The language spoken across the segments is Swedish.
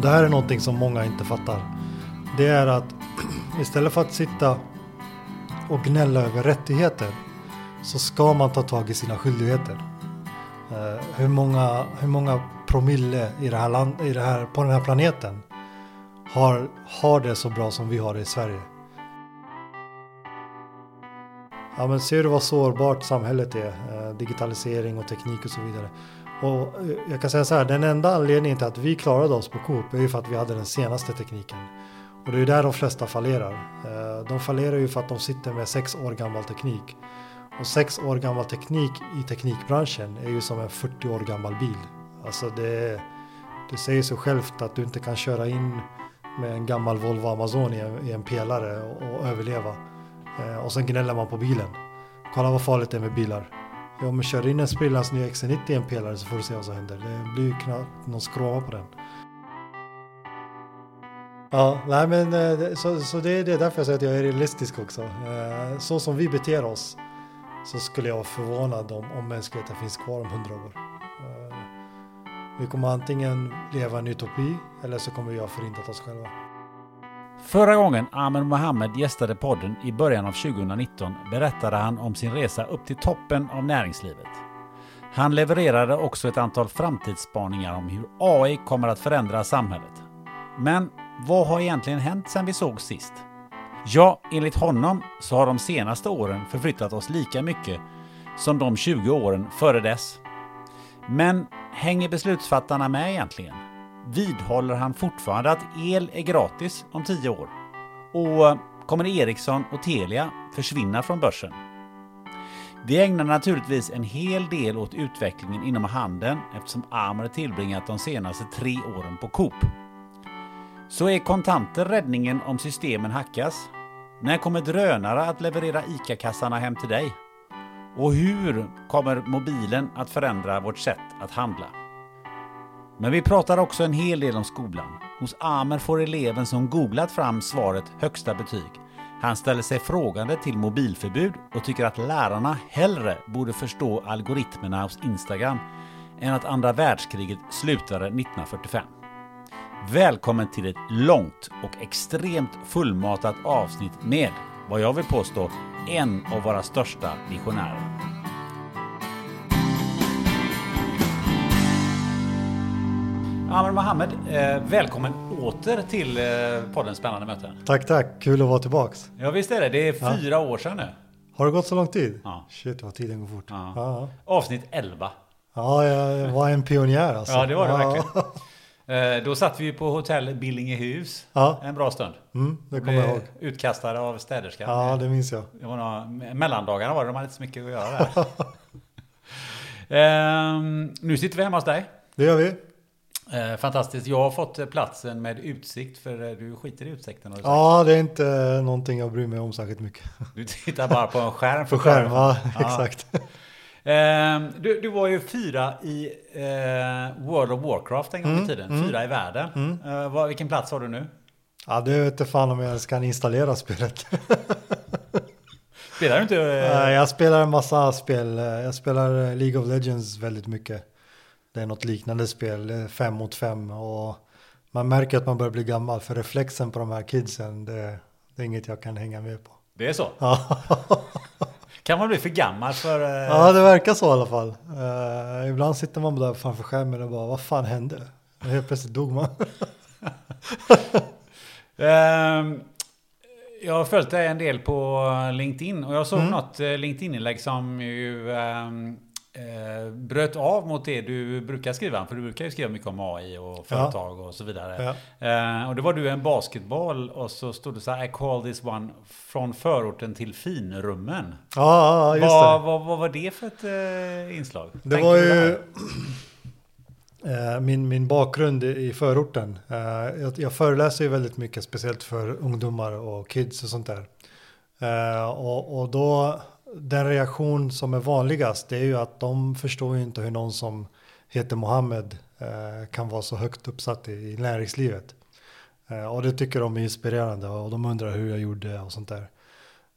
Och det här är någonting som många inte fattar. Det är att istället för att sitta och gnälla över rättigheter så ska man ta tag i sina skyldigheter. Uh, hur, många, hur många promille i det här land, i det här, på den här planeten har, har det så bra som vi har det i Sverige? Ja men ser du vad sårbart samhället är? Uh, digitalisering och teknik och så vidare. Och eh, jag kan säga så här, den enda anledningen till att vi klarade oss på Coop är ju för att vi hade den senaste tekniken. Och det är ju där de flesta fallerar. Eh, de fallerar ju för att de sitter med sex år gammal teknik. Och sex år gammal teknik i teknikbranschen är ju som en 40 år gammal bil. Alltså det, det säger sig självt att du inte kan köra in med en gammal Volvo Amazon i en, i en pelare och, och överleva. Eh, och sen gnäller man på bilen. Kolla vad farligt det är med bilar. Ja men kör in en sprillans ny XC90 i en pelare så får du se vad som händer. Det blir ju knappt någon skråma på den. Ja, nej men eh, det- så, så det är det är därför jag säger att jag är realistisk också. Eh, så som vi beter oss så skulle jag vara förvånad om, om mänskligheten finns kvar om hundra år. Eh, vi kommer antingen leva en utopi eller så kommer vi ha förintat oss själva. Förra gången Ahmed Mohammed gästade podden i början av 2019 berättade han om sin resa upp till toppen av näringslivet. Han levererade också ett antal framtidsspaningar om hur AI kommer att förändra samhället. Men vad har egentligen hänt sedan vi såg sist? Ja, enligt honom så har de senaste åren förflyttat oss lika mycket som de 20 åren före dess. Men hänger beslutsfattarna med egentligen? Vidhåller han fortfarande att el är gratis om tio år? Och eh, kommer Ericsson och Telia försvinna från börsen? Vi ägnar naturligtvis en hel del åt utvecklingen inom handeln eftersom Amer tillbringat de senaste tre åren på Coop. Så är kontanter räddningen om systemen hackas? När kommer drönare att leverera ICA-kassarna hem till dig? Och hur kommer mobilen att förändra vårt sätt att handla? Men vi pratar också en hel del om skolan. Hos Amer får eleven som googlat fram svaret högsta betyg. Han ställer sig frågande till mobilförbud och tycker att lärarna hellre borde förstå algoritmerna hos Instagram än att andra världskriget slutade 1945. Välkommen till ett långt och extremt fullmatat avsnitt med, vad jag vill påstå, en av våra största visionärer. Amr Mohammed, eh, välkommen åter till eh, podden Spännande möten. Tack, tack. Kul att vara tillbaks. Ja visst är det, det är fyra år sedan nu. Har det gått så lång tid? Ja. Shit vad tiden går fort. Ja. Ja, Avsnitt 11. ja jag var en pionjär alltså. Ja det var det verkligen. Eh, Då satt vi på hotell Billingehus Ja. en bra stund. Mm, det kommer jag ihåg. utkastade av städerskan. Ja, det minns jag. Det var några, mellandagarna var det, de hade inte så mycket att göra där. Ehm, nu sitter vi hemma hos dig. Det gör vi. Eh, fantastiskt. Jag har fått eh, platsen med utsikt för eh, du skiter i utsikten. har du sagt. Ja, det är inte någonting jag bryr mig om särskilt mycket. Du tittar bara på en skärm. På skärm, ja, exakt. Du, du var ju fyra i World of Warcraft en gång Mm, i tiden. Fyra i världen. Vad, vilken plats har du nu? Ja, det vet inte fan om jag ens kan installera spelet. Spelar du inte? Jag spelar en massa spel. Jag spelar League of Legends väldigt mycket. Det är något liknande spel, fem mot fem. Och man märker att man börjar bli gammal för reflexen på de här kidsen, det, det är inget jag kan hänga med på. Det är så? Ja. kan man bli för gammal för... Uh... Ja, det verkar så i alla fall. Uh, ibland sitter man där framför skärmen och bara, vad fan hände? Och helt plötsligt dog man. um, jag har följt dig en del på LinkedIn och jag såg mm. något eh, LinkedIn-inlägg som ju um, eh, bröt av mot det du brukar skriva. För du brukar ju skriva mycket om AI och företag ja. och så vidare. Ja. Eh, och det var du en basketboll och så stod det så här I call this one från förorten till finrummen. Ja, just vad, det. Vad, vad var det för ett eh, inslag? Det Tänkte var ju eh, min, min bakgrund i förorten. Eh, jag, jag föreläser ju väldigt mycket, speciellt för ungdomar och kids och sånt där. Eh, och, och då den reaktion som är vanligast det är ju att de förstår ju inte hur någon som heter Mohammed eh, kan vara så högt uppsatt i, i näringslivet. Eh, och det tycker de är inspirerande och de undrar hur jag gjorde och sånt där.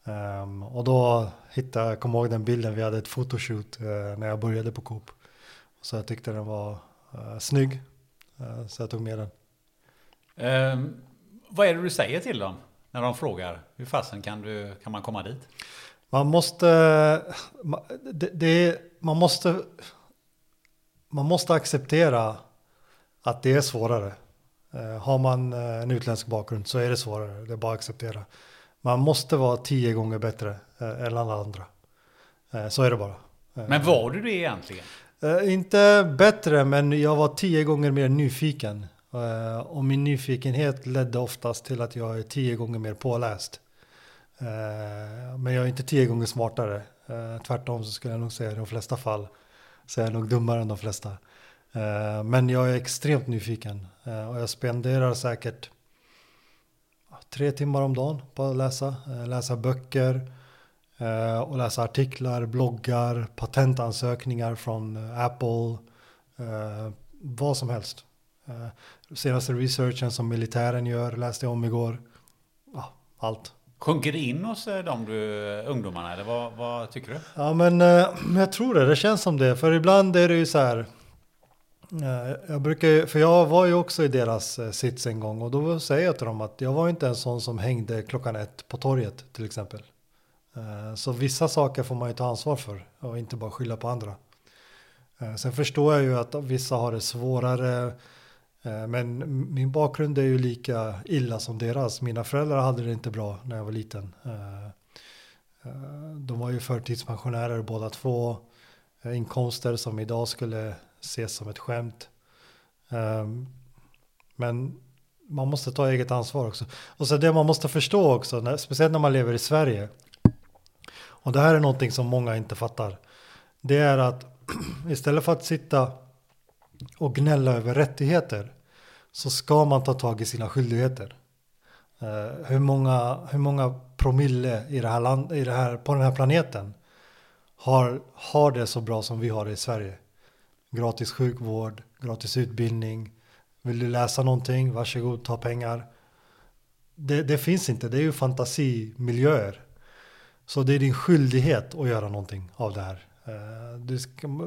Um, och då hittade jag, kom ihåg den bilden, vi hade ett fotoshoot uh, eh, när jag började på Coop. Så jag tyckte den var uh, snygg, uh, så jag tog med den. Um, vad är det du säger till dem när de frågar hur fasen kan, du, kan man komma dit? Man måste, det, det, man måste, man måste acceptera att det är svårare. Eh, har man eh, en utländsk bakgrund så är det svårare, det är bara att acceptera. Man måste vara tio gånger bättre eh, än alla andra. Så är det bara. Men var du det egentligen? Inte bättre, men jag var tio gånger mer nyfiken. Och min nyfikenhet ledde oftast till att jag är tio gånger mer påläst. Eh, men jag är inte tio gånger smartare. Eh, tvärtom så skulle jag nog säga i de flesta fall så är jag nog dummare än de flesta. Eh, men jag är extremt nyfiken och jag spenderar säkert tre timmar om dagen på att läsa. Läsa böcker och läsa artiklar, bloggar, patentansökningar från Apple. Vad som helst. Senaste researchen som militären gör läste jag om igår. Allt. Sjunker det in hos eh, de du, ungdomarna eller vad, vad tycker du? Ja men eh, jag tror det, det känns som det. För ibland är det ju så här. Eh, jag brukar för jag var ju också i deras eh, sits en gång och då säger jag till dem att jag var inte en sån som hängde klockan ett på torget till exempel. Eh, så vissa saker får man ju ta ansvar för och inte bara skylla på andra. Sen förstår jag ju att vissa har det svårare Eh, men min bakgrund är ju lika illa som deras. Mina föräldrar hade det inte bra när jag var liten. Eh, eh, de var ju förtidspensionärer båda två. Inkomster som idag skulle ses som ett skämt. Men man måste ta eget ansvar också. Och så det man måste förstå också, speciellt när man lever i Sverige. Och det här är någonting som många inte fattar. Det är att istället för att sitta och gnälla över rättigheter så ska man ta tag i sina skyldigheter. Uh, hur, många, hur många promille i det här land, i det här, på den här planeten har, har det så bra som vi har det i Sverige? Gratis sjukvård, gratis utbildning. Vill du läsa någonting? Varsågod, ta pengar. Det, det finns inte, det är ju fantasimiljöer. Så det är din skyldighet att göra någonting av det här. Eh,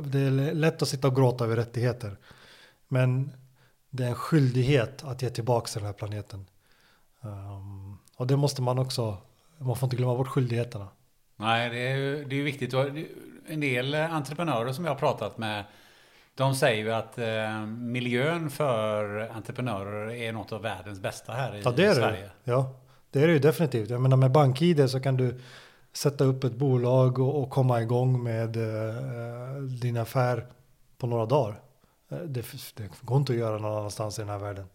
det är lätt att sitta och gråta över rättigheter. Men det är en skyldighet att ge tillbaka till den här planeten. Um, och det måste man också, man får inte glömma bort skyldigheterna. Nej, det är ju det är viktigt. En del entreprenörer som jag har pratat med, de säger ju att eh, miljön för entreprenörer är något av världens bästa här i, ja, det är Sverige. Det. Ja, det är det ju definitivt. Jag menar med BankID så kan du sätta upp ett bolag och, och komma igång med eh, eh din affär på några dagar. Eh, det, det går inte att göra någon annanstans i den här världen.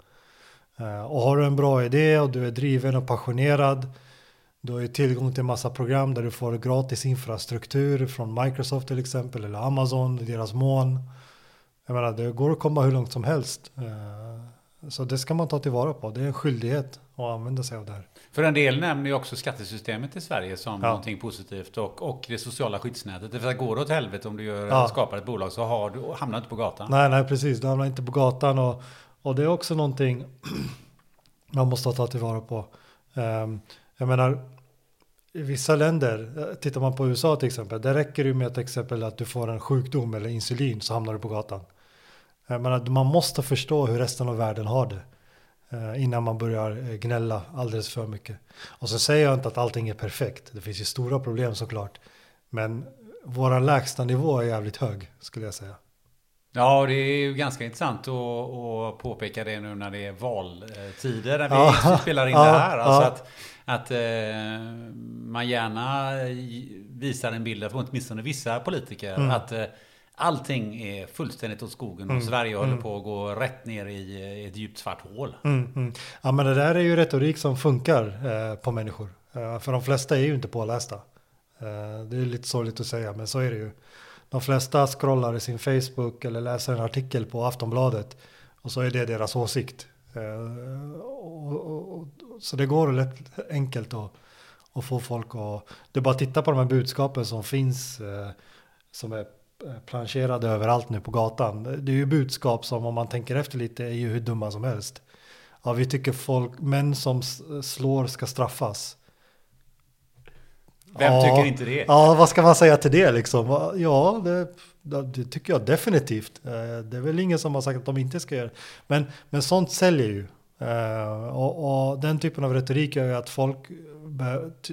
Eh, och har du en bra idé och du är driven och passionerad. Du har ju tillgång till massa program där du får gratis infrastruktur från Microsoft till exempel eller Amazon, deras moln. Jag menar, det går att komma hur långt som helst. Eh, så det ska man ta tillvara på. Det är en skyldighet att använda sig av det här. För en del nämner ju också skattesystemet i Sverige som ja. någonting positivt och, och det sociala skyddsnätet. För att går det åt helvete om du gör, ja. skapar ett bolag så har du, hamnar inte på gatan. Nej, nej precis. Du hamnar inte på gatan och, och det är också någonting man måste ta tillvara på. Um, jag menar, i vissa länder, eh, tittar man på USA till exempel, där räcker det med till exempel att du får en sjukdom eller insulin så hamnar du på gatan. Men man måste förstå hur resten av världen har det innan man börjar eh, gnälla alldeles för mycket. Och så säger jag inte att allting är perfekt. Det finns ju stora problem såklart. Men våra lägsta nivå är jävligt hög skulle jag säga. Ja, det är ju ganska intressant att, påpeka det nu när det är valtider. När vi ja, spelar in ja, det här. Alltså ja. att, att eh, man gärna visar en bild, åtminstone vissa politiker, mm. att eh, allting är fullständigt åt skogen och mm, Sverige håller mm. på att gå rätt ner i ett djupt svart hål. Mm, mm. ja, men det där är ju retorik som funkar eh, på människor. Eh, för de flesta är ju inte pålästa. Eh, det är lite sorgligt att säga, men så är det ju. De flesta scrollar i sin Facebook eller läser en artikel på Aftonbladet och så är det deras åsikt. Eh, och, och, och, så det går lätt enkelt att, att få folk att... Det är bara att titta på de här budskapen som finns, eh, som är planscherade överallt nu på gatan. Det är ju budskap som om man tänker efter lite är ju hur dumma som helst. Ja, vi tycker folk, män som slår ska straffas. Vem ja, tycker inte det? Ja, vad ska man säga till det liksom? Ja, det, det, tycker jag definitivt. Eh, det är väl ingen som har sagt att de inte ska göra det. Men, men sånt säljer ju. Eh, och, och den typen av retorik gör ju att folk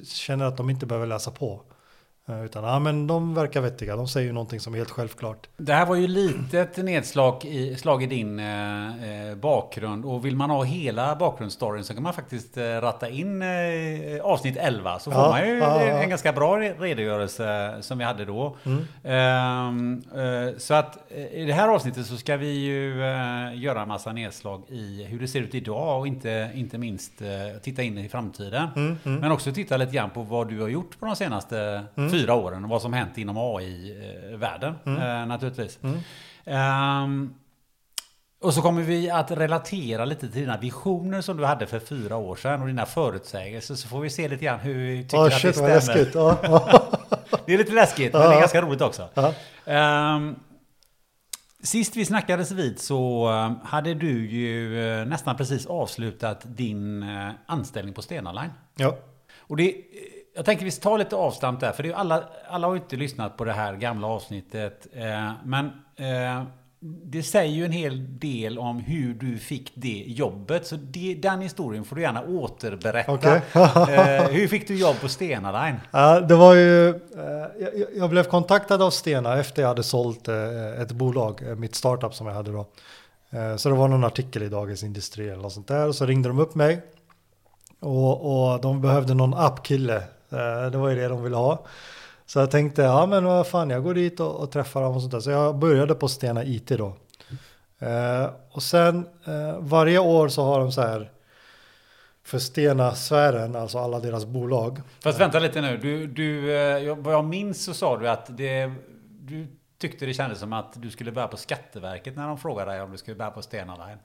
känner att de inte behöver läsa på. Eh, utan ja, men de verkar vettiga. De säger ju någonting som är helt självklart. Det här var ju lite ett nedslag i, slag i din eh, eh, bakgrund. Och vill man ha hela bakgrundsstoryn så kan man faktiskt eh, ratta in eh, avsnitt 11. Så får ja, man ju ja, en, en ganska bra redogörelse som vi hade då. Mm. Ehm, eh, så att i det här avsnittet så ska vi ju göra en massa nedslag i hur det ser ut idag och inte, inte minst titta in i framtiden. Mm, mm. Men också titta lite grann på vad du har gjort på de senaste mm fyra åren och vad som hänt inom AI-världen mm. eh, naturligtvis. Mm. Um, och så kommer vi att relatera lite till dina visioner som du hade för fyra år sedan och dina förutsägelser. Så får vi se lite grann hur vi tycker oh, att shit, det stämmer. Läskigt. det är lite läskigt, men det är ganska roligt också. Um, sist vi snackades vid så eh, hade du ju eh, nästan precis avslutat din eh, anställning på Stena Line. Ja. Och det jag tänker vi tar lite avstamp där, för det är alla, alla har ju inte lyssnat på det här gamla avsnittet. Eh, men eh, det säger ju en hel del om hur du fick det jobbet. Så det, den historien får du gärna återberätta. Okay. eh, hur fick du jobb på Stena Line? Ja, det var ju, eh, jag, jag, blev kontaktad av Stena efter jag hade sålt eh, ett bolag, eh, mitt startup som jag hade då. Så det var någon artikel i Dagens Industri eller något sånt där. Och så ringde de upp mig. Och, och de behövde någon appkille Eh, det var ju det de ville ha. Så jag tänkte, ja men vad fan, jag går dit och, och träffar dem och sånt där. Så jag började på Stena IT då. Eh, och sen eh, varje år så har de så här för Stena-sfären, alltså alla deras bolag. Fast vänta lite nu, du, du, eh, jag, vad jag minns så sa du att det, du tyckte det kändes som att du skulle börja på Skatteverket när de frågade dig om du skulle börja på Stena Line.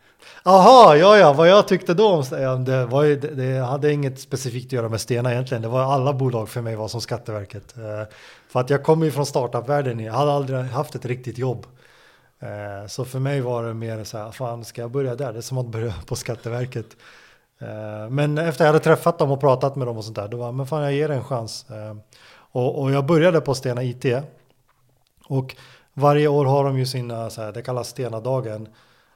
Aha, ja, ja, vad jag tyckte då om det, var ju, det hade inget specifikt att göra med Stena egentligen. Det var alla bolag för mig var som Skatteverket. Eh, för att jag kommer ju från startup-världen, jag hade aldrig haft ett riktigt jobb. Eh, så för mig var det mer så här, fan ska jag börja där? Det är som att börja på Skatteverket. Eh, men efter jag hade träffat dem och pratat med dem och sånt där, då var men fan jag ger det en chans. Och, och jag började på Stena IT. Och varje år har de ju sina, så här, det kallas Stena-dagen,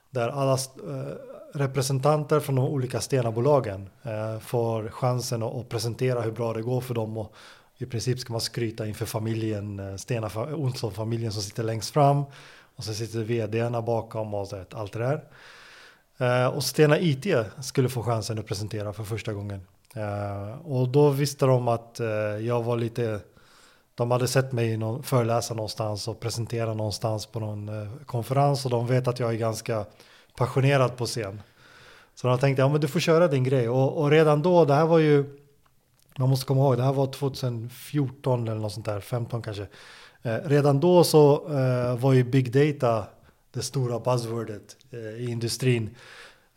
där alla eh, representanter från de olika Stena-bolagen eh, får chansen att, att, presentera hur bra det går för dem. Och i princip ska man skryta inför familjen, eh, Stena Olsson-familjen som sitter längst fram. Och så sitter vdarna bakom och så, allt det där. Eh, och Stena IT skulle få chansen att presentera för första gången. Eh, och då visste de att eh, jag var lite de hade sett mig någon, föreläsa någonstans och presentera någonstans på någon eh, konferens och de vet att jag är ganska passionerad på scen. Så de tänkte, ja men du får köra din grej. Och, och, redan då, det här var ju, man måste komma ihåg, det här var 2014 eller något sånt där, 15 kanske. Eh, redan då så eh, var ju big data det stora buzzwordet eh, i industrin.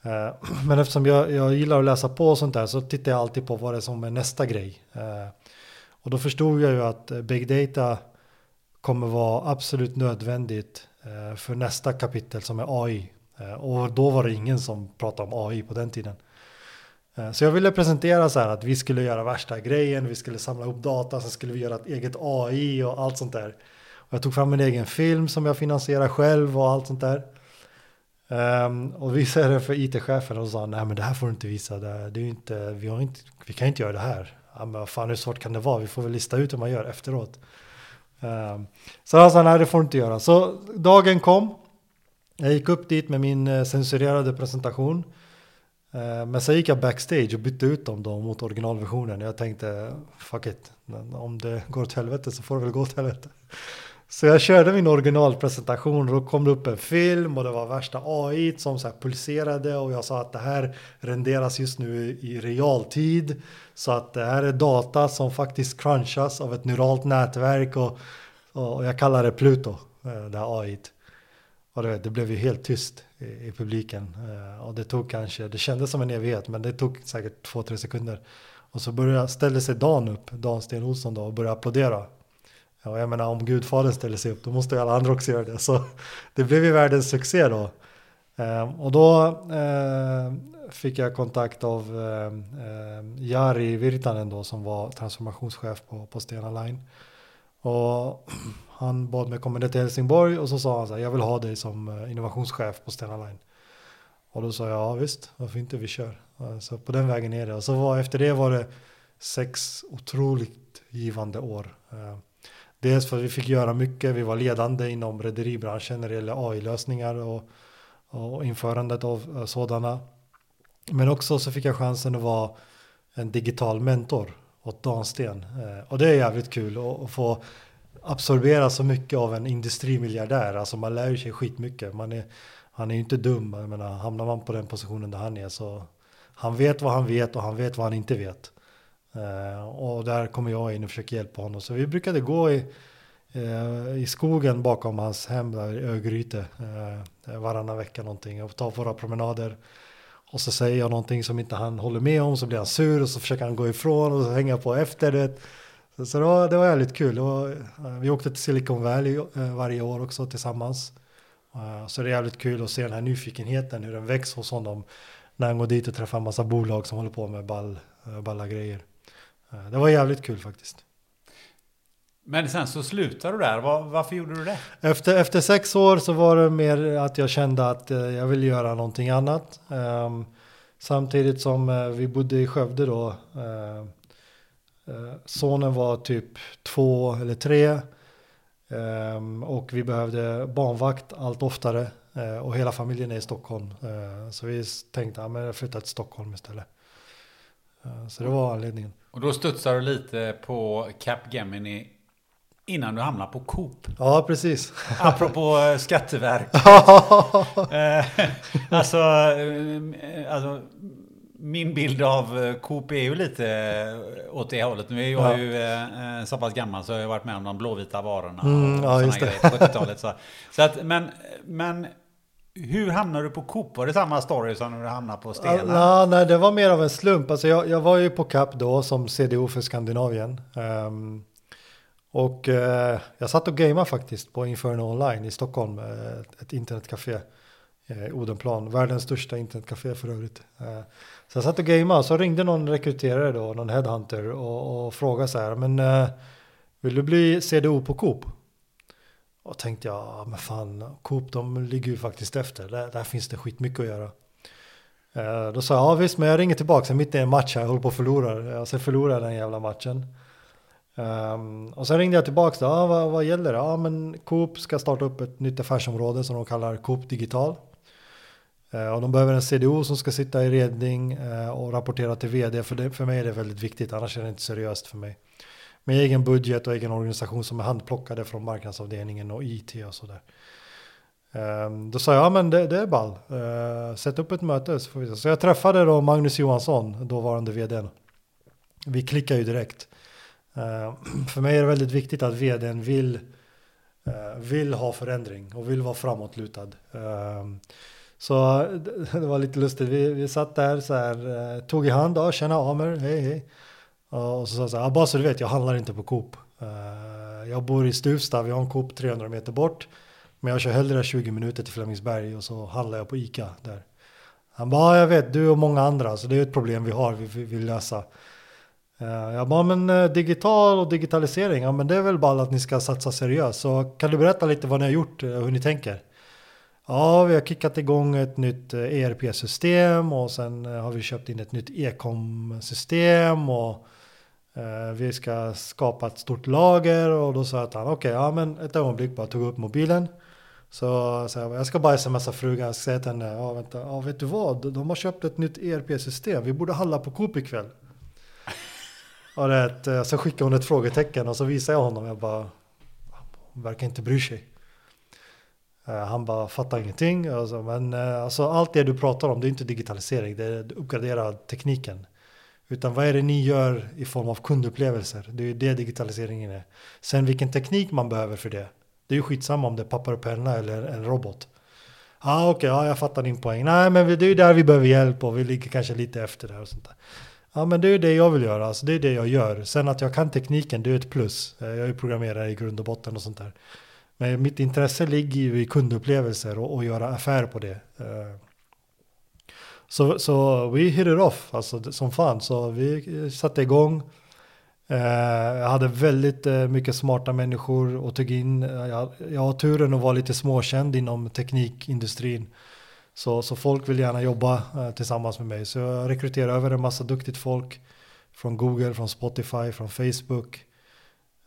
Eh, men eftersom jag, jag gillar att läsa på och sånt där så tittar jag alltid på vad det är som är nästa grej. Eh, och då förstod jag ju att eh, big data kommer vara absolut nödvändigt eh, för nästa kapitel som är AI. Eh, och då var det ingen som pratade om AI på den tiden. Så jag ville presentera så här att vi skulle göra värsta grejen, vi skulle samla ihop data, sen skulle vi göra ett eget AI och allt sånt där. Och jag tog fram en egen film som jag finansierar själv och allt sånt där. Um, och visade det för IT-chefen och sa nej men det här får du inte visa, det, är- det är ju inte, vi, har inte, vi kan inte göra det här. Ja, men vad fan hur svårt kan det vara, vi får väl lista ut hur man gör efteråt. Um, så han sa nej det får du inte göra. Så dagen kom, jag gick upp dit med min eh, censurerade presentation. Ehm, men sen gick jag backstage och bytte ut dem då mot originalversionen. Jag tänkte, fuck it, om det går åt helvete så får det väl gå åt helvete. Så jag körde min originalpresentation och då kom det upp en film och det var värsta AI som så här pulserade och jag sa att det här renderas just nu i realtid. Så att det här är data som faktiskt crunchas av ett neuralt nätverk och, och jag kallar det Pluto, eh, det här AI. Och det, det blev ju helt tyst i, i publiken. Eh, och det tog kanske, det kändes som en evighet, men det tog säkert två, tre sekunder. Och så började, ställde sig Dan upp, Dan Sten Olsson då, och började applådera. Ja, jag menar om Gudfadern ställer sig upp, då måste ju alla andra också göra det. Så det blev ju världens succé då. Eh, och då eh, fick jag kontakt av eh, Jari Virtanen då, som var transformationschef på, på Stena Line. Och han bad mig komma ner till Helsingborg och så sa han så här, jag vill ha dig som eh, innovationschef på Stena Line. Och då sa jag, ja visst, varför inte, vi kör. Så på den vägen är det. Och så var, efter det var det sex otroligt givande år. Ehm, Dels för att vi fick göra mycket, vi var ledande inom rederibranschen när det gäller AI-lösningar och, och införandet av eh, sådana. Men också så fick jag chansen att vara en digital mentor åt Dansten. Eh, och det är jävligt kul att- att få absorbera så mycket av en industrimiljardär. Alltså man lär ju sig skitmycket. Man är, han är ju inte dum. Jag menar, hamnar man på den positionen där han är så han vet vad han vet och han vet vad han inte vet. Eh, och där kommer jag in och försöker hjälpa honom. Så vi brukade gå i, eh, i skogen bakom hans hem där i Örgryte eh, varannan vecka någonting och ta våra promenader. Och så säger jag någonting som inte han håller med om så blir han sur och så försöker han gå ifrån och så hänger jag på efter det. Så, så det, var, det var jävligt kul. Det var, eh, vi åkte till Silicon Valley eh, varje år också tillsammans. Eh, så det är jävligt kul att se den här nyfikenheten, hur den växer hos honom. När han går dit och träffar en massa bolag som håller på med ball, balla grejer. Eh, Det var jävligt kul faktiskt. Men sen så slutar du där. Var, varför gjorde du det? Efter, efter sex år så var det mer att jag kände att eh, jag vill göra någonting annat. Ehm, samtidigt som eh, vi bodde i Skövde då. sonen var typ två eller tre. Ehm, och vi behövde barnvakt allt oftare. och hela familjen är i Stockholm. Så vi tänkte att jag flyttar till Stockholm istället. Så det var anledningen. Och då studsar du lite på Capgemini innan du hamnar på Coop. Ja, precis. Apropå eh, Skatteverk. Eh, alltså, eh, alltså, min bild av Coop är ju lite åt det hållet. Nu är jag Ja. ju så pass gammal så jag har varit med om de blåvita varorna Mm, och ja, just det. grejer på 70-talet. Så, så att, men, men hur hamnar du på Coop? Var det samma story som när du hamnade på Stena? Ja, nej, det var mer av en slump. Alltså jag, jag var ju på CAP då som CDO för Skandinavien. Ehm, och eh, jag satt och gamade faktiskt på Inferno Online i Stockholm, eh, ett, internetcafé i Odenplan, världens största internetcafé för övrigt. Så jag satt och gamade och så ringde någon rekryterare då, någon headhunter och, och frågade så här, men vill du bli CDO på Coop? Och tänkte jag, men fan, Coop de ligger ju faktiskt efter, där, där finns det skitmycket att göra. Eh, Då sa jag, ja visst, men jag ringer tillbaka, sen mitt i en match här, jag håller på att förlora. Jag ser förlorade den jävla matchen. Um, och sen ringde jag tillbaka, då, ja, vad, vad gäller det? Ja, men Coop ska starta upp ett nytt affärsområde som de kallar Coop Digital. Eh, och de behöver en CDO som ska sitta i ledning eh, och rapportera till vd, för, det, för mig är det väldigt viktigt, annars är det inte seriöst för mig. Med egen budget och egen organisation som är handplockade från marknadsavdelningen och IT och sådär. Um, Då sa jag, ja men det, det är ball. Uh, sätt upp ett möte så får vi se. Så jag träffade då Magnus Johansson, dåvarande vdn. Vi klickar ju direkt. Uh, för mig är det väldigt viktigt att vdn vill, uh, vill ha förändring och vill vara framåtlutad. Ehm, så det, eh, det var lite lustigt. Vi, vi satt där så här, tog i hand, ja tjena Amer, hej hej. Och så sa jag så här, bara så du vet, jag handlar inte på Coop. Eh, jag bor i Stuvsta, vi har en Coop 300 meter bort. Men jag kör hellre 20 minuter till Flemingsberg och så handlar jag på Ica där. Han bara, jag vet, du och många andra, så det är ett problem vi har, vi vill lösa. Eh, jag bara, men eh, digital och digitalisering, ja men det är väl bara att ni ska satsa seriöst. Så kan du berätta lite vad ni har gjort, hur ni tänker? Ja, vi har kickat igång ett nytt ERP-system och sen har vi köpt in ett nytt e-com-system och vi ska skapa ett stort lager och då sa han okej, okay, ja men ett ögonblick bara tog upp mobilen så, så jag ska bara smsa frugan, jag ska säga till henne, ja, vänta, ja, vet du vad, de har köpt ett nytt ERP-system, vi borde handla på Coop ikväll. och det, eh, så skickade hon ett frågetecken och så visade jag honom, jag bara, hon verkar inte bry sig. Eh, han bara fattar ingenting. Alltså, men eh, alltså, allt det du pratar om, det är inte digitalisering, det är uppgradera tekniken. Utan vad är det ni gör i form av kundupplevelser? Det är ju det digitaliseringen är. Sen vilken teknik man behöver för det. Det är ju skitsamma om det är papper och penna eller en robot. Ah, Okej, okay, ja, jag fattar din poäng. Nej, men det är ju där vi behöver hjälp och vi ligger kanske lite efter där och sånt där. Ja, men det är ju det jag vill göra. Alltså, det är det jag gör. Sen att jag kan tekniken, det är ett plus. Eh, jag är programmerare i grund och botten och sånt där. Men mitt intresse ligger ju i kundupplevelser och, och göra affär på det. Eh, så, så vi hit it off, alltså som fan. Så vi satte igång. Eh, jag hade väldigt eh, mycket smarta människor och tog in. Jag, jag har turen att vara lite småkänd inom teknikindustrin. Så, så folk vill gärna jobba eh, tillsammans med mig. Så jag rekryterar över en massa duktigt folk. Från Google, från Spotify, från Facebook.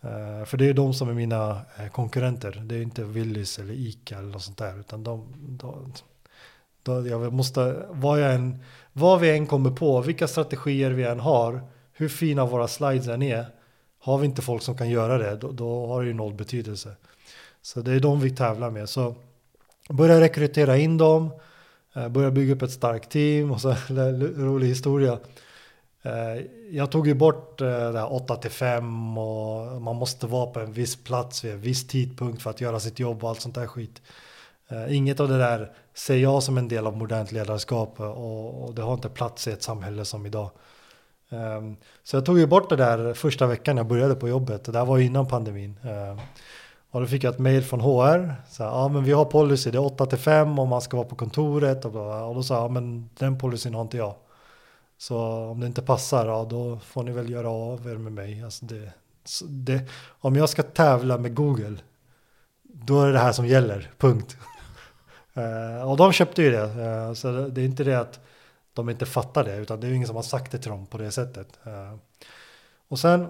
Eh, för det är de som är mina eh, konkurrenter. Det är inte Willys eller Ica eller något sånt där. Utan de, de, då jag måste, vad, jag än, vad vi än kommer på, vilka strategier vi än har hur fina våra slides än är, har vi inte folk som kan göra det, då, då har det ju noll betydelse. Så det är de vi tävlar med. Så börja rekrytera in dem, eh, börja bygga upp ett starkt team och så rolig historia. Eh, jag tog ju bort eh, det här 8 till 5 och man måste vara på en viss plats vid en viss tidpunkt för att göra sitt jobb och allt sånt där skit. Inget av det där ser jag som en del av modernt ledarskap eh, och det har inte plats i ett samhälle som idag. Um, så jag tog ju bort det där första veckan jag började på jobbet. Det där var innan pandemin. Um, och då fick jag ett mail från HR. Så ja men vi har policy, det är 8 till 5 och man ska vara på kontoret. Och, och då sa jag, men den policyn har inte jag. Så om det inte passar, ja då får ni väl göra av er med mig. Alltså det, det, om jag ska tävla med Google, då är det det här som gäller, punkt. Eh, och de köpte ju det. Eh, så det är inte det att de inte fattar det, utan det är ingen som har sagt det till dem på det sättet. Eh, och sen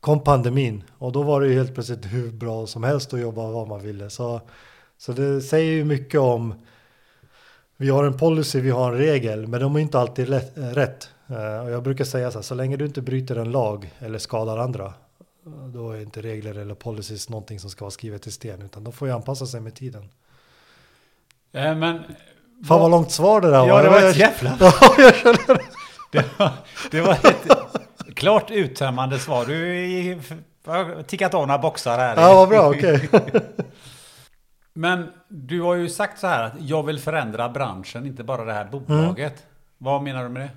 kom pandemin och då var det ju helt plötsligt hur bra som helst att jobba vad man ville. Så, så det säger ju mycket om, vi har en policy, vi har en regel, men de är inte alltid eh, rätt. Eh, och jag brukar säga så här, så länge du inte bryter en lag eller skadar andra, då är inte regler eller policies någonting som ska vara skrivet i sten, utan de får ju anpassa sig med tiden. Eh, men Fan vad långt svar det där var. Ja, det var ett jävla... Ja, jag känner det. Det var, det var ett klart uttömmande svar. Du har tickat av några boxar här. Ja, vad bra, okej. Okay. Men du har ju sagt så här att jag vill förändra branschen, inte bara det här bolaget. Mm. Vad menar du med det?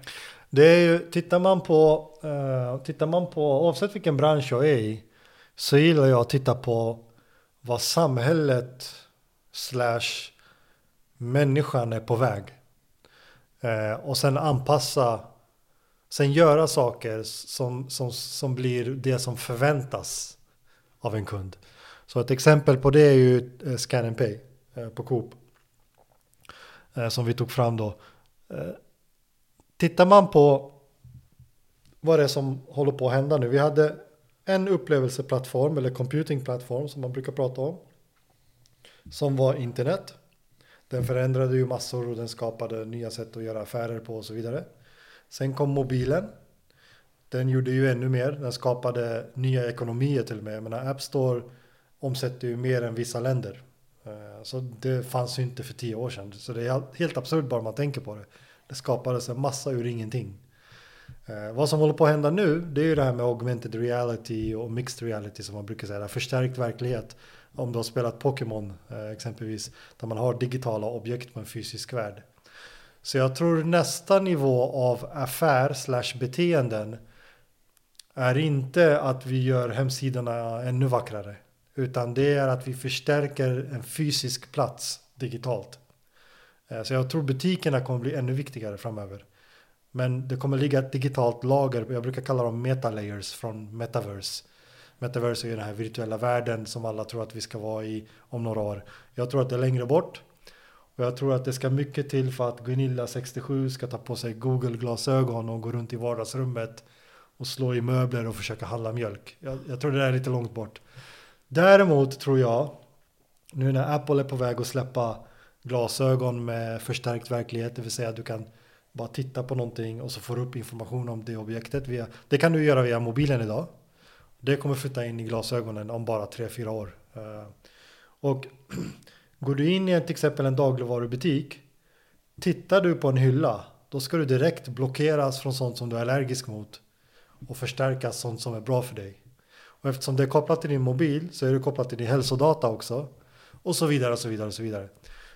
Det är ju, tittar man på, uh, tittar man på, oavsett vilken bransch jag är i, så gillar jag att titta på vad samhället slash människan är på väg. Eh, och sen anpassa, sen göra saker som, som, som blir det som förväntas av en kund. Så ett exempel på det är ju eh, Scan and Pay eh, på Coop. Eh, som vi tog fram då. Eh, tittar man på vad det är som håller på att hända nu. Vi hade en upplevelseplattform eller computingplattform som man brukar prata om. Som var internet. Den förändrade ju massor och den skapade nya sätt att göra affärer på och så vidare. Sen kom mobilen. Den gjorde ju ännu mer. Den skapade nya ekonomier till och med. Jag menar, App Store omsätter ju mer än vissa länder. Eh, så det fanns ju inte för tio år sedan. Så det är helt absurt bara man tänker på det. Det skapades en massa ur ingenting. Eh, vad som håller på att hända nu, det är ju det här med augmented reality och mixed reality som man brukar säga, förstärkt verklighet om du har spelat Pokémon eh, exempelvis, där man har digitala objekt på en fysisk värld. Så jag tror nästa nivå av affär slash beteenden är inte att vi gör hemsidorna ännu vackrare, utan det är att vi förstärker en fysisk plats digitalt. Eh, så jag tror butikerna kommer bli ännu viktigare framöver. Men det kommer ligga ett digitalt lager, jag brukar kalla dem metalayers från metaverse. Metaverse är ju den här virtuella världen som alla tror att vi ska vara i om några år. Jag tror att det är längre bort. Och jag tror att det ska mycket till för att Gunilla 67 ska ta på sig Google-glasögon och gå runt i vardagsrummet och slå i möbler och försöka handla mjölk. Jag, jag tror det är lite långt bort. Däremot tror jag, nu när Apple är på väg att släppa glasögon med förstärkt verklighet, det vill säga att du kan bara titta på någonting och så får du upp information om det objektet. Via, det kan du göra via mobilen idag. Det kommer flytta in i glasögonen om bara 3-4 år. Eh, och går du in i till exempel en dagligvarubutik, tittar du på en hylla, då ska du direkt blockeras från sånt som du är allergisk mot och förstärkas sånt som är bra för dig. Och eftersom det är kopplat till din mobil så är det kopplat till din hälsodata också. Och så vidare och så vidare och så vidare.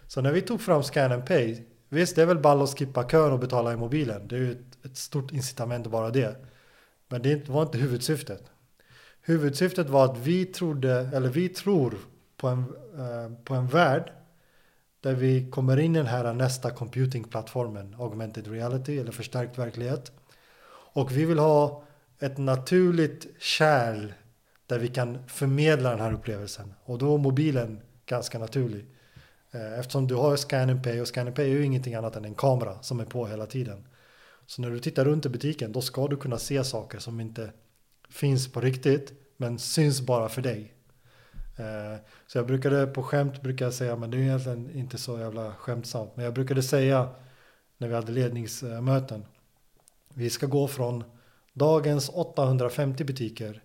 Så när vi tog fram Scan and Pay, visst det är väl ball att skippa kön och betala i mobilen. Det är ju ett, ett stort incitament bara det. Men det var inte huvudsyftet. Huvudsyftet var att vi trodde, eller vi tror på en, eh, på en värld där vi kommer in i den här nästa computingplattformen, augmented reality eller förstärkt verklighet. Och vi vill ha ett naturligt kärl där vi kan förmedla den här upplevelsen. Och då är mobilen ganska naturlig. Eh, eftersom du har Scan and Pay och Scan and Pay är ju ingenting annat än en kamera som är på hela tiden. Så när du tittar runt i butiken då ska du kunna se saker som inte finns på riktigt men syns bara för dig. Eh, Så jag brukade på skämt brukar jag säga, men det är egentligen inte så jävla skämtsamt. Men jag brukade säga när vi hade ledningsmöten. Vi ska gå från dagens 850 butiker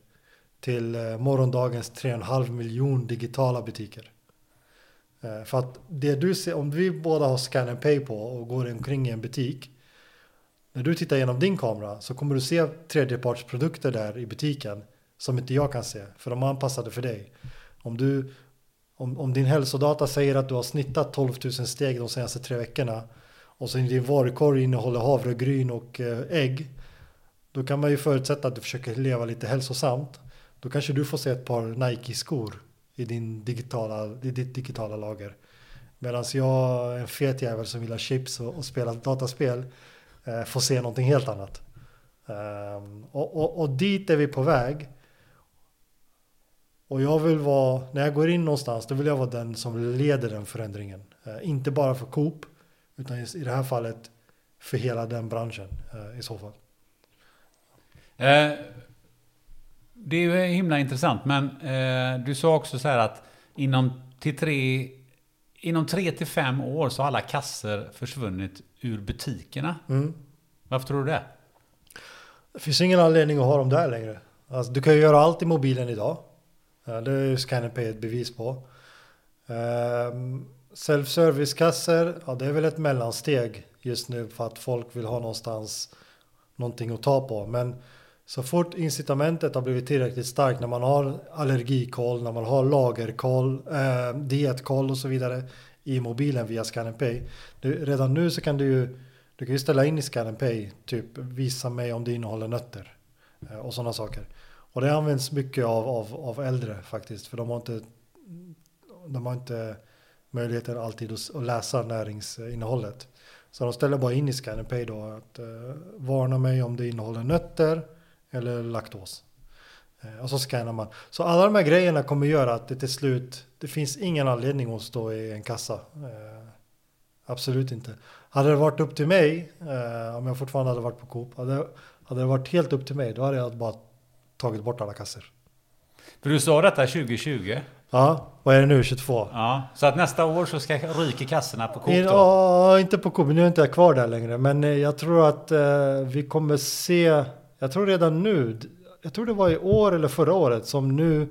till eh, morgondagens 3,5 miljon digitala butiker. Eh, för att det du ser, om vi båda har scan and pay på och går omkring i en butik. När du tittar genom din kamera så kommer du se tredjepartsprodukter där i butiken som inte jag kan se, för de är anpassade för dig. Om, du, om, om din hälsodata säger att du har snittat 12 000 steg de senaste tre veckorna och sen din varukorg innehåller havregryn och eh, ägg, då kan man ju förutsätta att du försöker leva lite hälsosamt. Då kanske du får se ett par Nike-skor i, din digitala, i ditt digitala lager. Medan jag, en fet jävel som vill ha chips och, och spela dataspel, Eh, får se någonting helt annat. Ehm, och, och, och dit är vi på väg. Och jag vill vara, när jag går in någonstans, då vill jag vara den som leder den förändringen. Eh, inte bara för Coop, utan i, i det här fallet för hela den branschen eh, i så fall. Det är ju himla intressant, men du sa också så här att inom till tre, inom tre till fem år så har alla kasser försvunnit ur butikerna. Mm. Varför tror du det? Det finns ingen anledning att ha dem där längre. Alltså, du kan ju göra allt i mobilen idag. Det är ju Scan and Pay ett bevis på. Ehm, Self-service-kassor, ja det är väl ett mellansteg just nu för att folk vill ha någonstans någonting att ta på. Men så fort incitamentet har blivit tillräckligt starkt när man har allergikoll, när man har lagerkoll, eh, dietkoll och så vidare i mobilen via Scan Pay. Du, redan nu så kan du ju du kan ju ställa in i Scan Pay, typ visa mig om det innehåller nötter eh, och sådana saker. Och det används mycket av, av, av äldre faktiskt, för de har inte, de har inte möjligheten alltid att, läsa näringsinnehållet. Så de ställer bara in i Scan Pay då att eh, varna mig om det innehåller nötter eller laktos. Eh, och så scannar man. Så alla de här grejerna kommer göra att det till slut, det finns ingen anledning att stå i en kassa. Eh, absolut inte. Hade det varit upp till mig, eh, om jag fortfarande hade varit på Coop, hade, hade det varit helt upp till mig, då hade jag bara tagit bort alla kassor. För du sa detta 2020. Ja, vad är det nu, 22? Ja, så att nästa år så ska ryka kassorna på Coop då? ja, inte på Coop, nu är inte jag kvar där längre. Men eh, jag tror att eh, vi kommer se, jag tror redan nu, jag tror det var i år eller förra året som nu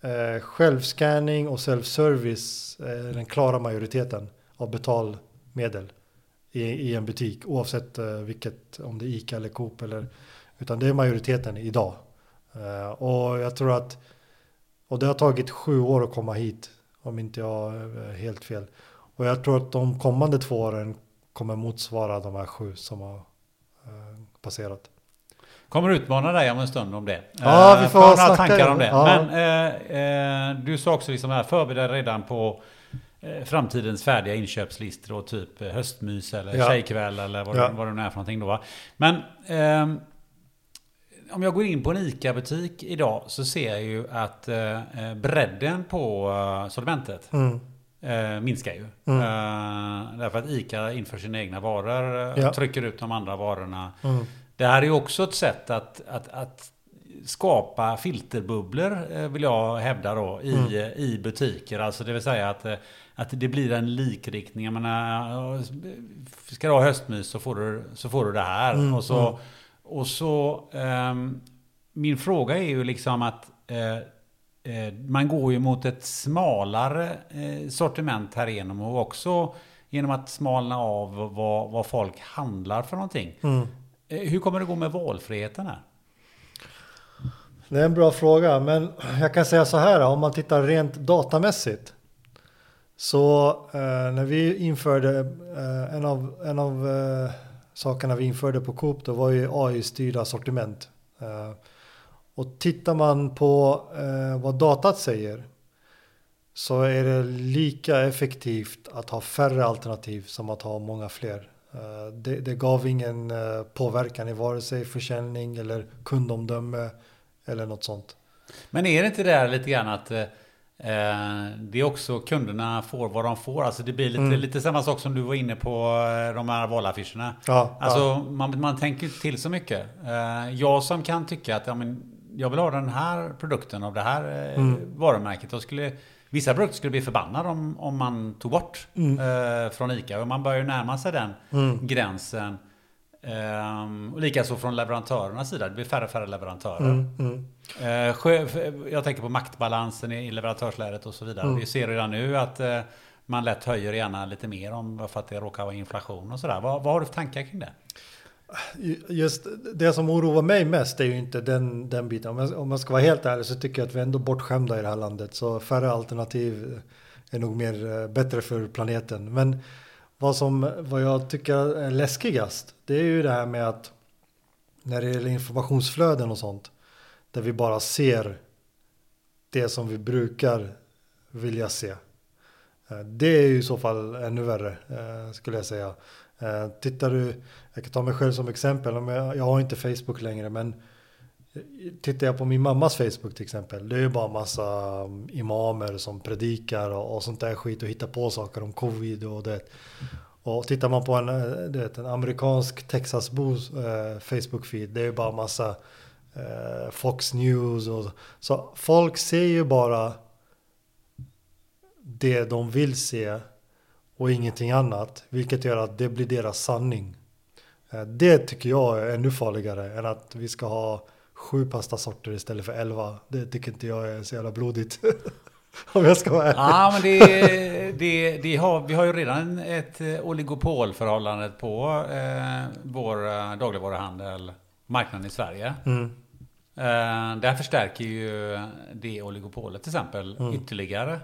eh, självscanning och self-service är den klara majoriteten av betalmedel i, i en butik. Oavsett eh, vilket, om det är Ica eller Coop eller, utan det är majoriteten idag. Eh, och jag tror att, och det har tagit sju år att komma hit, om inte jag är helt fel. Och jag tror att de kommande två åren kommer motsvara de här sju som har eh, passerat. Kommer utmana dig om en stund om det. Ja, vi Eh, får har några tankar om det. Ja. Men eh, eh, du sa också liksom här, förbered redan på eh, framtidens färdiga inköpslistor och typ eh, höstmys eller Ja. tjejkväll eller vad, Ja. det, vad det nu är för någonting då va. Men ehm, om jag går in på en ICA-butik idag så ser jag ju att eh, eh, bredden på eh, sortimentet Mm. eh, minskar ju. Mm. Eh, därför att ICA inför sina egna varor eh, Ja. trycker ut de andra varorna. Mm. Det här är ju också ett sätt att, att, att skapa filterbubblor, eh, vill jag hävda då, i, Mm. i butiker. Alltså det vill säga att, eh, att det blir en likriktning. Jag menar, eh, ska du ha höstmys så får du, så får du det här. Mm, Och så, mm. och så ehm, min fråga är ju liksom att eh, eh, man går ju mot ett smalare eh, sortiment här igenom och också genom att smalna av vad, vad folk handlar för någonting. Mm. Eh, hur kommer det gå med valfriheten här? Det är en bra fråga, men jag kan säga så här, om man tittar rent datamässigt. Så eh, när vi införde, eh, en av, en av eh, sakerna vi införde på Coop, då var ju AI-styrda sortiment. Eh, och tittar man på eh, vad datat säger, så är det lika effektivt att ha färre alternativ som att ha många fler. Eh, det, det gav ingen eh, påverkan i vare sig försäljning eller kundomdöme eller något sånt. Men är det inte där lite grann att eh, det är också kunderna får vad de får? Alltså det blir lite, Mm. lite samma sak som du var inne på de här valaffischerna. Ja, Alltså ja. man, man tänker till så mycket. Eh, jag som kan tycka att ja, men, jag vill ha den här produkten av det här Mm. varumärket. Och skulle, vissa produkter skulle bli förbannade om, om man tog bort eh, från ICA. Och man börjar ju närma sig den Mm. gränsen. Ehm, och likaså från leverantörernas sida. Det blir färre och färre leverantörer. Mm, mm. Sjö- Jag tänker på maktbalansen i leverantörslädet och så vidare. Mm. Vi ser redan nu att eh, man lätt höjer gärna lite mer om för att det råkar vara inflation och sådär. Vad, vad har du för tankar kring det? Just det som oroar mig mest är ju inte den, den biten. Om jag, om jag ska vara helt ärlig så tycker jag att vi är ändå bortskämda i det här landet. Så färre alternativ är nog mer eh, bättre för planeten. Men vad, som, vad jag tycker är läskigast, det är ju det här med att när det gäller informationsflöden och sånt, där vi bara ser det som vi brukar vilja se. Eh, det är ju i så fall ännu värre, eh, skulle jag säga. Tittar du, jag kan ta mig själv som exempel, jag, har inte Facebook längre, men tittar jag på min mammas Facebook till exempel, det är ju bara massa um, imamer som predikar och, och sånt där skit och hittar på saker om covid och det. Och tittar man på en, eh, vet, en amerikansk Texasbos eh, Facebook-feed, det är ju bara massa eh, Fox News och så. Folk ser ju bara det de vill se och ingenting annat, vilket gör att det blir deras sanning. Eh, Det tycker jag är ännu farligare än att vi ska ha sju pastasorter istället för elva. Det tycker inte jag är så jävla blodigt. Om jag ska vara ärlig. Ja, men det, det, det har, vi har ju redan ett eh, oligopolförhållande på eh, vår eh, dagligvaruhandel, marknaden i Sverige. Mm. Eh, det här förstärker ju det oligopolet till exempel Mm. ytterligare.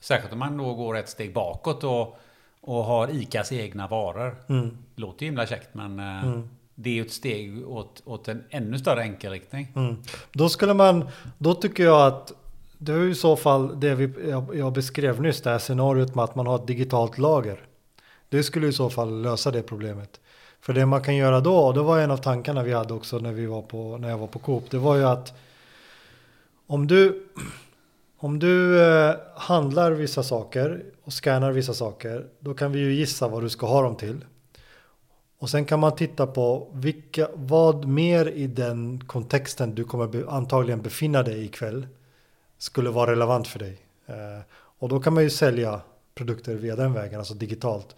Särskilt om man då går ett steg bakåt och, och har ICAs egna varor. Mm. Låter ju himla käckt men eh, Mm. det är ju ett steg åt, åt en ännu större enkelriktning. Mm. Då skulle man, då tycker jag att det är i så fall det vi, jag, jag beskrev nyss, det här scenariot med att man har ett digitalt lager. Det skulle i så fall lösa det problemet. För det man kan göra då, och det var en av tankarna vi hade också när, vi var på, när jag var på Coop, det var ju att om du, om du eh, handlar vissa saker och scannar vissa saker, då kan vi ju gissa vad du ska ha dem till. Och sen kan man titta på vilka, vad mer i den kontexten du kommer be, antagligen befinna dig ikväll skulle vara relevant för dig. Eh, och då kan man ju sälja produkter via den vägen, alltså digitalt.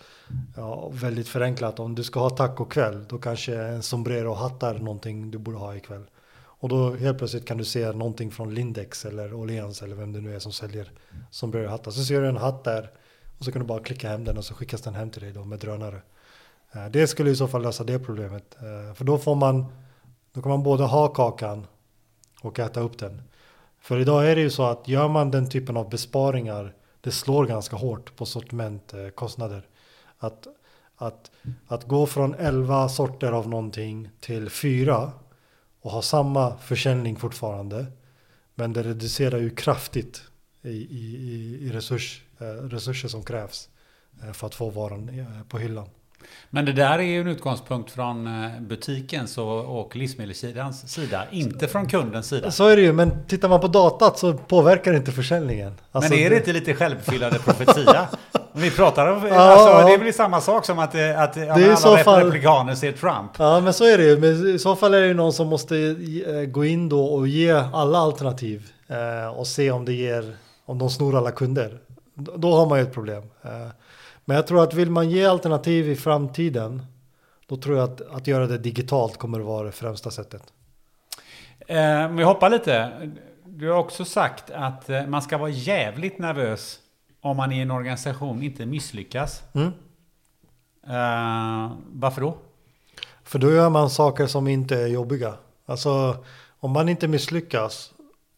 Ja, väldigt förenklat, om du ska ha tacokväll, då kanske en sombrero och hatt är någonting du borde ha ikväll. Och då helt plötsligt kan du se någonting från Lindex eller Åhléns eller vem det nu är som säljer sombrero-hattar. Så ser du en hatt där och så kan du bara klicka hem den och så skickas den hem till dig då med drönare. Eh, det skulle i så fall lösa det problemet. Eh, för då får man, då kan man både ha kakan och äta upp den. För idag är det ju så att gör man den typen av besparingar, det slår ganska hårt på sortimentkostnader. Eh, att, att, att gå från 11 sorter av någonting till 4 och ha samma försäljning fortfarande, men det reducerar ju kraftigt i, i, i resurs, resurser som krävs för att få varan på hyllan. Men det där är ju en utgångspunkt från eh, butikens och, livsmedelssidans sida, inte från kundens sida. Så är det ju, men tittar man på datat så påverkar det inte försäljningen. Alltså, men är det inte lite självuppfyllande profetia? Vi pratar om, Ja, alltså, det är väl samma sak som att, eh, att i alla så fall- republikaner ser Trump. Ja men så är det ju. Men I så fall är det ju någon som måste eh, gå in då och ge alla alternativ. Och se om det ger, om de snor alla kunder. Då har man ju ett problem. Men jag tror att vill man ge alternativ i framtiden. Då tror jag att, att göra det digitalt kommer att vara det främsta sättet. Eh, vi hoppar lite. Du har också sagt att eh, man ska vara jävligt nervös om man i en organisation inte misslyckas. Mm. Eh, varför då? För då gör man saker som inte är jobbiga. Alltså om man inte misslyckas.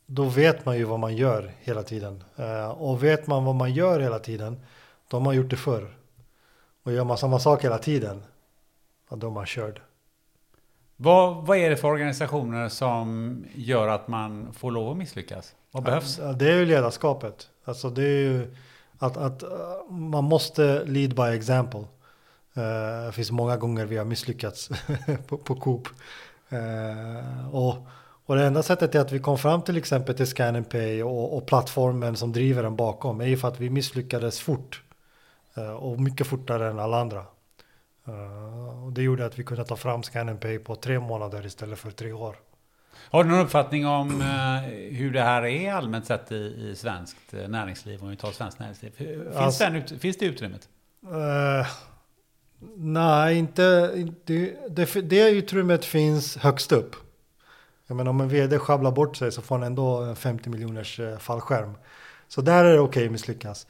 Då vet man ju vad man gör hela tiden. Eh, Och vet man vad man gör hela tiden. Då har gjort det förr. Och gör man samma sak hela tiden. Ja, då är man körd. Vad, vad är det för organisationer som gör att man får lov att misslyckas? Vad behövs? Ja, Det är ju ledarskapet. Alltså det är ju att, att eh, man måste lead by example. Eh, Det finns många gånger vi har misslyckats på, på Coop. Eh, och, och det enda sättet är att vi kom fram till exempel till Scan and Pay och, och plattformen som driver den bakom är ju för att vi misslyckades fort. Eh, Och mycket fortare än alla andra. Eh, Och det gjorde att vi kunde ta fram Scan Pay på tre månader istället för tre år. Har du någon uppfattning om eh, hur det här är allmänt sett i, i svenskt näringsliv? Om vi tar svenskt näringsliv. Finns, Alltså- den, finns det utrymmet? Eh, nej, inte, inte det, det utrymmet finns högst upp. Jag menar om en vd sjabblar bort sig så får han ändå en 50 miljoners fallskärm. Så där är det okej att misslyckas.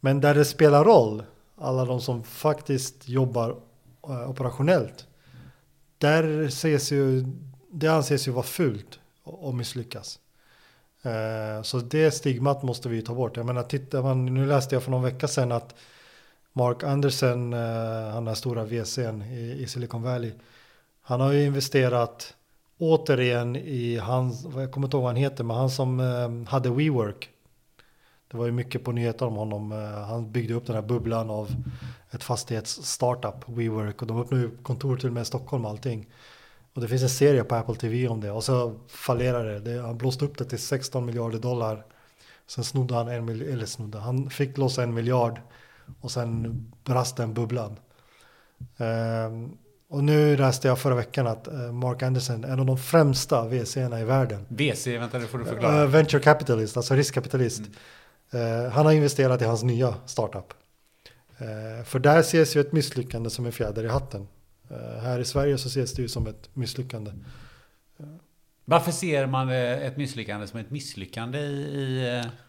Men där det spelar roll, alla de som faktiskt jobbar eh, operationellt. Där ses ju, det anses ju vara fult att misslyckas. Eh, så det stigmat måste vi ta bort. Jag menar, tittar man, nu läste jag för någon vecka sedan att Mark Andersen, eh, han är stora VCn i, Silicon Valley. Han har ju investerat återigen i hans, jag kommer inte ihåg vad han heter, men han som hade WeWork. Det var ju mycket på nyheter om honom. Eh, han byggde upp den här bubblan av ett fastighets-startup, WeWork. Och de öppnade ju kontor till och med i Stockholm och allting. Och det finns en serie på Apple TV om det. Och så fallerade det. det. Han blåste upp det till 16 miljarder dollar. Sen snodde han en miljard, eller snodde, han fick loss en miljard. Och sen brast den bubblan. Ehm, och nu läste jag förra veckan att eh, Mark Anderson, en av de främsta VC'erna i världen. VC, vänta det får du förklara. Eh, venture capitalist, alltså riskkapitalist. Eh, han har investerat i hans nya startup. Eh, för där ses ju ett misslyckande som en fjäder i hatten. Eh, här i Sverige så ses det ju som ett misslyckande. Varför ser man eh, ett misslyckande som ett misslyckande i...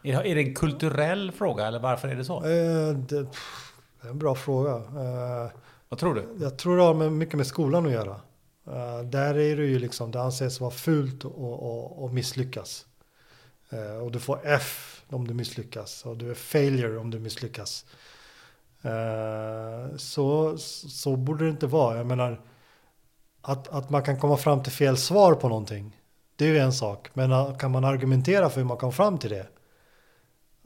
eh, är det en kulturell fråga eller varför är det så? Eh, det, är en bra fråga. Eh, Vad tror du? jag tror det har med, mycket med skolan att göra. Eh, där är det ju liksom, det anses vara fult att och, och misslyckas. Eh, och du får F om du misslyckas. Och du är failure om du misslyckas. Eh, så, så borde det inte vara. Jag menar, att, att man kan komma fram till fel svar på någonting. Det är ju en sak. Men eh, kan man argumentera för hur man kom fram till det?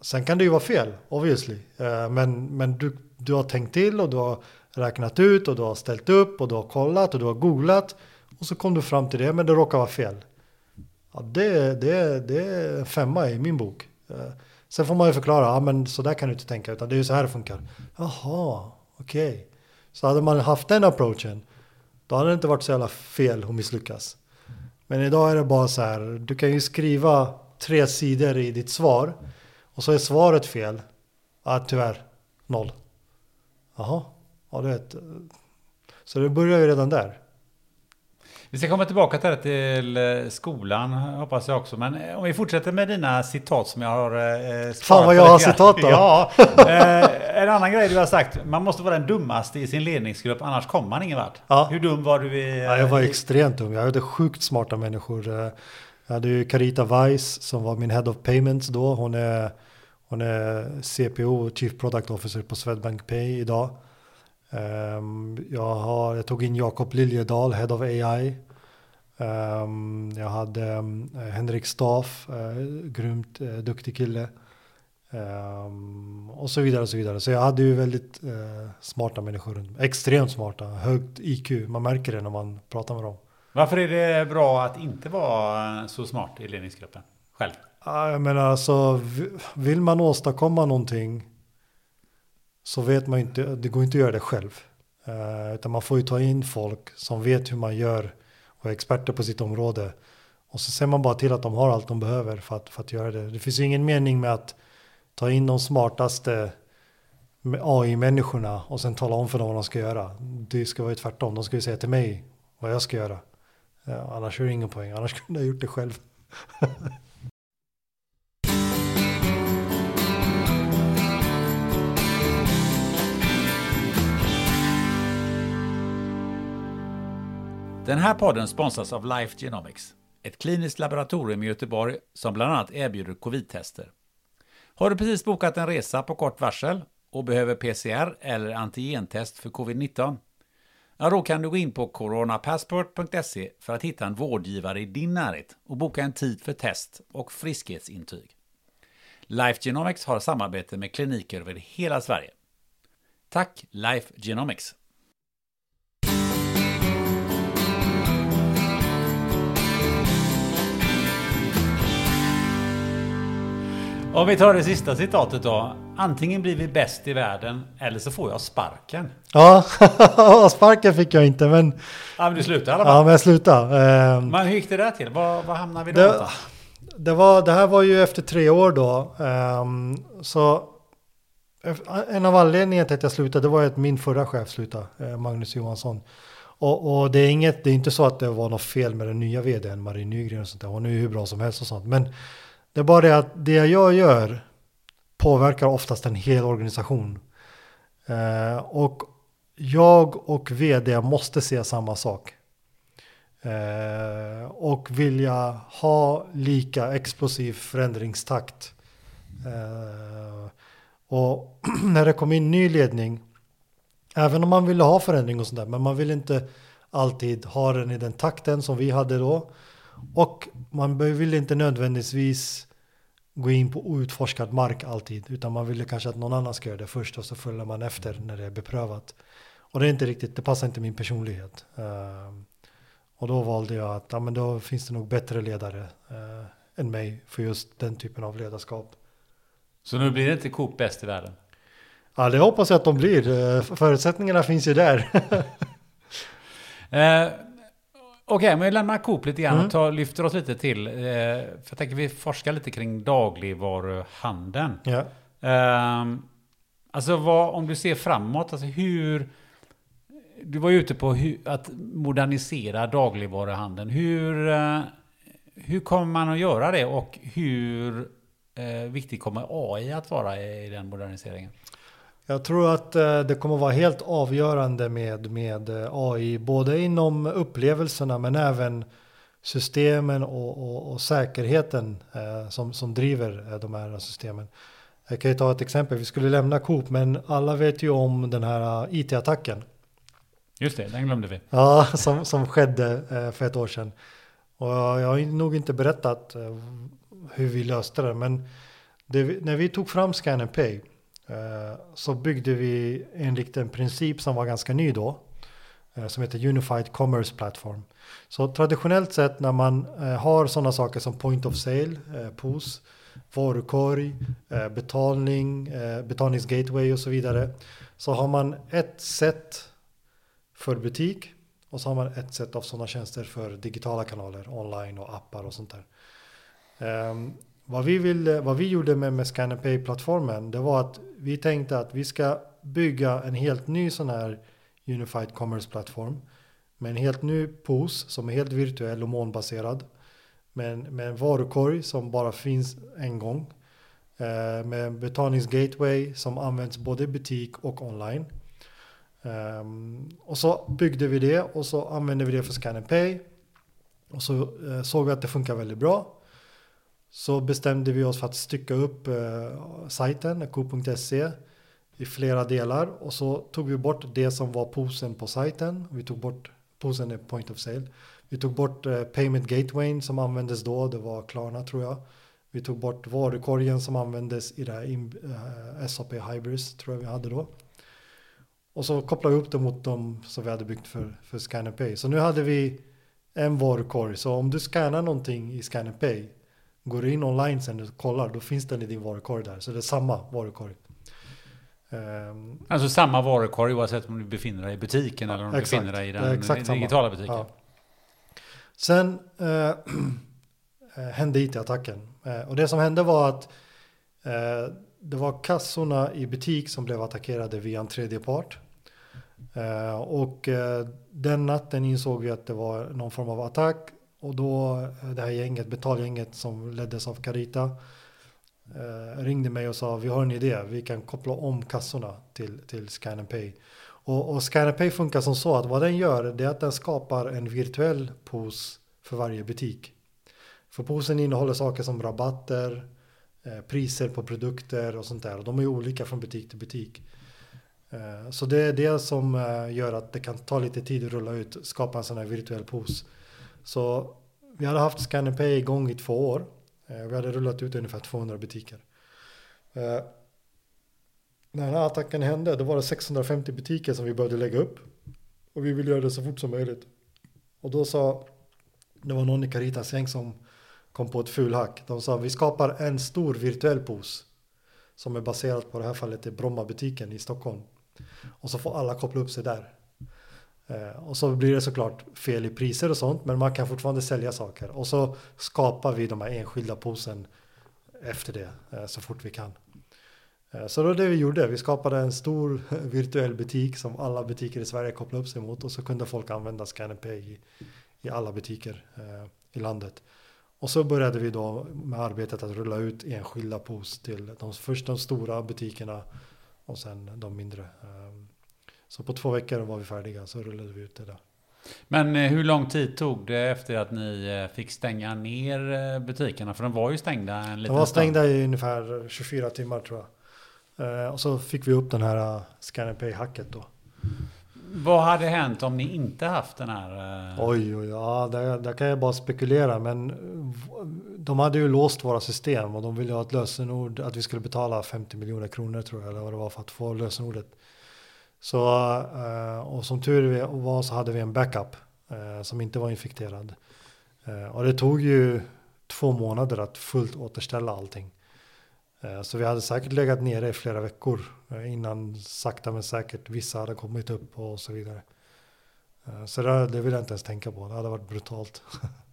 Sen kan det ju vara fel, obviously. Eh, men, men du, du har tänkt till och du har räknat ut och du har ställt upp och du har kollat och du har googlat. Och så kom du fram till det, men det råkar vara fel. Ja, det, det, det är en femma i min bok. Eh, sen får man ju förklara, ja men så där kan du inte tänka, utan det är ju så här det funkar. Jaha, okej. Så hade man haft den approachen, då hade det inte varit så jävla fel att misslyckas. Men idag är det bara så här, du kan ju skriva tre sidor i ditt svar och så är svaret fel. Ja, tyvärr, noll. Jaha, ja du vet. Eh, så det börjar ju redan där. Vi ska komma tillbaka till det till eh, skolan hoppas jag också. Men eh, om vi fortsätter med dina citat som jag har eh, sparat Fan, vad jag har citat då. Ja. Eh, en annan grej du har sagt. Man måste vara den dummaste i sin ledningsgrupp annars kommer man ingen vart. Ja. Hur dum var du i... Ja, jag var extremt dum. Jag hade sjukt smarta människor. Eh, Jag hade ju Carita Weiss som var min head of payments då. Hon är, hon är CPO, Chief Product Officer på Swedbank Pay idag. Ehm, Jag, har, jag tog in Jakob Liljedahl, Head of AI. Ehm, Jag hade ehm, Henrik Staff, eh, grymt eh, duktig kille. Um, och så vidare och så vidare. Så jag hade ju väldigt uh, smarta människor runt mig. Extremt smarta, högt IQ. Man märker det när man pratar med dem. Varför är det bra att inte vara så smart i ledningsgruppen själv? Jag menar alltså, vill man åstadkomma någonting så vet man inte, det går inte att göra det själv. Eh, utan man får ju ta in folk som vet hur man gör och är experter på sitt område. Och så ser man bara till att de har allt de behöver för att, för att göra det. Det finns ju ingen mening med att ta in de smartaste AI-människorna och sen tala om för dem vad de ska göra. Det ska vara tvärtom. De ska ju säga till mig vad jag ska göra. Ja, annars är det ingen poäng. Annars kunde jag gjort det själv. Den här podden sponsras av Life Genomics, ett kliniskt laboratorium i Göteborg som bland annat erbjuder covid-tester. Har du precis bokat en resa på kort varsel och behöver PCR eller antigentest för covid-19? Ja, då kan du gå in på coronapassport.se för att hitta en vårdgivare i din närhet och boka en tid för test och friskhetsintyg. Life Genomics har samarbete med kliniker över hela Sverige. Tack Life Genomics! Om vi tar det sista citatet då. Antingen blir vi bäst i världen eller så får jag sparken. Ja, sparken fick jag inte men... Ja men du slutade i alla fall. Ja men jag slutade. Ehm, men hur gick det där till? Var, var hamnade vi då? Det, det, var, det här var ju efter tre år då. Um, så en av anledningarna till att jag slutade var att min förra chef slutade, eh, Magnus Johansson. Och, och, det är inget, det är inte så att det var något fel med den nya vdn Marie Nygren och sånt där. Hon är ju hur bra som helst och sånt. Men det är bara det att det jag gör påverkar oftast en hel organisation. Eh, och jag och vd måste se samma sak. Eh, och vilja ha lika explosiv förändringstakt. Eh, och när det kom in ny ledning, även om man ville ha förändring och sådär, men man vill inte alltid ha den i den takten som vi hade då. Och man vill inte nödvändigtvis gå in på outforskad mark alltid, utan man ville kanske att någon annan ska göra det först och så följer man efter när det är beprövat. Och det är inte riktigt, det passar inte min personlighet. Uh, och då valde jag att, ja men då finns det nog bättre ledare uh, än mig för just den typen av ledarskap. Så nu blir det inte Coop bäst i världen? Ja, det hoppas jag att de blir. Uh, förutsättningarna finns ju där. Okej, okay, men vi lämnar Coop lite grann mm. och tar, lyfter oss lite till. Eh, för jag tänker vi forskar lite kring dagligvaruhandeln. Ja. Eh, alltså vad, om du ser framåt, alltså hur... Du var ju ute på hur, att modernisera dagligvaruhandeln. Hur, eh, hur kommer man att göra det och hur eh, viktigt kommer AI att vara i, i den moderniseringen? Jag tror att eh, det kommer vara helt avgörande med, med eh, AI, både inom upplevelserna men även systemen och, och, och säkerheten eh, som, som driver de här systemen. Jag kan ju ta ett exempel, vi skulle lämna Coop men alla vet ju om den här IT-attacken. Just det, den glömde vi. Ja, som, som skedde för ett år sedan. Och jag har nog inte berättat hur vi löste det, men det, när vi tog fram Scan and Pay Eh, så byggde vi enligt en princip som var ganska ny då, eh, som heter Unified Commerce Platform. Så traditionellt sett när man eh, har sådana saker som Point of Sale, POS, varukorg, betalning, betalningsgateway och så vidare, så har man ett sätt för butik och så har man ett sätt av sådana tjänster för digitala kanaler, online och appar och sånt där. Ehm, vad vi, ville, eh, vad vi gjorde med, med Scan Pay-plattformen, det var att vi tänkte att vi ska bygga en helt ny sån här Unified Commerce-plattform med en helt ny POS som är helt virtuell och molnbaserad. Med, med en varukorg som bara finns en gång. Eh, med en betalningsgateway som används både i butik och online. Um, och så byggde vi det och så använde vi det för Scan Pay. Och så eh, såg vi att det funkar väldigt bra så bestämde vi oss för att stycka upp eh, sajten, ko.se i flera delar och så tog vi bort det som var posen på sajten. Vi tog bort posen är point of sale. Vi tog bort eh, payment gatewayn som användes då, det var Klarna tror jag. Vi tog bort varukorgen som användes i det här uh, eh, SAP Hybris tror jag vi hade då. Och så kopplade vi upp det mot de som vi hade byggt för, för Scan Pay. Så nu hade vi en varukorg. Så om du scannar någonting i Scan Pay, går du in online sen och kollar, då finns den i din varukorg där. Så det är samma varukorg. Um, alltså samma varukorg oavsett om du befinner dig i butiken eller om du exakt, befinner dig i den digitala butiken? Ja. Sen äh, hände it-attacken. Äh, och det som hände var att äh, det var kassorna i butik som blev attackerade via en tredje part. Eh, och eh, den natten insåg vi att det var någon form av attack och då eh, det här gänget, betalgänget som leddes av Carita eh, ringde mig och sa vi har en idé, vi kan koppla om kassorna till, till Scan Pay. Och, och Scan Pay funkar som så att vad den gör det är att den skapar en virtuell pos för varje butik. För posen innehåller saker som rabatter, eh, priser på produkter och sånt där. Och de är olika från butik till butik. Eh, så det är det som eh, gör att det kan ta lite tid att rulla ut, skapa en sån här virtuell pos. Så vi hade haft Scan Pay igång i två år. Eh, vi hade rullat ut ungefär 200 butiker. Eh, när den här attacken hände, då var det 650 butiker som vi behövde lägga upp. Och vi ville göra det så fort som möjligt. Och då sa, det var någon i Caritas gäng som kom på ett fulhack. De sa, vi skapar en stor virtuell pos. Som är baserad på det här fallet i Bromma-butiken i Stockholm. Och så får alla koppla upp sig där. Eh, och så blir det såklart fel i priser och sånt, men man kan fortfarande sälja saker. Och så skapar vi de här enskilda posen efter det, eh, så fort vi kan. Eh, så det var det vi gjorde. Vi skapade en stor virtuell butik som alla butiker i Sverige kopplade upp sig mot och så kunde folk använda ScanPay i, i alla butiker eh, i landet. Och så började vi då med arbetet att rulla ut enskilda pos till de, först de stora butikerna och sen de mindre. Ehm, så på två veckor var vi färdiga, så rullade vi ut det där. Men eh, hur lång tid tog det efter att ni eh, fick stänga ner eh, butikerna? För de var ju stängda en liten De var stängda i ungefär 24 timmar tror jag. Och så fick vi upp den här Scan Pay-hacket då. Vad hade hänt om ni inte haft den här? Oj, oj, ja, där, där kan jag bara spekulera. Men de hade ju låst våra system och de ville ha ett lösenord, att vi skulle betala 50 miljoner kronor tror jag, eller vad det var för att få lösenordet. Så, eh, och som tur var så hade vi en backup eh, som inte var infekterad. Eh, och det tog ju två månader att fullt återställa allting. Eh, så vi hade säkert legat nere i flera veckor eh, innan sakta men säkert vissa hade kommit upp och så vidare. Eh, så det, det vill jag inte ens tänka på, det hade varit brutalt.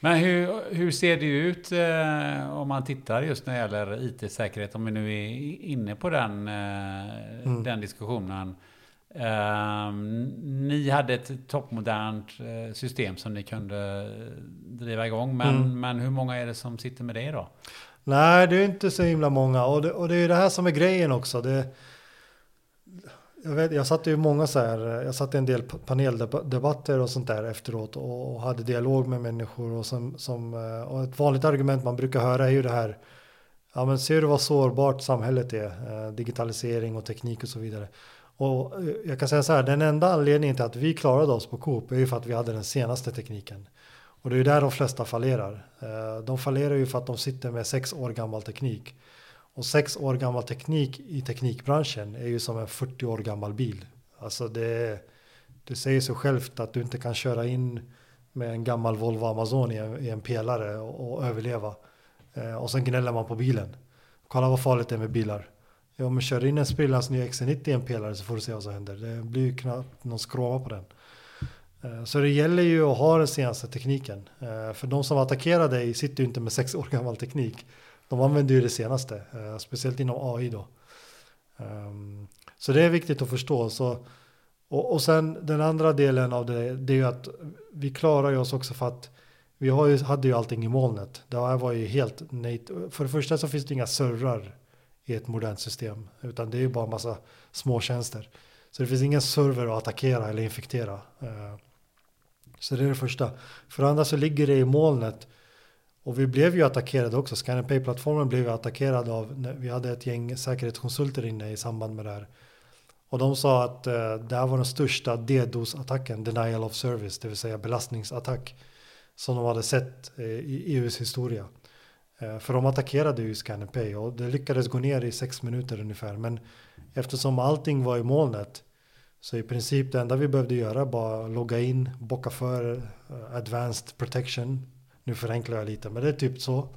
Men hur, hur ser det ut eh, om man tittar just när det gäller IT-säkerhet, om vi nu är inne på den, eh, mm. den diskussionen. Eh, ni hade ett toppmodernt eh, system som ni kunde driva igång, men, mm. men hur många är det som sitter med det då? Nej, det är inte så himla många och det, och det är det här som är grejen också. Det, jag, vet, jag satt ju många så här, jag satt i en del paneldebatter och sånt där efteråt och hade dialog med människor och, som, som, eh, och ett vanligt argument man brukar höra är ju det här, ja men ser du vad sårbart samhället är, eh, digitalisering och teknik och så vidare. Och eh, jag kan säga så här, den enda anledningen till att vi klarade oss på Coop är ju för att vi hade den senaste tekniken. Och det är ju där de flesta fallerar. De fallerar ju för att de sitter med sex år gammal teknik. Och sex år gammal teknik i teknikbranschen är ju som en 40 år gammal bil. Alltså det, det säger sig självt att du inte kan köra in med en gammal Volvo Amazon i en, i en pelare och, och överleva. Eh, och sen gnäller man på bilen. Kolla vad farligt det är med bilar. Ja men kör in en sprillans ny XC90 i en pelare så får du se vad som händer. Det blir ju knappt någon skråma på den. Eh, så det gäller ju att ha den senaste tekniken. Eh, för de som attackerar dig sitter ju inte med sex år gammal teknik. De använder ju det senaste, eh, speciellt inom AI då. Um, så det är viktigt att förstå. Så, och, och sen den andra delen av det, det är ju att vi klarar ju oss också för att vi har ju, hade ju allting i molnet. Det här var ju helt nej. För det första så finns det inga servrar i ett modernt system, utan det är ju bara en massa små tjänster. Så det finns ingen server att attackera eller infektera. Uh, så det är det första. För det andra så ligger det i molnet och vi blev ju attackerade också. Scan Pay-plattformen blev ju attackerad av, vi hade ett gäng säkerhetskonsulter inne i samband med det här. Och de sa att eh, det här var den största DDoS-attacken, denial of service, det vill säga belastningsattack, som de hade sett eh, i EUs historia. Eh, För de attackerade ju ScannerPay Pay och det lyckades gå ner i sex minuter ungefär. Men eftersom allting var i molnet så i princip det enda vi behövde göra bara logga in, bocka för eh, advanced protection. Nu förenklar jag lite, men det är typ så.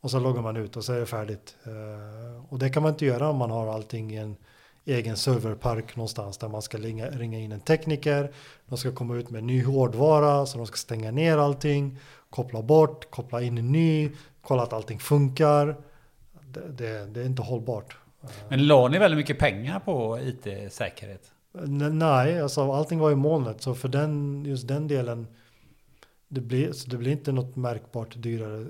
Och så loggar man ut och så är det färdigt. Eh, Och det kan man inte göra om man har allting i en egen serverpark någonstans där man ska ringa, ringa in en tekniker. De ska komma ut med ny hårdvara så de ska stänga ner allting, koppla bort, koppla in en ny, kolla att allting funkar. Det, det, det är inte hållbart. Men la ni väldigt mycket pengar på IT-säkerhet? Nej, alltså allting var i molnet så för den, just den delen det blir, så det blir inte något märkbart dyrare.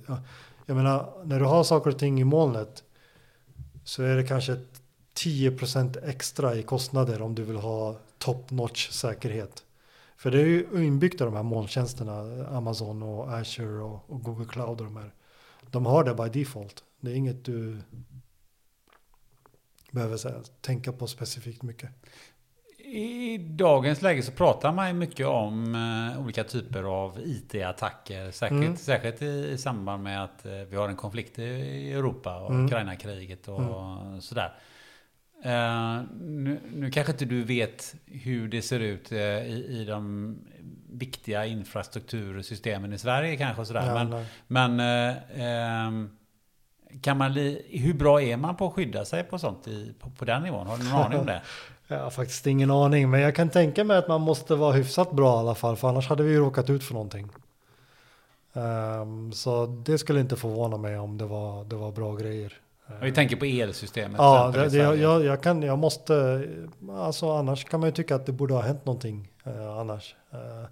Jag menar, när du har saker och ting i molnet så är det kanske 10% extra i kostnader om du vill ha top notch säkerhet. För det är ju inbyggt i de här molntjänsterna, Amazon och Azure och, och Google Cloud och de här. De har det by default. Det är inget du behöver här, tänka på specifikt mycket. I dagens läge så pratar man ju mycket om eh, olika typer av IT-attacker. Säkert, Mm. Särskilt i, samband med att eh, vi har en konflikt i Europa och Mm. Ukraina-kriget och sådär. Eh, nu, nu kanske inte du vet hur det ser ut eh, i, i de viktiga infrastruktursystemen i Sverige kanske sådär. Ja, men men ehm, kan man li, hur bra är man på att skydda sig på sånt i, på, på den nivån? Har du någon aning om det? Jag har faktiskt ingen aning, men jag kan tänka mig att man måste vara hyfsat bra i alla fall, för annars hade vi ju råkat ut för någonting. Ehm, så det skulle inte förvåna mig om det var, det var bra grejer. Vi tänker på elsystemet. Ja, det, det, jag, jag, kan, jag måste, alltså annars kan man ju tycka att det borde ha hänt någonting eh, annars. Eh,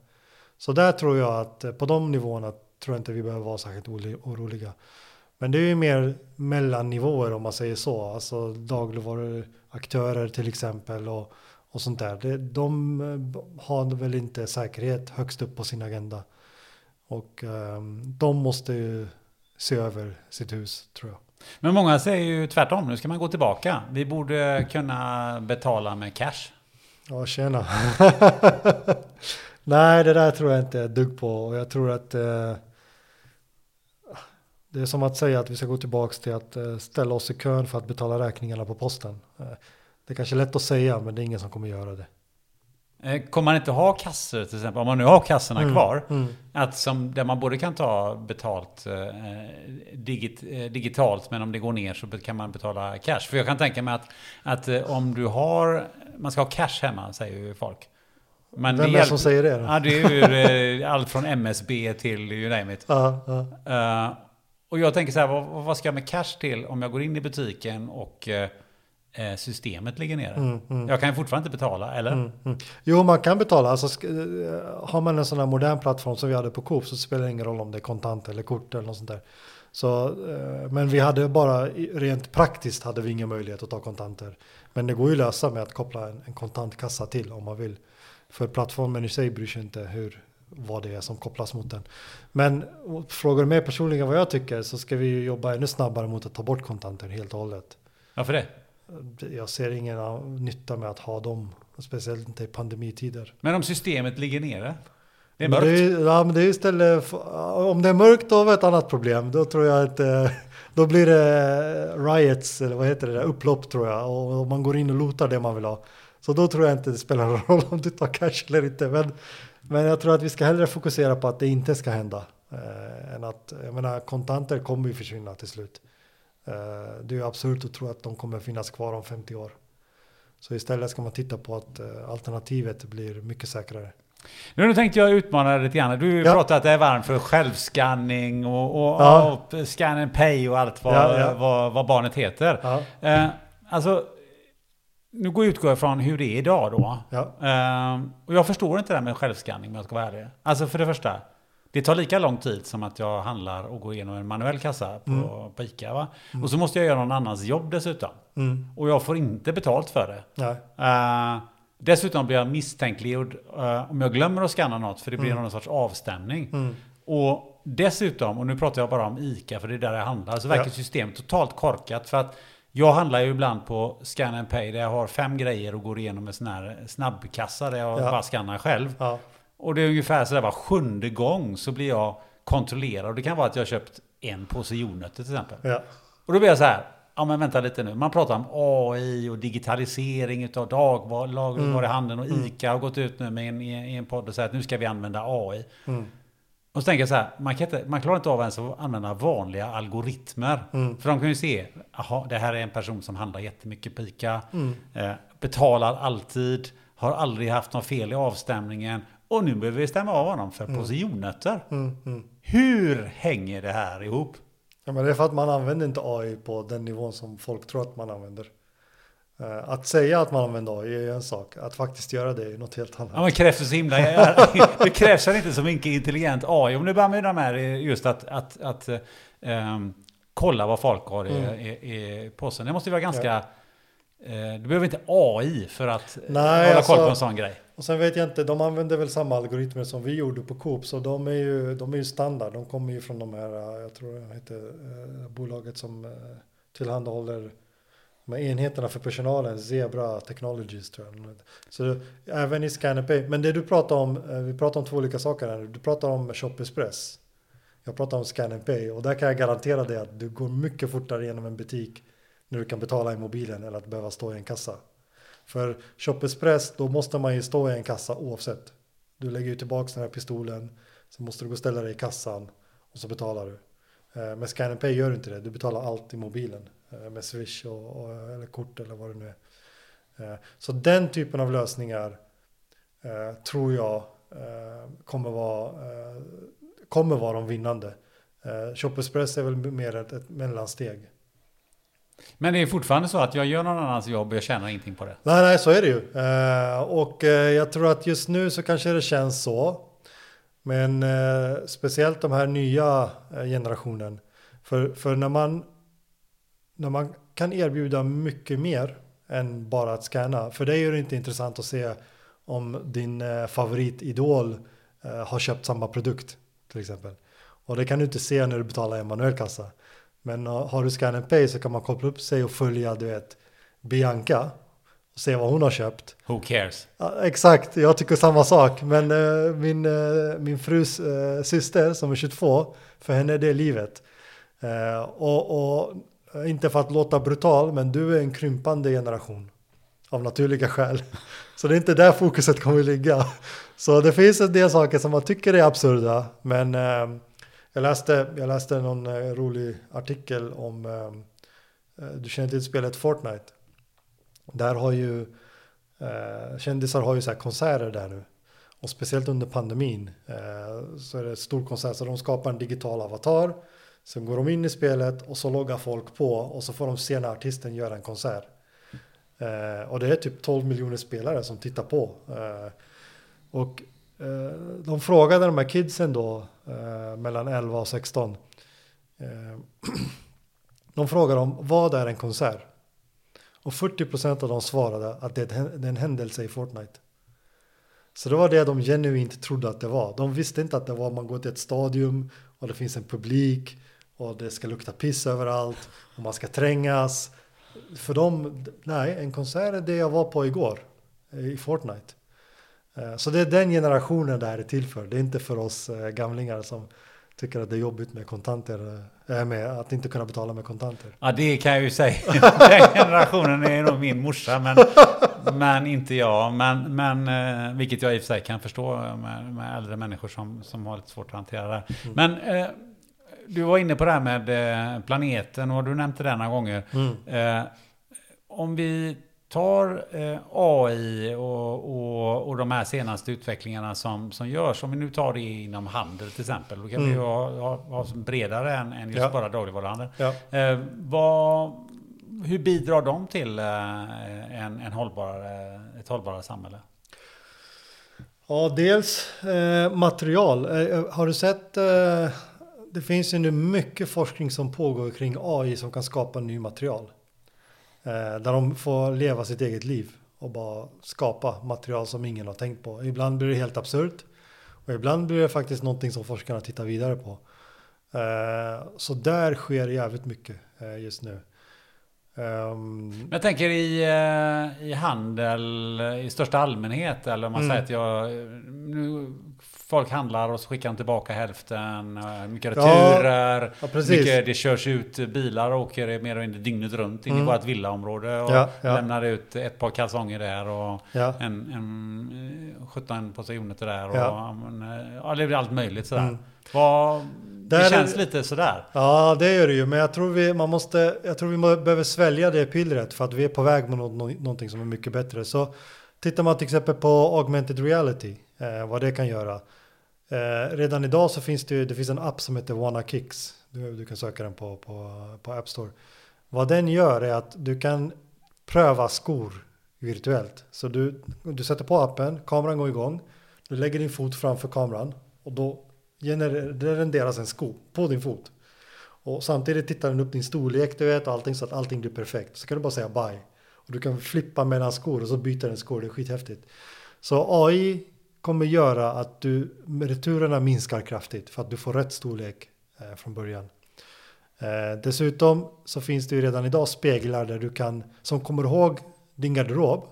så där tror jag att eh, på de nivåerna tror jag inte vi behöver vara särskilt oli- oroliga. Men det är ju mer mellannivåer om man säger så, alltså dagligvaruaktörer till exempel och, och sånt där. Det, de eh, har väl inte säkerhet högst upp på sin agenda. Och ehm, de måste ju se över sitt hus tror jag. Men många säger ju tvärtom. Nu ska man gå tillbaka. Vi borde kunna betala med cash. Ja, tjena. Nej, det där tror jag inte ett dugg på. Och jag tror att eh, det är som att säga att vi ska gå tillbaka till att eh, ställa oss i kön för att betala räkningarna på posten. Eh, det är kanske är lätt att säga, men det är ingen som kommer göra det. Eh, Kommer man inte ha kassor till exempel, om man nu har kassorna Mm, kvar, mm. att som, där man både kan ta betalt eh, digit, eh, digitalt, men om det går ner så kan man betala cash. För jag kan tänka mig att, att eh, om du har, man ska ha cash hemma, säger ju folk. Men Vem är det som säger det då? Ja, det är ju allt från MSB till you name it. Ja, ja. Eh, och jag tänker så här, vad, vad ska jag med cash till om jag går in i butiken och eh, eh, systemet ligger nere? Mm, mm. Jag kan ju fortfarande inte betala, eller? Mm, mm. Jo, man kan betala. Alltså, eh, har man en sån här modern plattform som vi hade på Coop så spelar det ingen roll om det är kontant eller kort eller något sånt där. Så, eh, men vi hade bara, rent praktiskt hade vi ingen möjlighet att ta kontanter. Men det går ju att lösa med att koppla en, en kontantkassa till om man vill. För plattformen i sig bryr sig inte hur, vad det är som kopplas mot den. Men frågar du mig personligen vad jag tycker så ska vi ju jobba ännu snabbare mot att ta bort kontanter helt och hållet. Varför det? Jag ser ingen nytta med att ha dem, speciellt inte i pandemitider. Men om systemet ligger nere? Det är mörkt. Det är, ja, men det är istället, för- om det är mörkt då har vi ett annat problem. Då tror jag att eh, då blir det riots, eller vad heter det, där, upplopp tror jag. Och, och man går in och lotar det man vill ha. Så då tror jag inte det spelar någon roll om du tar cash eller inte. Men, men jag tror att vi ska hellre fokusera på att det inte ska hända. Eh, än att, jag menar, kontanter kommer ju försvinna till slut. Eh, det är ju absurt att tro att de kommer finnas kvar om 50 år. Så istället ska man titta på att eh, alternativet blir mycket säkrare. Nu tänkte jag utmana dig lite grann. Du Ja. pratar att det är varmt för självskanning och, och, Ja. och scan and pay och allt vad, Ja, ja. vad, vad barnet heter. Ja. Eh, alltså, nu går jag utgår från hur det är idag då. Ja. Eh, och jag förstår inte det här med självskanning om jag ska vara ärlig. Alltså för det första, det tar lika lång tid som att jag handlar och går igenom en manuell kassa på, på ICA. Va? Och så måste jag göra någon annans jobb dessutom. Mm. Och jag får inte betalt för det. Eh, dessutom blir jag misstänkliggjord eh, om jag glömmer att scanna något för det blir någon sorts avstämning. Mm. Och dessutom, och nu pratar jag bara om ICA för det är där jag handlar, så verkar Ja. systemet totalt korkat. För att jag handlar ju ibland på Scan and Pay där jag har fem grejer och går igenom en sån här snabbkassa där jag Ja. bara scannar själv. Ja. Och det är ungefär sådär var sjunde gång så blir jag kontrollerad. Och det kan vara att jag har köpt en påse jordnötter till exempel. Ja. Och då blir jag så här, ja men vänta lite nu. Man pratar om AI och digitalisering utav dagligvaruhandeln och ICA har gått ut nu med en, i en podd och sagt att nu ska vi använda AI. Och så tänker jag så här, man, kan inte, man klarar inte av ens att använda vanliga algoritmer. För de kan ju se, jaha, det här är en person som handlar jättemycket på ICA, eh, betalar alltid, har aldrig haft något fel i avstämningen och nu behöver vi stämma av honom för påse jordnötter. Hur hänger det här ihop? Ja, men det är för att man använder inte AI på den nivån som folk tror att man använder. Eh, Att säga att man använder AI är en sak, att faktiskt göra det är något helt annat. Ja, men krävs det så himla... det krävs väl inte så mycket intelligent AI om du börjar med de här just att, att, att ehm, kolla vad folk har i, Mm. i, i påsen. Det måste ju vara ganska... eh, du behöver inte AI för att eh, Nej, hålla alltså- koll på en sån grej. Och sen vet jag inte, de använder väl samma algoritmer som vi gjorde på Coop, så de är ju, de är ju standard. De kommer ju från de här, eh, jag tror det heter eh, bolaget som eh, tillhandahåller de här enheterna för personalen, Zebra Technologies tror jag. Så även i ScannerPay, men det du pratar om, eh, vi pratar om två olika saker här nu. Du pratar om Shop Express. Jag pratar om ScannerPay och där kan jag garantera dig att du går mycket fortare genom en butik när du kan betala i mobilen eller att behöva stå i en kassa. För Shop Express, då måste man ju stå i en kassa oavsett. Du lägger ju tillbaka den här pistolen, så måste du gå och ställa dig i kassan och så betalar du. Eh, men Med Scan and Pay gör du inte det, du betalar allt i mobilen eh, Med Swish och, och, eller kort eller vad det nu är. Eh, Så den typen av lösningar eh, tror jag kommer vara, kommer vara de vinnande. Shop Express är väl mer ett, ett mellansteg. Men det är fortfarande så att jag gör någon annans jobb och jag tjänar ingenting på det. Nej, nej, så är det ju. Och jag tror att just nu så kanske det känns så. Men speciellt de här nya generationen. För, för när, man, när man kan erbjuda mycket mer än bara att scanna. För det är ju inte intressant att se om din eh, favoritidol eh, har köpt samma produkt till exempel. Och det kan du inte se när du betalar en manuell kassa. Men uh, har du Scan and Pay så kan man koppla upp sig och följa du vet Bianca och se vad hon har köpt. Who cares? Exakt, jag tycker samma sak. Men eh, min, eh, min frus eh, syster som är 22, för henne är det livet. Eh, och, och eh, Eh, inte för att låta brutal, men du är en krympande generation. Av naturliga skäl. Så det är inte där fokuset kommer ligga. Så det finns en del saker som man tycker är absurda. Men eh, jag, läste, jag läste någon eh, rolig artikel om, eh, eh, du känner till spelet Fortnite. Där har ju eh, kändisar har ju så här konserter där nu. Och speciellt under pandemin eh, så är det stor konsert. Så de skapar en digital avatar. Sen går de in i spelet och så loggar folk på och så får de se när artisten gör en konsert. Eh, och det är typ 12 miljoner spelare som tittar på. Eh, och eh, de frågade de här kidsen då eh, mellan 11 och 16. Eh, de frågade dem vad är en konsert? Och 40% av dem svarade att det är en händelse i Fortnite. Så det var det de genuint trodde att det var. De visste inte att det var man går till ett stadium och det finns en publik och det ska lukta piss överallt och man ska trängas. För dem, nej, en konsert är det jag var på igår i Fortnite. Eh, Så det är den generationen det här är till för. Det är inte för oss eh, gamlingar som tycker att det är jobbigt med kontanter, äh, med att inte kunna betala med kontanter. Ja, det kan jag ju säga. Den generationen är nog min morsa, men, men inte jag. Men, men, eh, vilket jag i och för sig kan förstå med, med äldre människor som, som har lite svårt att hantera det. här. Men eh, du var inne på det här med eh, planeten och du nämnde det några gånger. Eh, om vi tar eh, AI och, och, och de här senaste utvecklingarna som, som görs, om vi nu tar det inom handel till exempel, då kan vi ju ha, ha, ha bredare än, än just Ja. bara dagligvaruhandel. Ja. Eh, vad, hur bidrar de till en, en hållbarare, ett hållbarare samhälle? Ja, dels eh, material. Eh, har du sett? Eh, det finns ju nu mycket forskning som pågår kring AI som kan skapa ny material. Eh, där de får leva sitt eget liv och bara skapa material som ingen har tänkt på. Ibland blir det helt absurt och ibland blir det faktiskt någonting som forskarna tittar vidare på. Eh, så där sker jävligt mycket eh, just nu. Men jag tänker i, eh, i handel i största allmänhet, eller om man Mm. säger att jag... Nu folk handlar och så skickar de tillbaka hälften. eh, Mycket returer. ja, precis. mycket, det körs ut bilar och åker mer eller mindre dygnet runt in i vårt villaområde. Och Mm. Ja, ja. lämnar ut ett par kalsonger där och Ja. en, en eh, 17 portioner uniter där. Och, Ja. ja. men, eh, ja, det blir allt möjligt sådär. Mm. Vad, Där det känns lite sådär. Ja, det gör det ju. Men jag tror vi, man måste, jag tror vi behöver svälja det pillret för att vi är på väg mot nå- nå- någonting som är mycket bättre. Så tittar man till exempel på augmented reality, eh, vad det kan göra. Eh, redan idag så finns det ju, det finns en app som heter Wanna Kicks. Du, du kan söka den på, på, på App Store. Vad den gör är att du kan pröva skor virtuellt. Så du, du sätter på appen, kameran går igång, du lägger din fot framför kameran och då genererar, det renderas en sko på din fot. Och samtidigt tittar den upp din storlek, du vet, och allting så att allting blir perfekt. Så kan du bara säga bye. Och du kan flippa mellan skor och så byter den skor, det är skithäftigt. Så AI kommer göra att du, returerna minskar kraftigt för att du får rätt storlek eh, från början. Eh, dessutom så finns det ju redan idag speglar där du kan, som kommer ihåg din garderob,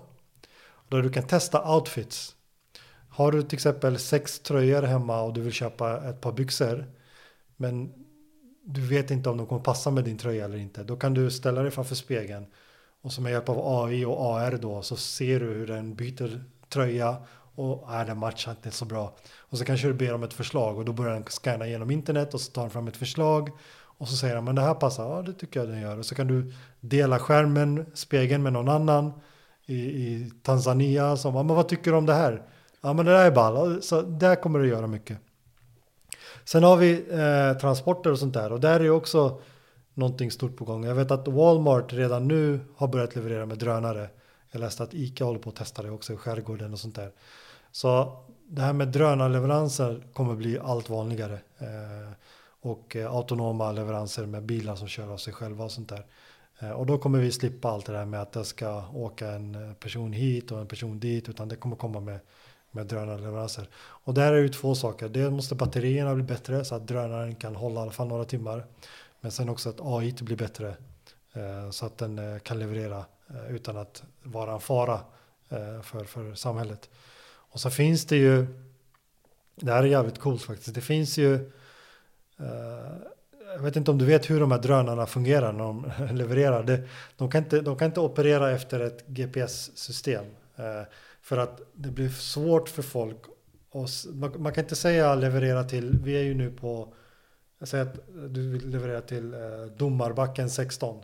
där du kan testa outfits. Har du till exempel sex tröjor hemma och du vill köpa ett par byxor, men du vet inte om de kommer passa med din tröja eller inte, då kan du ställa dig framför spegeln och så med hjälp av AI och AR då så ser du hur den byter tröja och är den matchar inte så bra. Och så kanske du ber om ett förslag och då börjar den scanna genom internet och så tar den fram ett förslag och så säger den men det här passar, ja det tycker jag den gör. Och så kan du dela skärmen, spegeln med någon annan i, i Tanzania som, ja men vad tycker du om det här? Ja men det där är ball, så där kommer det göra mycket. Sen har vi eh, transporter och sånt där och där är ju också någonting stort på gång. Jag vet att Walmart redan nu har börjat leverera med drönare. Jag läste att ICA håller på att testa det också i skärgården och sånt där. Så det här med drönarleveranser kommer bli allt vanligare. Eh, och eh, autonoma leveranser med bilar som kör av sig själva och sånt där. Eh, och då kommer vi slippa allt det där med att det ska åka en eh, person hit och en person dit. Utan det kommer komma med, med drönarleveranser. Och där är det ju två saker. Dels måste batterierna bli bättre så att drönaren kan hålla i alla fall några timmar. Men sen också att AI blir bättre så att den kan leverera utan att vara en fara för, för samhället. Och så finns det ju, det här är jävligt coolt faktiskt, det finns ju, eh, jag vet inte om du vet hur de här drönarna fungerar när de levererar. Det, de, kan inte, de kan inte operera efter ett GPS-system. Eh, för att det blir svårt för folk. Och, man, man kan inte säga leverera till, vi är ju nu på jag säger att du vill leverera till eh, Domarbacken 16.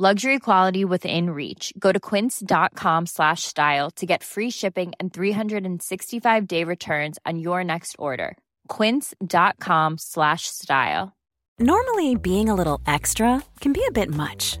Luxury quality within reach. Go to quince.com slash style to get free shipping and 365 day returns on your next order. Quince.com slash style. Normally, being a little extra can be a bit much,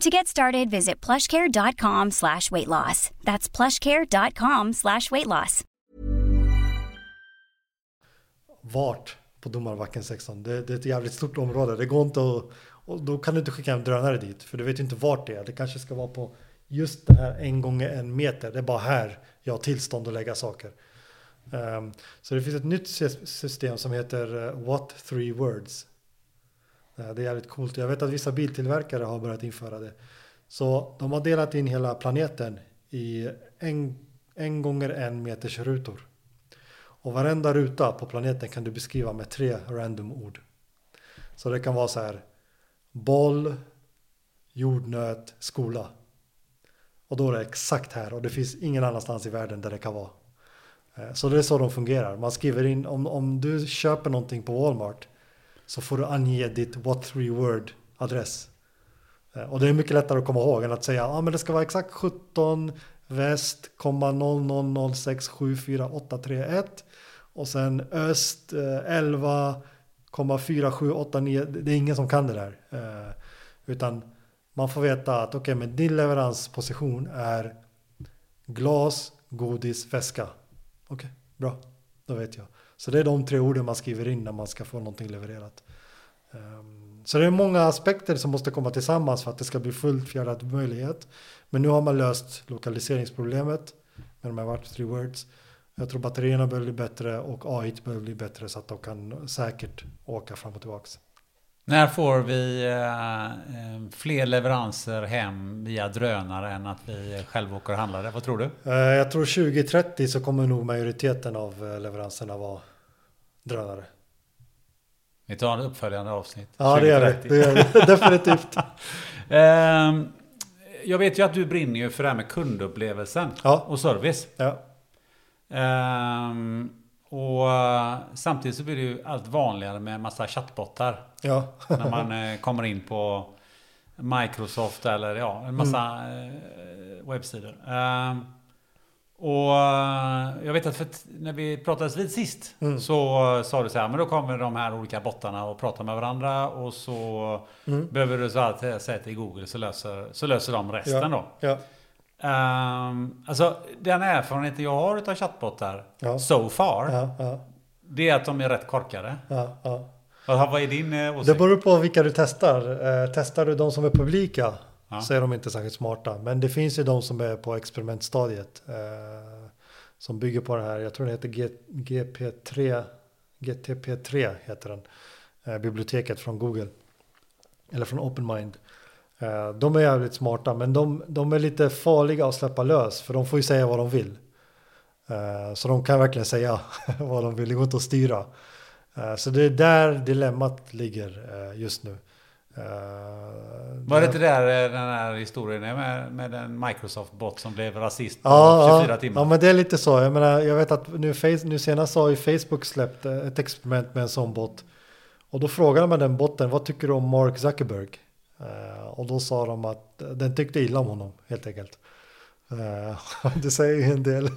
To get started, visit plushcare.com slash weight loss. That's plushcare.com slash weight loss. Vart på Domarbacken 16? Det, det är ett jävligt stort område. Det går inte att... Och då kan du inte skicka en drönare dit. För du vet inte vart det är. Det kanske ska vara på just det här en gånger en meter. Det är bara här jag har tillstånd att lägga saker. Um, så det finns ett nytt system som heter eh, What Three Words. Eh, det är jävligt coolt. Jag vet att vissa biltillverkare har börjat införa det. Så de har delat in hela planeten i en en gånger en meters rutor. Och varenda ruta på planeten kan du beskriva med tre random ord. Så det kan vara så här boll, jordnöt, skola. Och då är det exakt här och det finns ingen annanstans i världen där det kan vara. Eh, så det är så de fungerar. Man skriver in om, om du köper någonting på Walmart så får du ange ditt what three word adress. Eh, och det är mycket lättare att komma ihåg än att säga ja ah, men det ska vara exakt 17 väst, 000674831 och sen öst eh, 11,4789. Det är ingen som kan det där. Eh, Utan man får veta att okej, men din leveransposition är glas, godis, väska. Okej, bra. Då vet jag. Så det är de tre orden man skriver in när man ska få någonting levererat. Ehm, Så det är många aspekter som måste komma tillsammans för att det ska bli fullt fjärrad möjlighet. Men nu har man löst lokaliseringsproblemet med de här What Three Words. Jag tror batterierna behöver bli bättre och AI behöver bli bättre så att de kan säkert åka fram och tillbaks. När får vi eh, eh, fler leveranser hem via drönare än att vi själva åker och handlar det? Vad tror du? Eh, Jag tror 2030 så kommer nog majoriteten av leveranserna vara drönare. Vi tar en uppföljande avsnitt. Ja, det gör 2030. vi. Det gör vi. Definitivt. Ehm, jag vet ju att du brinner ju för det här med kundupplevelsen Ja. och service. Ja. Ehm, och eh, samtidigt så blir det ju allt vanligare med massa chattbottar. Ja. när man eh, kommer in på Microsoft eller ja, en massa Mm. eh, webbsidor. Ehm, och eh, jag vet att för när vi pratades vid sist Mm. så sa du så här, men då kommer de här olika bottarna och pratar med varandra och så Mm. behöver du så här säga till Google så löser, så löser de resten då. Ja. Ehm, alltså den erfarenheten jag har utav chattbottar Ja. so far, Ja. Ja. det är att de är rätt korkade. Ja. Ja. Vad är din eh, åsikt? Det beror på vilka du testar. Eh, testar du de som är publika Ja. så är de inte särskilt smarta. Men det finns ju de som är på experimentstadiet. Eh, som bygger på det här, jag tror det heter G, GP3, GTP3 heter den. Eh, biblioteket från Google. Eller från OpenMind. Eh, de är jävligt smarta men de, de är lite farliga att släppa lös. För de får ju säga vad de vill. Eh, så de kan verkligen säga vad de vill, det går inte att styra. Eh, Så det är där dilemmat ligger eh, just nu. Eh, Var det inte där eh, den här historien med, med en Microsoft-bot som blev rasist på Ja, 24 ja, timmar? ja, men det är lite så. Jag menar, jag vet att nu, face, nu senast har ju Facebook släppt eh, ett experiment med en sån bot. Och då frågade man den botten, vad tycker du om Mark Zuckerberg? Eh, och då sa de att den tyckte illa om honom, helt enkelt. Eh, det säger ju en del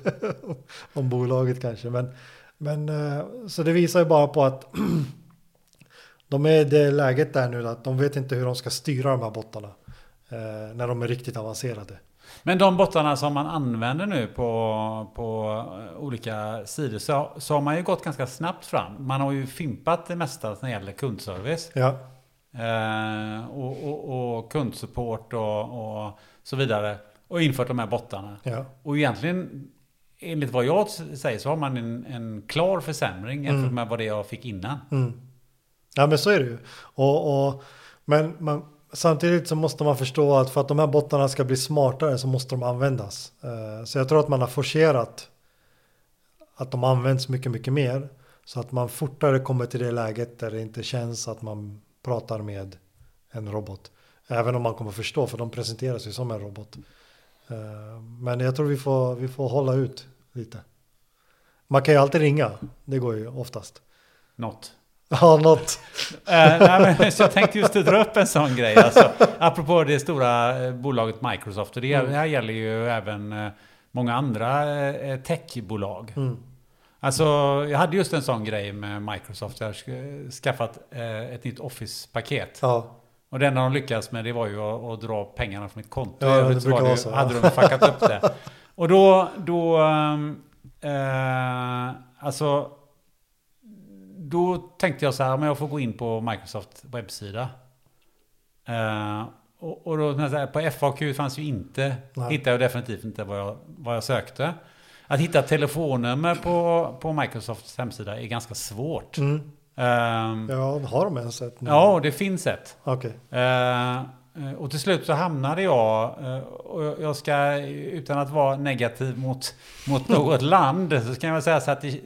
om bolaget kanske. Men, men eh, så det visar ju bara på att de är i det läget där nu att de vet inte hur de ska styra de här bottarna. Eh, när de är riktigt avancerade. Men de bottarna som man använder nu på, på olika sidor så, så har man ju gått ganska snabbt fram. Man har ju fimpat det mesta när det gäller kundservice. Ja, Eh, och, och, och kundsupport och, och så vidare. Och infört de här bottarna. ja. Och egentligen, enligt vad jag säger, så har man en, en klar försämring jämfört med vad det jag fick innan. Mm. Ja men så är det ju. Och, och, men man, samtidigt så måste man förstå att för att de här bottarna ska bli smartare så måste de användas. Eh, så jag tror att man har forcerat att de används mycket, mycket mer. Så att man fortare kommer till det läget där det inte känns att man pratar med en robot. Även om man kommer förstå, för de presenteras ju som en robot. Eh, men jag tror vi får, vi får hålla ut lite. Man kan ju alltid ringa, det går ju oftast. Något. Ja, något. Eh, nej, så jag tänkte just dra upp en sån grej. Alltså, apropå det stora eh, bolaget Microsoft. Och det, Mm. här gäller ju även eh, många andra techbolag. Mm. Alltså, jag hade just en sån grej med Microsoft. Jag har sk- skaffat ett nytt Office-paket. Ja, Och det enda de lyckades med det var ju att, att dra pengarna från mitt konto. Ja, det brukar vara så, hade ja. de fuckat upp det. Och då, då, ehm, eh, alltså, då tänkte jag så här, men jag får gå in på Microsoft webbsida. Eh, och, och då, på FAQ fanns ju inte, Nej. hittade jag definitivt inte vad jag, vad jag sökte. Att hitta telefonnummer på, på Microsofts hemsida är ganska svårt. mm. Ehm, ja har de ens ett nu? ja, det finns ett. Okej. Eh, eh, och till slut så hamnade jag, eh, och jag ska utan att vara negativ mot, mot något land, så ska jag säga så att det,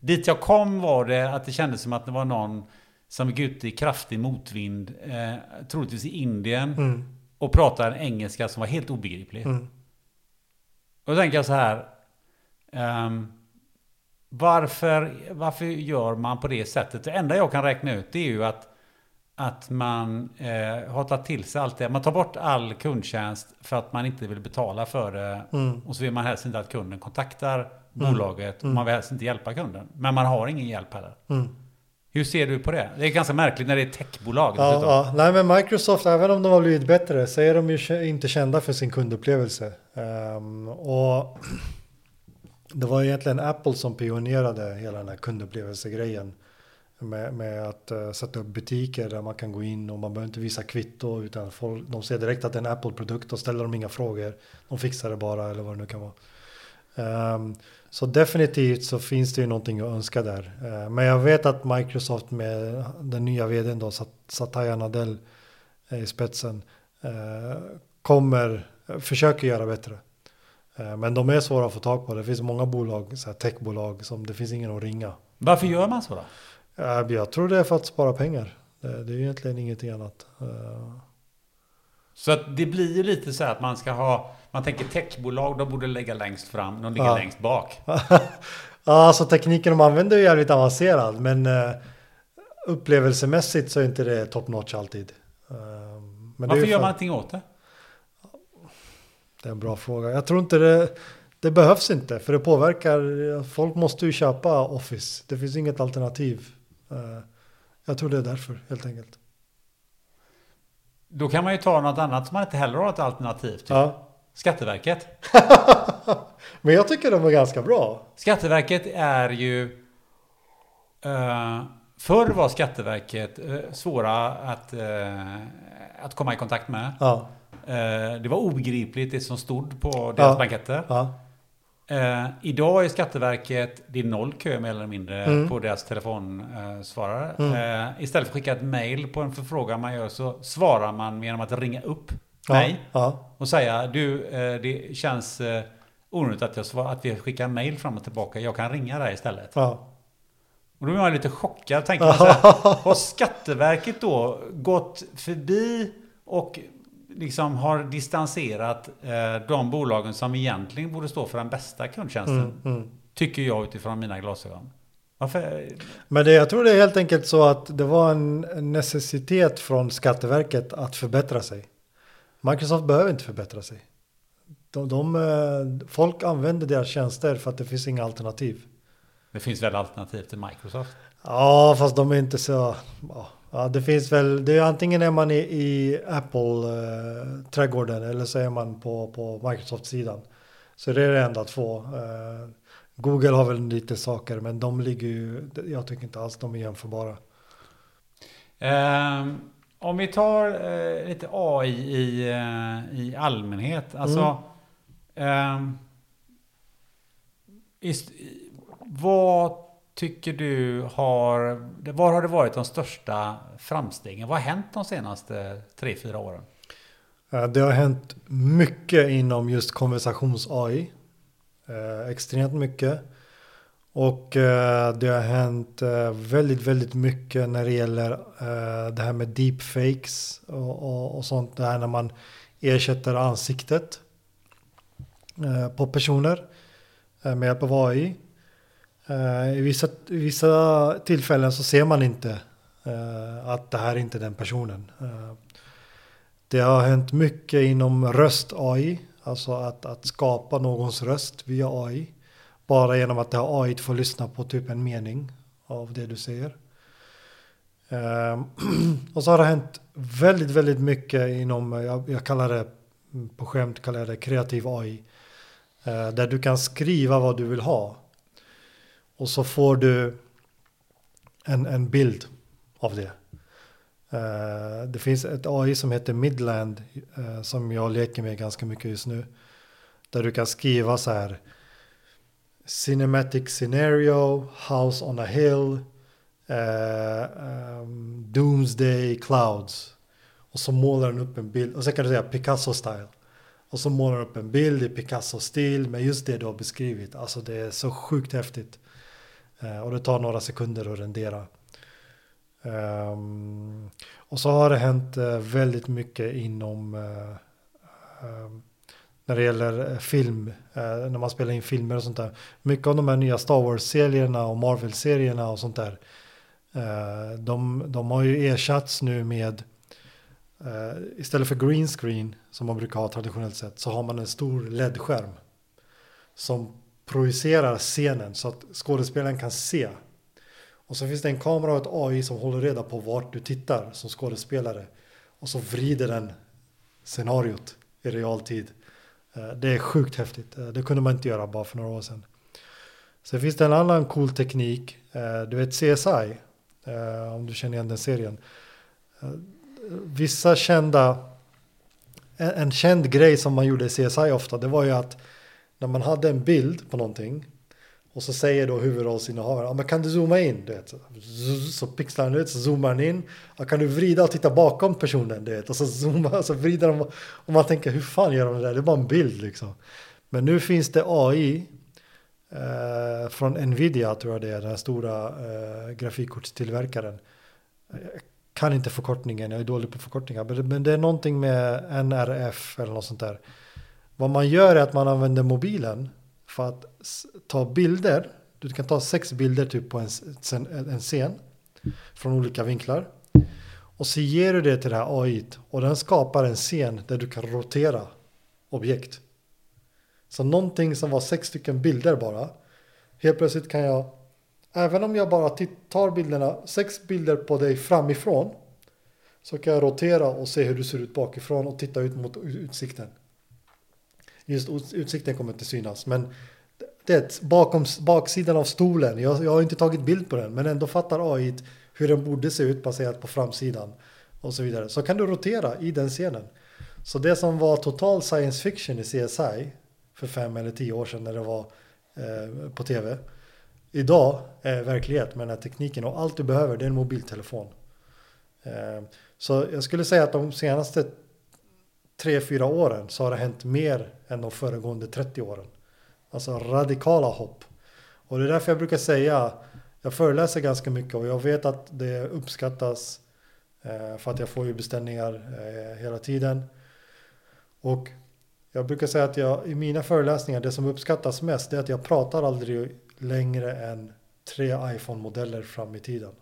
dit jag kom var det att det kändes som att det var någon som gick ut i kraftig motvind, eh, troligtvis i Indien, Mm. och pratade en engelska som var helt obegriplig. Mm. Och då tänker jag så här. ehm, varför, varför gör man på det sättet? Det enda jag kan räkna ut det är ju att, att man eh, har tagit till sig allt det. Man tar bort all kundtjänst för att man inte vill betala för det. Mm. Och så vill man helst inte att kunden kontaktar bolaget. Och man vill helst inte hjälpa kunden. Men man har ingen hjälp heller. Mm. Hur ser du på det? Det är ganska märkligt när det är techbolag. Ja, ja. Nej, men Microsoft, även om de har blivit bättre, så är de ju inte kända för sin kundupplevelse. Ehm, och det var egentligen Apple som pionerade hela den här kundupplevelsegrejen. Med, med att eh, sätta upp butiker där man kan gå in och man behöver inte visa kvitto utan folk, de ser direkt att det är en Apple-produkt och ställer de inga frågor. De fixar det bara eller vad det nu kan vara. Ehm, så definitivt så finns det ju någonting att önska där. Eh, men jag vet att Microsoft med den nya vdn då, Sat- Satya Nadell eh, i spetsen, eh, kommer, eh, försöker göra bättre. Eh, men de är svåra att få tag på. Det finns många bolag, så här techbolag, som det finns ingen att ringa. Varför gör man så då? Jag tror det är för att spara pengar. Det det är egentligen ingenting annat. Så att det blir ju lite så här att man ska ha, man tänker techbolag, de borde lägga längst fram, de ligger Ja. längst bak. ja, alltså tekniken de använder är jävligt avancerad, men eh, upplevelsemässigt så är inte det top notch alltid. Är Varför gör för- man ingenting åt det? Det är en bra fråga. Jag tror inte det, det behövs inte, för det påverkar, folk måste ju köpa Office. Det finns inget alternativ. Eh, Jag tror det är därför, helt enkelt. Då kan man ju ta något annat som man inte heller har ett alternativ till. Ja. Skatteverket. Men jag tycker de är ganska bra. Skatteverket är ju... Uh, förr var Skatteverket eh, svåra att, eh, att komma i kontakt med. Ja, Eh, det var obegripligt det som stod på deras Ja. blanketter. ja, Eh, idag är Skatteverket, det är noll kö mer eller mindre Mm. på deras telefonsvarare. Eh, istället för att skicka ett mail på en förfrågan man gör så svarar man genom att ringa upp mig ja, och säga du, eh, det känns eh, onödigt att, jag svar, att vi skickar mail fram och tillbaka. Jag kan ringa dig istället. ja. Och då är man lite chockad. Tänker man så här, har Skatteverket då gått förbi och liksom har distanserat eh, de bolagen som egentligen borde stå för den bästa kundtjänsten? Mm, mm. Tycker jag utifrån mina glasögon. Varför? Men det, jag tror det är helt enkelt så att det var en necessitet från Skatteverket att förbättra sig. Microsoft behöver inte förbättra sig. De, de, eh, folk använder deras tjänster för att det finns inga alternativ. Det finns väl alternativ till Microsoft? Ja, fast de är inte så... ja, det finns väl... Det är antingen är man i, i Apple-trädgården eller så är man på, på Microsoft-sidan. Så det är det enda två. Eh, Google har väl lite saker, men de ligger ju... Jag tycker inte alls de är jämförbara. Ehm, om vi tar eh, lite AI i, eh, i allmänhet. Alltså, ehm, ist, vad tycker du har... Var har det varit de största framstegen? Vad har hänt de senaste tre fyra åren? Eh, Det har hänt mycket inom just konversations-AI. Eh, extremt mycket. Och eh, det har hänt eh, väldigt, väldigt mycket när det gäller eh, det här med deepfakes och, och, och sånt. Det här när man ersätter ansiktet på personer med hjälp av AI. I vissa, i vissa tillfällen så ser man inte att det här är inte den personen. Det har hänt mycket inom röst-AI, alltså att, att skapa någons röst via AI. Bara genom att det har AI får lyssna på typ en mening av det du säger. Ehm, och så har det hänt väldigt, väldigt mycket inom, jag, jag kallar det på skämt kallar jag det kreativ AI. Eh, där du kan skriva vad du vill ha. Och så får du en, en bild av det. Eh, det finns ett AI som heter Midland eh, som jag leker med ganska mycket just nu. Där du kan skriva så här. Cinematic scenario, house on a hill, eh, um, doomsday clouds. Och så målar den upp en bild. Och så kan du säga Picasso-style. Och så målar den upp en bild i Picasso-stil med just det du har beskrivit. Alltså det är så sjukt häftigt. Eh, och det tar några sekunder att rendera. Um, och så har det hänt eh, väldigt mycket inom um, när det gäller eh, film, eh, när man spelar in filmer och sånt där. Mycket av de här nya Star Wars-serierna och Marvel-serierna och sånt där. Eh, de, de har ju ersatts nu med istället för green screen som man brukar ha traditionellt sett så har man en stor LED-skärm som projicerar scenen så att skådespelaren kan se och så finns det en kamera och ett AI som håller reda på vart du tittar som skådespelare. Och så vrider den scenariot i realtid. Eh, det är sjukt häftigt. Eh, det kunde man inte göra bara för några år sedan. Sen finns det en annan cool teknik. Eh, du vet CSI. Om du känner igen den serien. Vissa kända... En känd grej som man gjorde i CSI ofta. Det var ju att när man hade en bild på någonting och så säger då huvudrollsinnehavaren, ja men kan du zooma in? Du vet, så pixlar han ut, så zoomar han in. Ja, kan du vrida och titta bakom personen? Du vet, och så zoomar, så vrider de. Och man tänker, hur fan gör de det där? Det är bara en bild liksom. Men nu finns det AI eh, från Nvidia, tror jag det är, den här stora eh, grafikkortstillverkaren. Jag kan inte förkortningen, jag är dålig på förkortningar. Men det är någonting med NRF eller något sånt där. Vad man gör är att man använder mobilen för att ta bilder. Du kan ta sex bilder typ på en, en scen från olika vinklar. Och så ger du det till det här AI och den skapar en scen där du kan rotera objekt. Så någonting som var sex stycken bilder bara. Helt plötsligt kan jag, även om jag bara tar bilderna, sex bilder på dig framifrån. Så kan jag rotera och se hur du ser ut bakifrån och titta ut mot utsikten. Just utsikten kommer inte synas. Men det bakom baksidan av stolen. Jag, jag har inte tagit bild på den. Men ändå fattar AI hur den borde se ut baserat på framsidan. Och så vidare. Så kan du rotera i den scenen. Så det som var total science fiction i CSI. För fem eller tio år sedan när det var eh, på tv. Idag är verklighet med den här tekniken. Och allt du behöver det är en mobiltelefon. Eh, så jag skulle säga att de senaste tre, fyra åren så har det hänt mer än de föregående 30 åren. Alltså radikala hopp. Och det är därför jag brukar säga, jag föreläser ganska mycket och jag vet att det uppskattas eh, för att jag får ju beställningar eh, hela tiden. Och jag brukar säga att jag, i mina föreläsningar, det som uppskattas mest är att jag pratar aldrig längre än tre iPhone-modeller fram i tiden.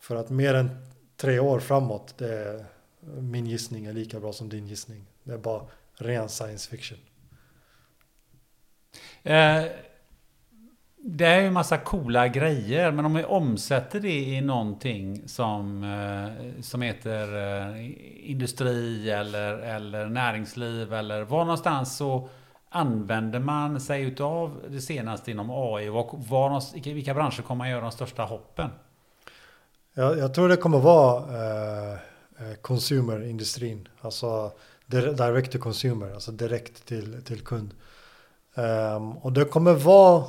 För att mer än tre år framåt, det är min gissning är lika bra som din gissning. Det är bara ren science fiction. Eh, det är ju en massa coola grejer, men om vi omsätter det i någonting som, eh, som heter eh, industri eller, eller näringsliv eller var någonstans så använder man sig utav det senaste inom AI? Var, var, vilka branscher kommer man göra de största hoppen? Jag, jag tror det kommer vara Eh, Eh, consumer-industrin. Alltså direct to consumer, alltså direkt till, till kund. Um, och det kommer vara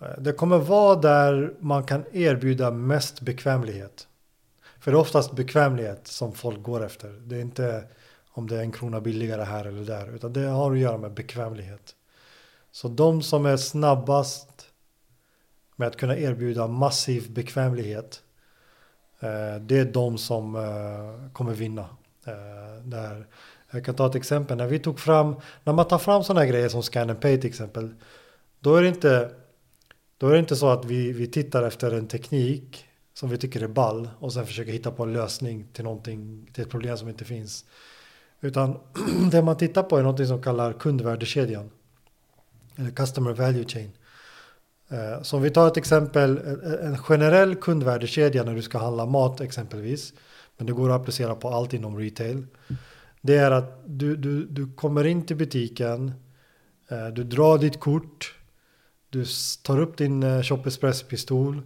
eh, det kommer vara där man kan erbjuda mest bekvämlighet. För det är oftast bekvämlighet som folk går efter. Det är inte om det är en krona billigare här eller där, utan det har att göra med bekvämlighet. Så de som är snabbast med att kunna erbjuda massiv bekvämlighet Eh, det är de som eh, kommer vinna. Eh, där. Jag kan ta ett exempel. När vi tog fram, när man tar fram sådana grejer som Scan and Pay till exempel. Då är det inte, då är det inte så att vi, vi tittar efter en teknik som vi tycker är ball och sen försöker hitta på en lösning till någonting, till ett problem som inte finns. Utan det man tittar på är någonting som kallar kundvärdekedjan. Eller Customer Value Chain. Eh, så om vi tar ett exempel, eh, eh, en generell kundvärdekedja när du ska handla mat exempelvis, men det går att applicera på allt inom retail. Det är att du, du, du kommer in till butiken, du drar ditt kort, du tar upp din Shop Express-pistol,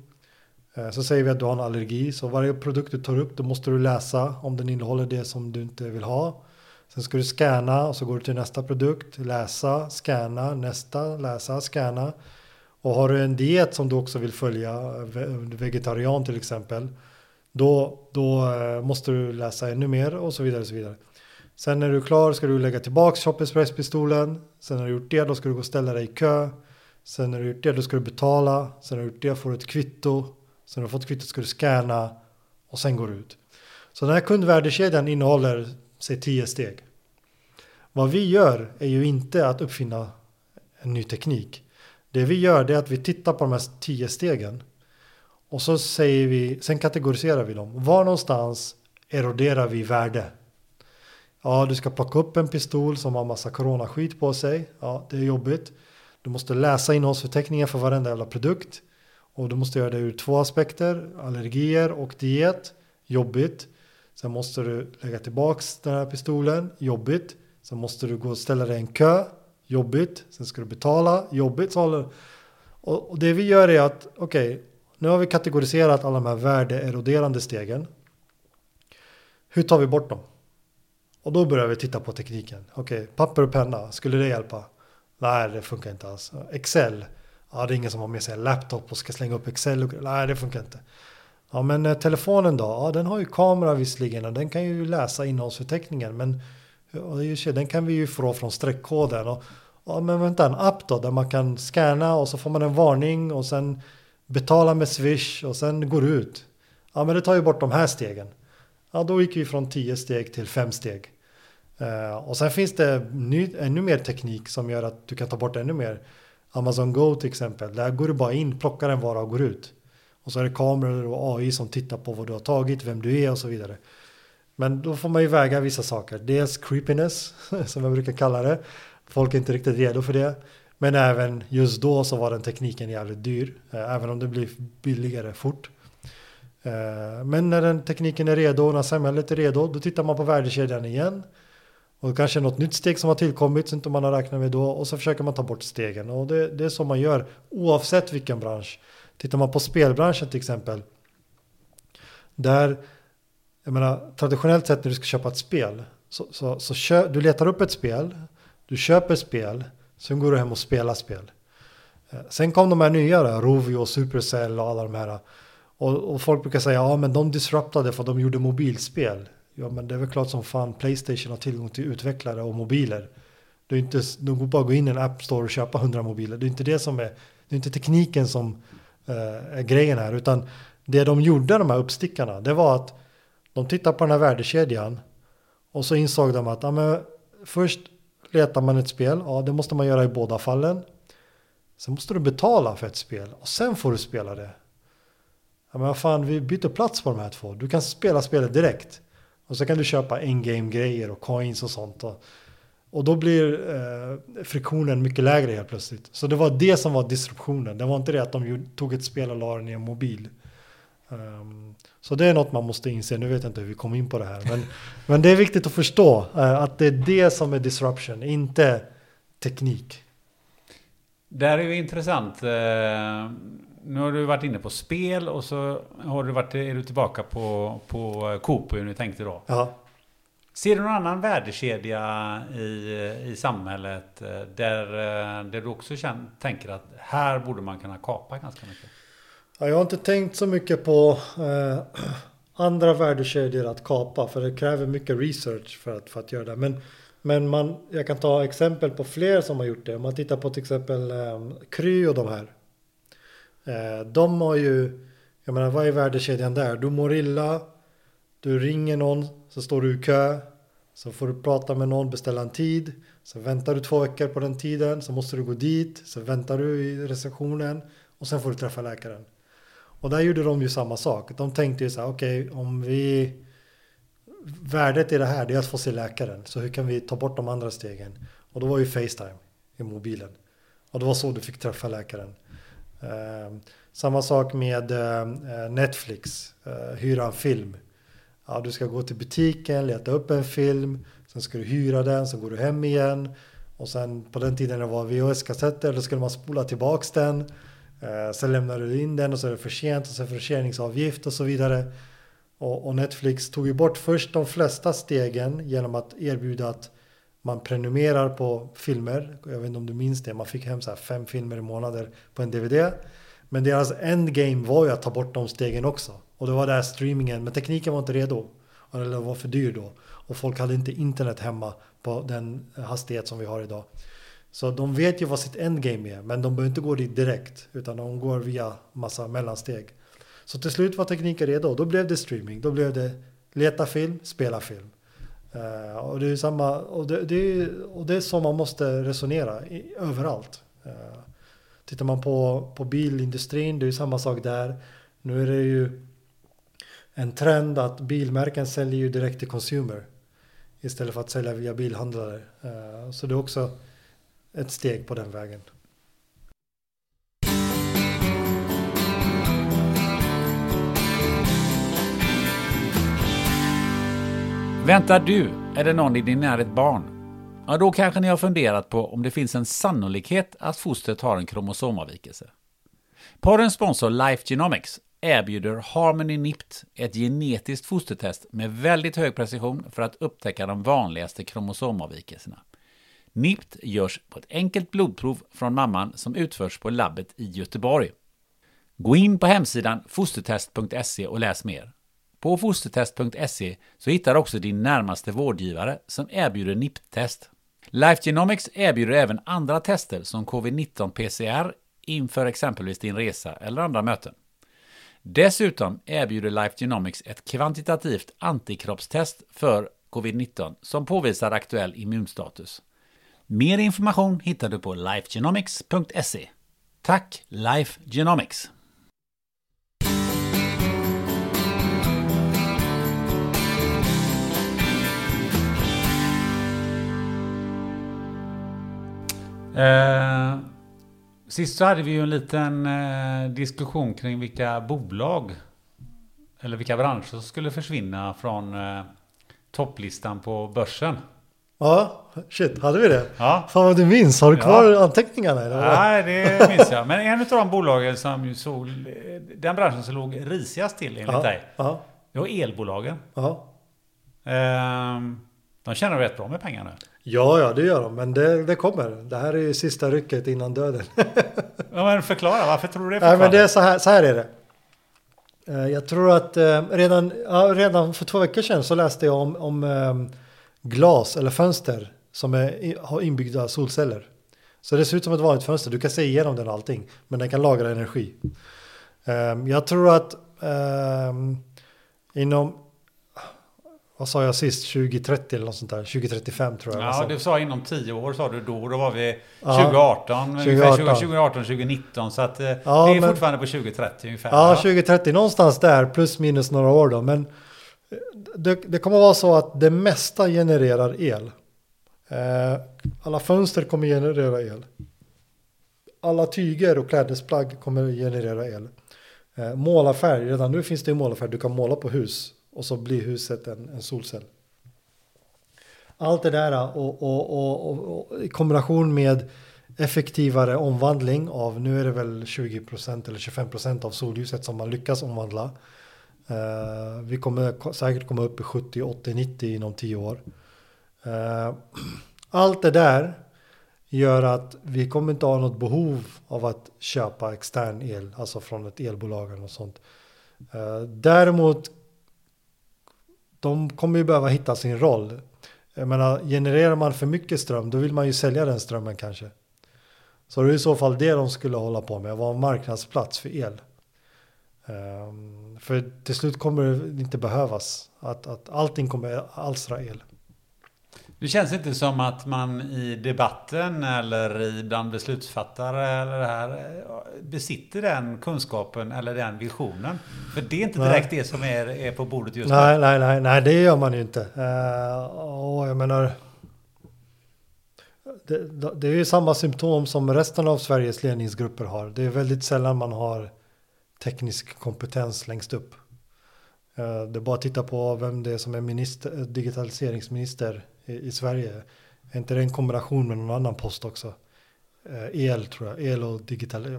så säger vi att du har en allergi, så varje produkt du tar upp, då måste du läsa om den innehåller det som du inte vill ha. Sen ska du scanna och så går du till nästa produkt, läsa, scanna, nästa, läsa, scanna. Och har du en diet som du också vill följa, vegetarian till exempel, Då, då eh, måste du läsa ännu mer och så vidare. Och så vidare. Sen när du är klar ska du lägga tillbaka shopexpress-pistolen. Sen när du gjort det då ska du gå och ställa dig i kö. Sen när du gjort det då ska du betala. Sen när du gjort det får du ett kvitto. Sen när du har fått kvittot ska du scanna och sen går du ut. Så den här kundvärdekedjan innehåller säg tio steg. Vad vi gör är ju inte att uppfinna en ny teknik. Det vi gör är att vi tittar på de här tio stegen. Och så säger vi, sen kategoriserar vi dem. Var någonstans eroderar vi värde? Ja, du ska plocka upp en pistol som har massa coronaskit på sig. Ja, det är jobbigt. Du måste läsa innehållsförteckningen för varenda jävla produkt. Och du måste göra det ur två aspekter, allergier och diet. Jobbigt. Sen måste du lägga tillbaks den här pistolen. Jobbigt. Sen måste du gå och ställa dig i en kö. Jobbigt. Sen ska du betala. Jobbigt. Så och det vi gör är att, okej, okay, nu har vi kategoriserat alla de här värdeeroderande stegen. Hur tar vi bort dem? Och då börjar vi titta på tekniken. Okej, okay, papper och penna, skulle det hjälpa? Nej, det funkar inte alls. Excel, ja, det är ingen som har med sig en laptop och ska slänga upp Excel. Nej, det funkar inte. Ja, men eh, telefonen då? Ja, den har ju kamera visserligen och den kan ju läsa innehållsförteckningen. Men den kan vi ju få från streckkoden. Och, ja, men vänta, en app då där man kan scanna och så får man en varning och sen betala med Swish och sen går ut. Ja, men det tar ju bort de här stegen. Ja, då gick vi från 10 steg till 5 steg. Uh, och sen finns det ny, ännu mer teknik som gör att du kan ta bort ännu mer. Amazon Go till exempel, där går du bara in, plockar en vara och går ut. Och så är det kameror och AI som tittar på vad du har tagit, vem du är och så vidare. Men då får man ju väga vissa saker. Dels creepiness, som jag brukar kalla det. Folk är inte riktigt redo för det. Men även just då så var den tekniken jävligt dyr. Eh, även om det blir billigare fort. Eh, men när den tekniken är redo, när samhället är redo, då tittar man på värdekedjan igen. Och kanske något nytt steg som har tillkommit som inte man har räknat med då. Och så försöker man ta bort stegen. Och det, det är så man gör oavsett vilken bransch. Tittar man på spelbranschen till exempel. Där, jag menar traditionellt sett när du ska köpa ett spel. Så, så, så kö, du letar upp ett spel. Du köper spel. Sen går du hem och spelar spel. Eh, sen kom de här nya, då, Rovio, Supercell och alla de här. Och, och, folk brukar säga, ja men de disruptade för att de gjorde mobilspel. Ja men det är väl klart som fan Playstation har tillgång till utvecklare och mobiler. Det är inte, de går bara gå in i en App Store och köpa 100 mobiler. Det är inte det som är, det är inte tekniken som eh, är grejen här. Utan det de gjorde, de här uppstickarna, det var att de tittade på den här värdekedjan och så insåg de att ja, men först letar man ett spel, ja det måste man göra i båda fallen. Sen måste du betala för ett spel och sen får du spela det. Ja, men vad fan, vi byter plats på de här två. Du kan spela spelet direkt. Och så kan du köpa in-game-grejer och coins och sånt. Och, och då blir eh, friktionen mycket lägre helt plötsligt. Så det var det som var disruptionen. Det var inte det att de tog ett spel och la den i en mobil. Um, så det är något man måste inse. Nu vet jag inte hur vi kom in på det här. Men, men det är viktigt att förstå uh, att det är det som är disruption, inte teknik. Det här är ju intressant. Uh, nu har du varit inne på spel och så har du varit, är du tillbaka på, på Coop hur ni tänkte då. Ja. Ser du någon annan värdekedja i, i samhället eh, där, där du också känner, tänker att här borde man kunna kapa ganska mycket? Ja, jag har inte tänkt så mycket på eh, andra värdekedjor att kapa för det kräver mycket research för att, för att göra det. Men, men man, jag kan ta exempel på fler som har gjort det. Om man tittar på till exempel eh, Kry och de här. Eh, de har ju, jag menar vad är värdekedjan där? Du mår illa, du ringer någon, så står du i kö, så får du prata med någon, beställa en tid. Så väntar du två veckor på den tiden, så måste du gå dit, så väntar du i receptionen och sen får du träffa läkaren. Och där gjorde de ju samma sak. De tänkte ju så här, okej, okay, om vi... Värdet i det här, det är att få se läkaren. Så hur kan vi ta bort de andra stegen? Och då var ju Facetime i mobilen. Och det var så du fick träffa läkaren. Eh, samma sak med eh, Netflix, eh, hyra en film. Ja, du ska gå till butiken, leta upp en film, sen ska du hyra den, sen går du hem igen. Och sen på den tiden det var VHS-kassetter, då skulle man spola tillbaks den. Eh, sen lämnar du in den och så är det för sent och så är det förseningsavgift och så vidare. Och, och, Netflix tog ju bort först de flesta stegen genom att erbjuda att man prenumererar på filmer. Jag vet inte om du minns det, man fick hem så här fem filmer i månader på en DVD. Men deras endgame var ju att ta bort de stegen också. Och det var där streamingen, men tekniken var inte redo. Eller var för dyr då. Och folk hade inte internet hemma på den hastighet som vi har idag. Så de vet ju vad sitt endgame är, men de behöver inte gå dit direkt, utan de går via massa mellansteg. Så till slut var tekniken redo, då blev det streaming, då blev det leta film, spela film. Uh, och det är samma, och det, det, är, och det är så man måste resonera i, överallt. Uh, tittar man på, på bilindustrin, det är samma sak där. Nu är det ju en trend att bilmärken säljer ju direkt till consumer istället för att sälja via bilhandlare. Uh, så det är också ett steg på den vägen. Väntar du eller någon i din närhet barn? Ja, då kanske ni har funderat på om det finns en sannolikhet att fostret har en kromosomavvikelse. Parens sponsor Life Genomics erbjuder Harmony NIPT, ett genetiskt fostertest med väldigt hög precision för att upptäcka de vanligaste kromosomavvikelserna. NIPT görs på ett enkelt blodprov från mamman som utförs på labbet i Göteborg. Gå in på hemsidan fostertest.se och läs mer. På fostertest.se så hittar du också din närmaste vårdgivare som erbjuder NIPT-test. Life Genomics erbjuder även andra tester som covid-19 PCR inför exempelvis din resa eller andra möten. Dessutom erbjuder Life Genomics ett kvantitativt antikroppstest för covid-19 som påvisar aktuell immunstatus. Mer information hittar du på lifegenomics.se. Tack Life Genomics! Eh, sist så hade vi ju en liten eh, diskussion kring vilka bolag eller vilka branscher som skulle försvinna från eh, topplistan på börsen. Ja, shit, hade vi det? Ja. Fan vad du minns. Har du kvar Ja. anteckningarna? Eller? Nej, det minns jag. Men en av de bolagen som ju såg, den branschen som låg risigast till enligt ja. dig, Ja, det var elbolagen. ja. Ehm, de tjänar rätt bra med pengar nu. ja, ja, det gör de. Men det, det kommer. Det här är ju sista rycket innan döden. Ja, men förklara, varför tror du det? Nej, men det är så här, så här är det. Eh, Jag tror att eh, redan, redan för två veckor sedan så läste jag om, om eh, glas eller fönster som är, har inbyggda solceller. Så det ser ut som ett vanligt fönster. Du kan se igenom den och allting. Men den kan lagra energi. Eh, Jag tror att eh, inom, vad sa jag sist, 2030 eller något sånt där. 2035 tror jag. Ja, Alltså. du sa inom 10 år sa du då. Då var vi Ja, 2018, ungefär 2018. 2018, 2019. Så att eh, Ja, det är men- fortfarande på 2030 ungefär. Ja, 2030 någonstans där plus minus några år då. Men det, det kommer vara så att det mesta genererar el. Eh, alla fönster kommer generera el. Alla tyger och klädesplagg kommer generera el. Eh, målarfärg, redan nu finns det målarfärg. Du kan måla på hus och så blir huset en, en solcell. Allt det där och, och, och, och, och i kombination med effektivare omvandling av, nu är det väl 20% eller 25% av solljuset som man lyckas omvandla. Eh, vi kommer säkert komma upp i 70, 80, 90 inom 10 år. Eh, allt det där gör att vi kommer inte ha något behov av att köpa extern el, alltså från ett elbolag eller något sånt. Eh, däremot, de kommer ju behöva hitta sin roll. Jag menar, genererar man för mycket ström, då vill man ju sälja den strömmen kanske. Så det är i så fall det de skulle hålla på med, vara en marknadsplats för el. Ehm, för till slut kommer det inte behövas, att, att allting kommer alstra el. Det känns inte som att man i debatten eller i bland beslutsfattare eller det här eh, besitter den kunskapen eller den visionen. För det är inte Nej. direkt det som är, är på bordet just Nej, nu. nej, nej, nej, det gör man ju inte. Uh, och jag menar, det, det är ju samma symptom som resten av Sveriges ledningsgrupper har. Det är väldigt sällan man har teknisk kompetens längst upp. Eh, det är bara att titta på vem det är som är minister, eh, digitaliseringsminister i, i Sverige. Är inte det en kombination med någon annan post också? Eh, el tror jag, el och digital.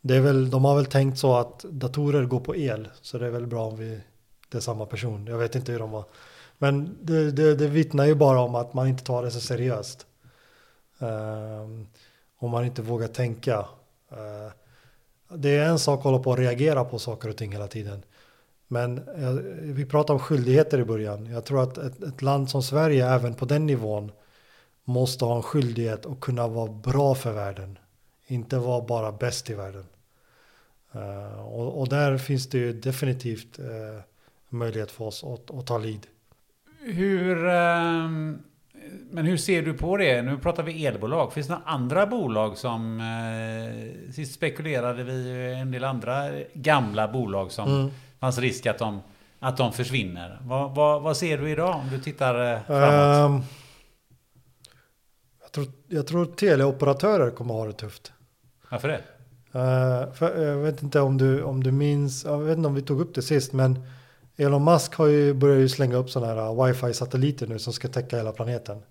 Det är väl, de har väl tänkt så att datorer går på el, så det är väl bra om vi, det är samma person. Jag vet inte hur de var. Men det, det, det vittnar ju bara om att man inte tar det så seriöst. Um, om man inte vågar tänka. Uh, det är en sak att hålla på och reagera på saker och ting hela tiden. Men eh, vi pratade om skyldigheter i början. Jag tror att ett, ett, land som Sverige, även på den nivån, måste ha en skyldighet att kunna vara bra för världen. Inte vara bara bäst i världen. Uh, och, och, där finns det ju definitivt uh, möjlighet för oss att, att ta lead. Hur, um, men hur ser du på det? Nu pratar vi elbolag. Finns det några andra bolag som... Uh, sist spekulerade vi en del andra gamla bolag som mm. fanns risk att de, att de försvinner. Vad, vad, vad ser du idag om du tittar framåt? Um, jag, tror, jag tror teleoperatörer kommer ha det tufft. Varför det? Uh, för, jag vet inte om du, om du minns, jag vet inte om vi tog upp det sist, men Elon Musk har ju börjat ju slänga upp sådana här wifi-satelliter nu som ska täcka hela planeten.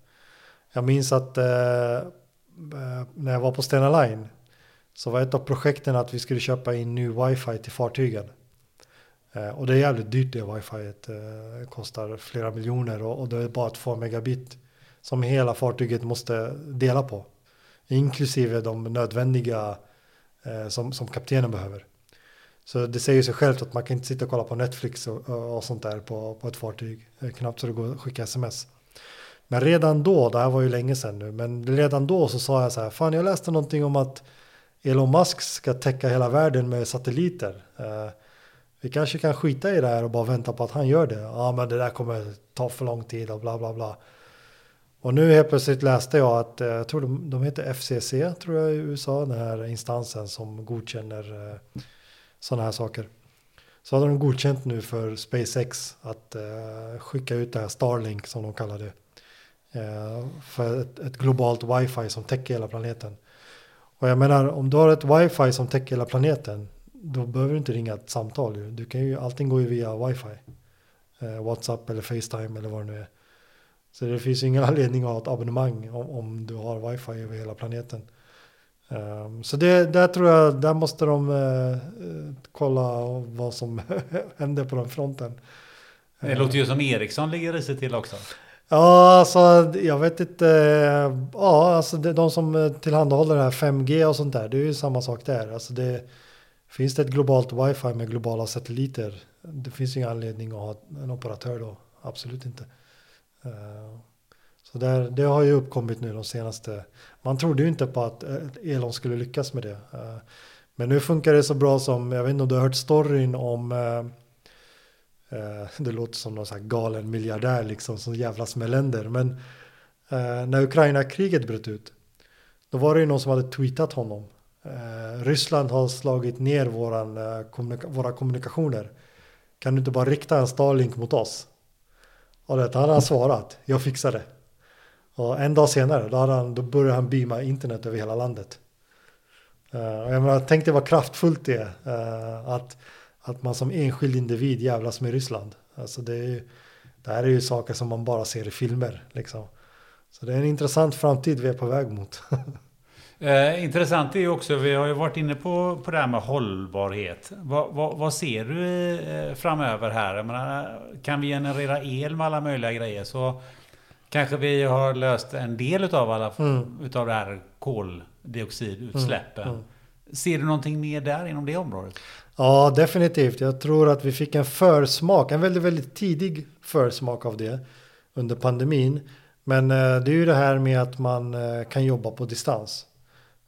Jag minns att eh, eh, när jag var på Stena Line så var ett av projekten att vi skulle köpa in ny wifi till fartygen. Eh, och det är jävligt dyrt det wifi. Det eh, kostar flera miljoner och, och det är bara två megabit som hela fartyget måste dela på. Inklusive de nödvändiga eh, som, som kaptenen behöver. Så det säger sig självt att man kan inte sitta och kolla på Netflix och, och sånt där på, på ett fartyg. Eh, knappt så det går att skicka sms. Men redan då, det här var ju länge sedan nu, men redan då så sa jag så här, fan jag läste någonting om att Elon Musk ska täcka hela världen med satelliter. Eh, vi kanske kan skita i det här och bara vänta på att han gör det. Ja, men det där kommer ta för lång tid och bla bla bla. Och nu helt plötsligt läste jag att, eh, jag tror de, de heter FCC, tror jag i USA, den här instansen som godkänner eh, sådana här saker. Så hade de godkänt nu för SpaceX att eh, skicka ut det här Starlink som de kallar det. Eh, för ett, ett, globalt wifi som täcker hela planeten. Och jag menar, om du har ett wifi som täcker hela planeten, då behöver du inte ringa ett samtal. Du kan ju, allting går ju via wifi. Eh, WhatsApp eller Facetime eller vad det nu är. Så det finns ju ingen anledning att ha ett abonnemang om, om du har wifi över hela planeten. Um, så det, där tror jag, där måste de uh, kolla vad som händer på den fronten. Det låter ju som Ericsson ligger i sig till också. Ja, alltså jag vet inte. Ja, alltså de som tillhandahåller det här 5G och sånt där, det är ju samma sak där. Alltså det, finns det ett globalt wifi med globala satelliter, det finns ingen anledning att ha en operatör då. Absolut inte. Så där, det har ju uppkommit nu de senaste, man trodde ju inte på att eh, Elon skulle lyckas med det. Eh, men nu funkar det så bra som, jag vet inte om du har hört storyn om, eh, det låter som någon så här galen miljardär liksom som jävlas med länder. Men när Ukraina-kriget bröt ut, då var det ju någon som hade tweetat honom. Ryssland har slagit ner våran, våra kommunikationer. Kan du inte bara rikta en Starlink mot oss? Och det hade han svarat, jag fixar det. Och en dag senare, då, han, då började han beama internet över hela landet. Uh, och jag menar, tänk dig vad kraftfullt det är. Uh, att, att man som enskild individ jävlas med Ryssland. Alltså det, är, det här är ju saker som man bara ser i filmer. Liksom. Så det är en intressant framtid vi är på väg mot. Eh, intressant är ju också, vi har ju varit inne på, på det här med hållbarhet. Va, va, vad ser du eh, framöver här? Menar, kan vi generera el med alla möjliga grejer så kanske vi har löst en del utav, alla, mm. utav det här koldioxidutsläppen. Mm. Mm. Ser du någonting mer där inom det området? Ja, definitivt. Jag tror att vi fick en försmak, en väldigt, väldigt tidig försmak av det under pandemin. Men eh, det är ju det här med att man eh, kan jobba på distans.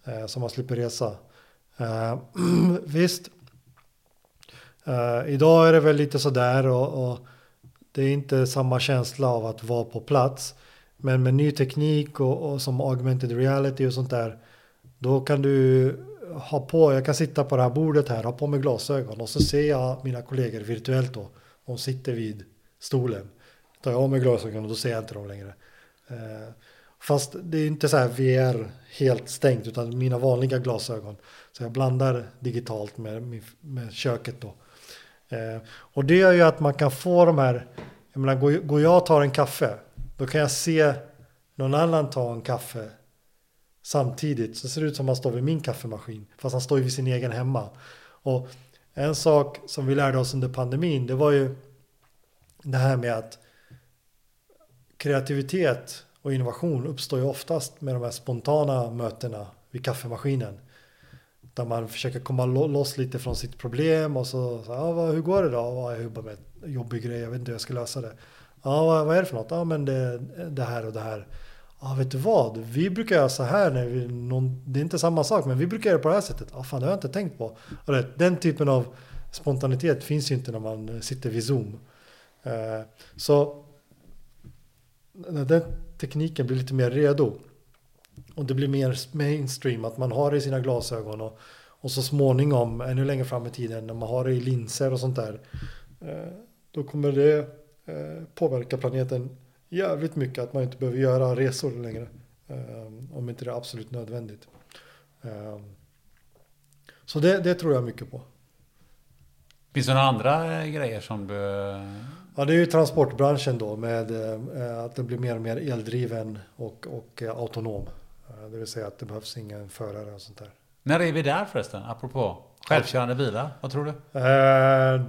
Eh, så man slipper resa. Visst, idag är det väl lite sådär och, och det är inte samma känsla av att vara på plats. Men med ny teknik och, och, som augmented reality och sånt där. Då kan du ha på, jag kan sitta på det här bordet här, ha på mig glasögon och så ser jag mina kollegor virtuellt då. De sitter vid stolen. Tar jag av mig glasögonen och då ser jag inte dem längre. Eh, fast det är inte så här VR helt stängt utan mina vanliga glasögon. Så jag blandar digitalt med, med köket då. Eh, och det gör ju att man kan få de här, jag menar går, går jag och tar en kaffe, då kan jag se någon annan ta en kaffe samtidigt. Så ser det ut som att han står vid min kaffemaskin, fast han står ju vid sin egen hemma. Och en sak som vi lärde oss under pandemin, det var ju det här med att kreativitet och innovation uppstår ju oftast med de här spontana mötena vid kaffemaskinen. Där man försöker komma loss lite från sitt problem och så, så ja, vad, hur går det då? Ja, jag jobbar med en jobbig grej, jag vet inte hur jag ska lösa det. Ja, vad, vad är det för något? Ja, men det, det här och det här. Ja, vet du vad? Vi brukar göra så här när vi, någon, det är inte samma sak, men vi brukar göra på det här sättet. Ja, fan, det har jag inte tänkt på. Och det, den typen av spontanitet finns ju inte när man sitter vid Zoom. Eh, så när den tekniken blir lite mer redo och det blir mer mainstream, att man har det i sina glasögon och, och så småningom, ännu längre fram i tiden, när man har det i linser och sånt där, eh, då kommer det eh, påverka planeten jävligt mycket att man inte behöver göra resor längre. Om inte det är absolut nödvändigt. Så det, det tror jag mycket på. Finns det några andra grejer som du... Ja, det är ju transportbranschen då med eh, att den blir mer och mer eldriven och, och eh, autonom. Eh, det vill säga att det behövs ingen förare och sånt där. När är vi där förresten? Apropå självkörande bilar. Vad tror du? Eh,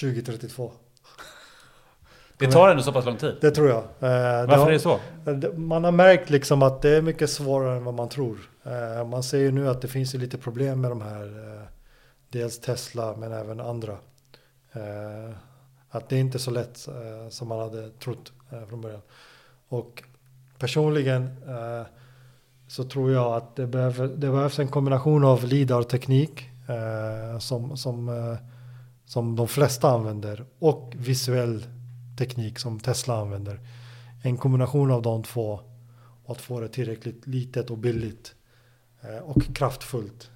2032. Det tar ändå så pass lång tid? Det tror jag. Eh, Varför har, är det så? Man har märkt liksom att det är mycket svårare än vad man tror. Eh, man ser ju nu att det finns ju lite problem med de här. Eh, dels Tesla men även andra. Eh, att det är inte så lätt eh, som man hade trott eh, från början. Och personligen eh, så tror jag att det, behöver, det behövs en kombination av LIDAR-teknik eh, som, som, eh, som de flesta använder och visuell teknik som Tesla använder. En kombination av de två och att få det tillräckligt litet och billigt och kraftfullt.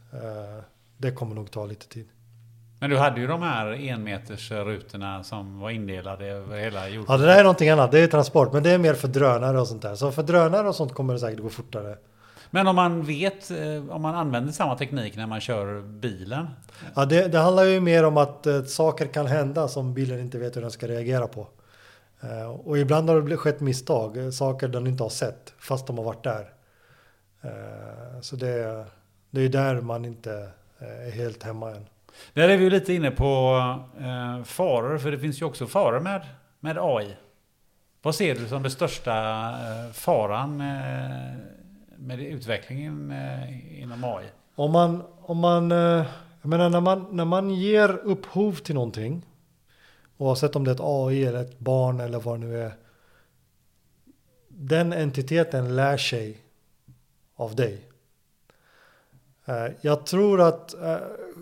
Det kommer nog ta lite tid. Men du hade ju de här enmetersrutorna som var indelade över hela jorden. Ja, det där är någonting annat. Det är transport, men det är mer för drönare och sånt där. Så för drönare och sånt kommer det säkert gå fortare. Men om man vet, eh, om man använder samma teknik när man kör bilen? Ja, det, det handlar ju mer om att eh, saker kan hända som bilen inte vet hur den ska reagera på. Eh, och ibland har det skett misstag, saker den inte har sett, fast de har varit där. Så det, det är där man inte är helt hemma än. Där är vi lite inne på eh, faror, för det finns ju också faror med, med AI. Vad ser du som den största eh, faran eh, med utvecklingen eh, inom AI? Om man, om man, eh, jag menar när man, när man ger upphov till någonting, oavsett om det är ett AI eller ett barn eller vad det nu är, den entiteten lär sig av dig. Eh, jag tror att eh,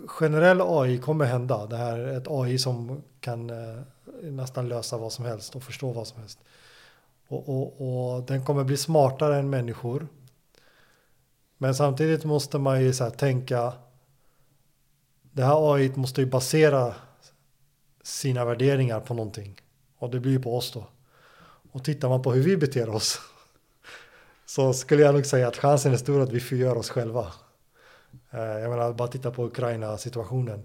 generell AI kommer hända. Det här är ett AI som kan eh, nästan lösa vad som helst och förstå vad som helst. Och, och, och den kommer bli smartare än människor. Men samtidigt måste man ju så tänka. Det här AI måste ju basera sina värderingar på någonting. Och det blir ju på oss då. Och tittar man på hur vi beter oss. Så skulle jag nog säga att chansen är stor att vi förgör oss själva. Eh, jag menar, bara titta på Ukraina-situationen.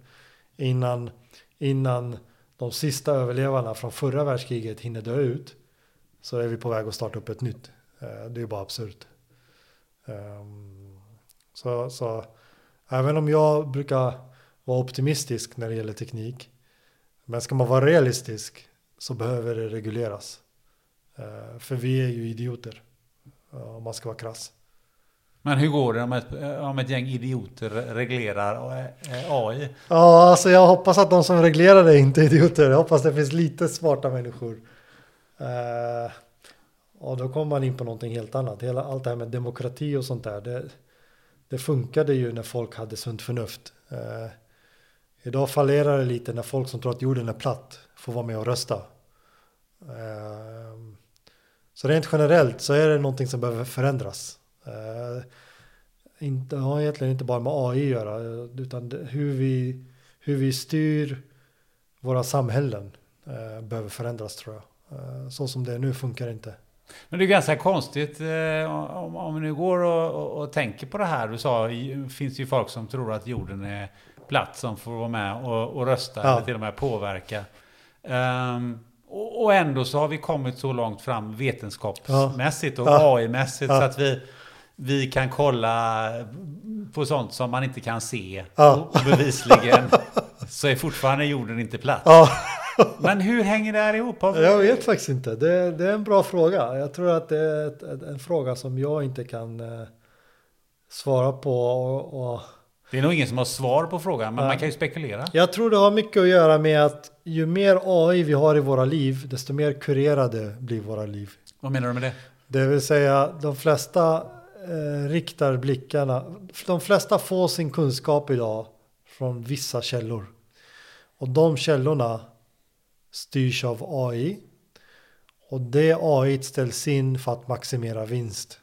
Innan, innan de sista överlevarna från förra världskriget hinner dö ut så är vi på väg att starta upp ett nytt. Eh, det är bara absurt. Ehm, så, så även om jag brukar vara optimistisk när det gäller teknik, men ska man vara realistisk så behöver det regleras. Eh, för vi är ju idioter, om man ska vara krass. Men hur går det om ett, eh, om ett gäng idioter reglerar eh, AI? Ja, alltså jag hoppas att de som reglerar det inte är idioter. Jag hoppas det finns lite smarta människor. Uh, och då kommer man in på någonting helt annat. Hela, allt det här med demokrati och sånt där. Det, det funkade ju när folk hade sunt förnuft. Uh, idag fallerar det lite när folk som tror att jorden är platt får vara med och rösta. Uh, så rent generellt så är det någonting som behöver förändras. Uh, inte, har egentligen inte bara med AI att göra, utan hur vi, hur vi styr våra samhällen uh, behöver förändras tror jag. Så som det är nu funkar det inte. Men det är ganska konstigt om, om vi nu går och, och, och, tänker på det här. Du sa, det finns ju folk som tror att jorden är platt som får vara med och, och rösta ja. eller till och med påverka. Um, och ändå så har vi kommit så långt fram vetenskapsmässigt och ja. AI-mässigt ja. så att vi vi kan kolla på sånt som man inte kan se. Ja. Och bevisligen så är fortfarande jorden inte platt. Ja. Men hur hänger det här ihop? Jag vet faktiskt inte. Det, det, är en bra fråga. Jag tror att det är ett, en fråga som jag inte kan, eh, svara på. Och, och Det är nog ingen som har svar på frågan, men Nej. man kan ju spekulera. jag tror det har mycket att göra med att ju mer AI vi har i våra liv, desto mer kurerade blir våra liv. Vad menar du med det? Det vill säga de flesta eh, riktar blickarna, de flesta får sin kunskap idag från vissa källor. Och de källorna styrs av AI. Och det AI ställs in för att maximera vinst.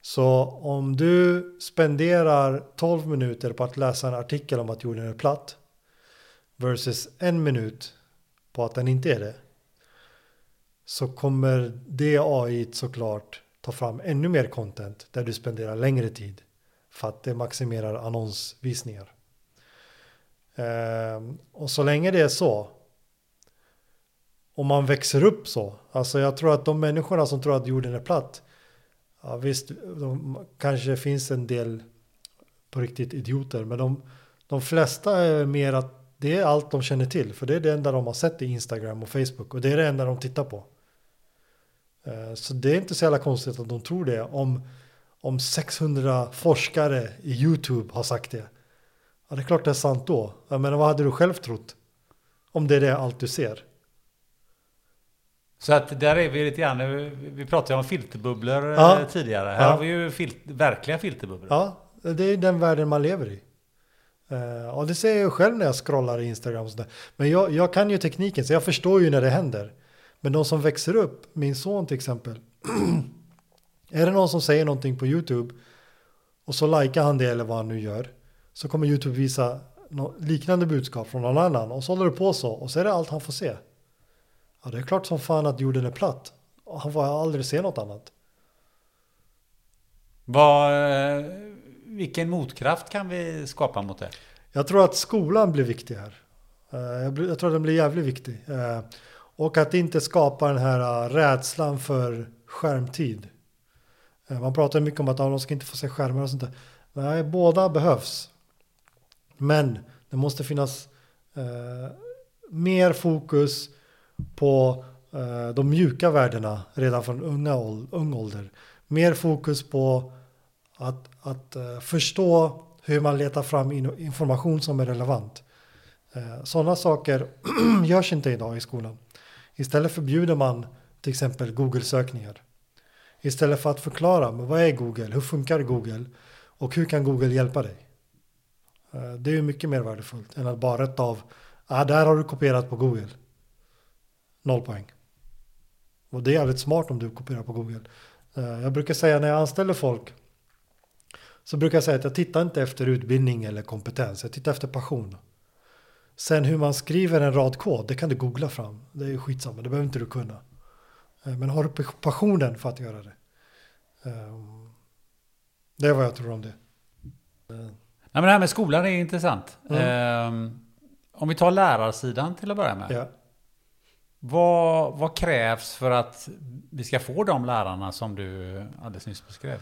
Så om du spenderar 12 minuter på att läsa en artikel om att jorden är platt versus en minut på att den inte är det så kommer det AI såklart ta fram ännu mer content där du spenderar längre tid för att det maximerar annonsvisningar. Ehm, och så länge det är så och man växer upp så, alltså jag tror att de människorna som tror att jorden är platt, ja visst, de, kanske finns en del på riktigt idioter, men de, de flesta är mer att det är allt de känner till, för det är det enda de har sett i Instagram och Facebook och det är det enda de tittar på. Eh, Så det är inte så jävla konstigt att de tror det om, om 600 forskare i YouTube har sagt det. Ja, det är klart det är sant då. Jag menar, vad hade du själv trott? Om det är det allt du ser. Så att där är vi lite grann, vi pratade om filterbubblor eh, Ja. tidigare. Här Ja. har vi ju fil- verkliga filterbubblor. Ja, det är den världen man lever i. Eh, Och det ser jag ju själv när jag scrollar i Instagram och sådär. Men jag, jag kan ju tekniken så jag förstår ju när det händer. Men de som växer upp, min son till exempel. är det någon som säger någonting på YouTube och så likar han det eller vad han nu gör. Så kommer YouTube visa liknande budskap från någon annan. Och så håller det på så. Och så är det allt han får se. Ja, det är klart som fan att jorden är platt. Och han får aldrig se något annat. Vad, eh, vilken motkraft kan vi skapa mot det? Jag tror att skolan blir viktig här. Eh, Jag, tror att den blir jävligt viktig. Och att inte skapa den här äh, rädslan för skärmtid. Eh, man pratar mycket om att de ska inte få se skärmar och sånt där. Nej, båda behövs. Men det måste finnas eh, mer fokus på eh, de mjuka värdena redan från unga ung ålder. Mer fokus på att, att eh, förstå hur man letar fram in- information som är relevant. Eh, Sådana saker görs inte idag i skolan. Istället förbjuder man till exempel Google-sökningar. Istället för att förklara, men vad är Google? Hur funkar Google? Och hur kan Google hjälpa dig? Eh, det är ju mycket mer värdefullt än att bara rätta av, ah, där har du kopierat på Google. Noll poäng. Och det är jävligt smart om du kopierar på Google. Eh, jag brukar säga när jag anställer folk så brukar jag säga att jag tittar inte efter utbildning eller kompetens. Jag tittar efter passion. Sen hur man skriver en rad kod, det kan du googla fram. Det är ju skitsamma, det behöver inte du kunna. Eh, Men har du passionen för att göra det? Ehm, Det är vad jag tror om det. Nej, men det här med skolan är intressant. Mm. Ehm, om vi tar lärarsidan till att börja med. Ja. Vad, vad krävs för att vi ska få de lärarna som du alldeles nyss beskrev?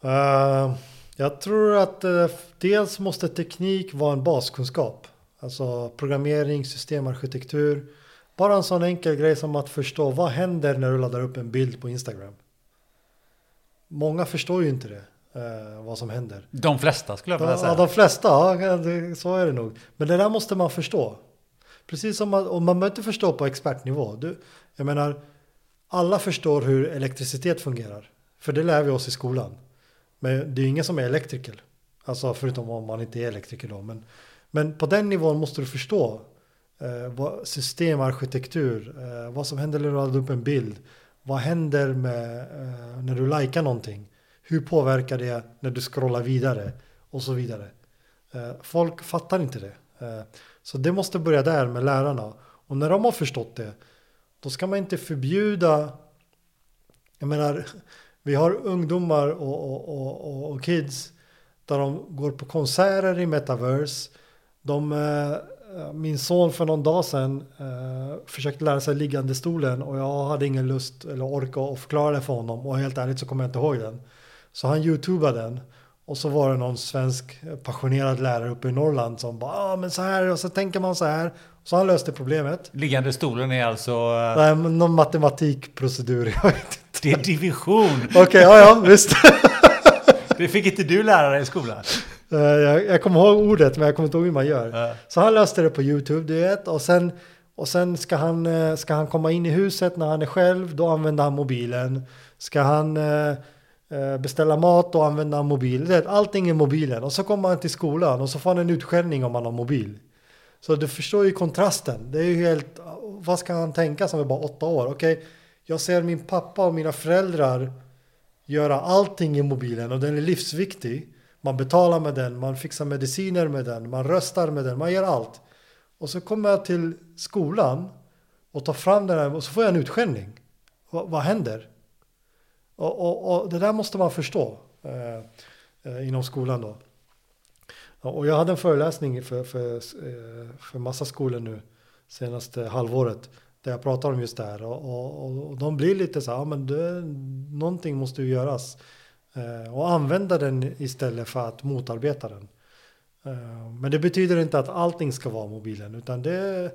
Eh, jag tror att eh, dels måste teknik vara en baskunskap. Alltså programmering, systemarkitektur. Bara en sån enkel grej som att förstå vad händer när du laddar upp en bild på Instagram. Många förstår ju inte det, eh, vad som händer. De flesta skulle jag vilja Ja, säga. de flesta, ja, det, så är det nog. Men det där måste man förstå. Precis som man, och man behöver inte förstå på expertnivå. Du, jag menar, alla förstår hur elektricitet fungerar. För det lär vi oss i skolan. Men det är ingen som är elektriker. Alltså förutom om man inte är elektriker då. Men, men på den nivån måste du förstå eh, vad, systemarkitektur, eh, vad som händer när du laddar upp en bild. Vad händer med, eh, när du likar någonting? Hur påverkar det när du scrollar vidare? Och så vidare. Eh, folk fattar inte det. Eh, så det måste börja där med lärarna. Och när de har förstått det, då ska man inte förbjuda jag menar, vi har ungdomar och, och, och, och, och kids där de går på konserter i metaverse. De, eh, min son för någon dag sedan eh, försökte lära sig liggande stolen och jag hade ingen lust eller ork att förklara det för honom och helt ärligt så kommer jag inte ihåg den. Så han youtubade den och så var det någon svensk passionerad lärare uppe i Norrland som bara ah, men så här och så tänker man så här. Så han löste problemet. Liggande stolen är alltså... eh, Nej, men någon matematikprocedur. Det är division. Okej, ja, ja, visst. Det fick inte du lära dig i skolan? Eh, jag, jag kommer ihåg ordet men jag kommer inte ihåg hur man gör. Så han löste det på YouTube, du vet. Och sen, och sen ska, han, eh, ska han komma in i huset när han är själv, då använder han mobilen. Ska han eh, beställa mat, mobilen. Du vet, Allting är mobilen. Och så kommer han till skolan och så får han en utskällning om han har mobil. Så du förstår ju kontrasten. Det är ju helt... Vad ska han tänka som är bara åtta år? Okej, jag ser min pappa och mina föräldrar göra allting i mobilen och den är livsviktig. Man betalar med den, man fixar mediciner med den, man röstar med den, man gör allt. Och så kommer jag till skolan och tar fram den här och så får jag en utskällning. Va, vad händer? Och, och, och det där måste man förstå eh, eh inom skolan då. Och jag hade en föreläsning för, för, eh, för massa skolor nu senaste halvåret där jag pratar om just det här och, och, och, de blir lite så här, ja, men det, någonting måste ju göras eh, Eh, och använda den istället för att motarbeta den. Eh, men det betyder inte att allting ska vara mobilen utan det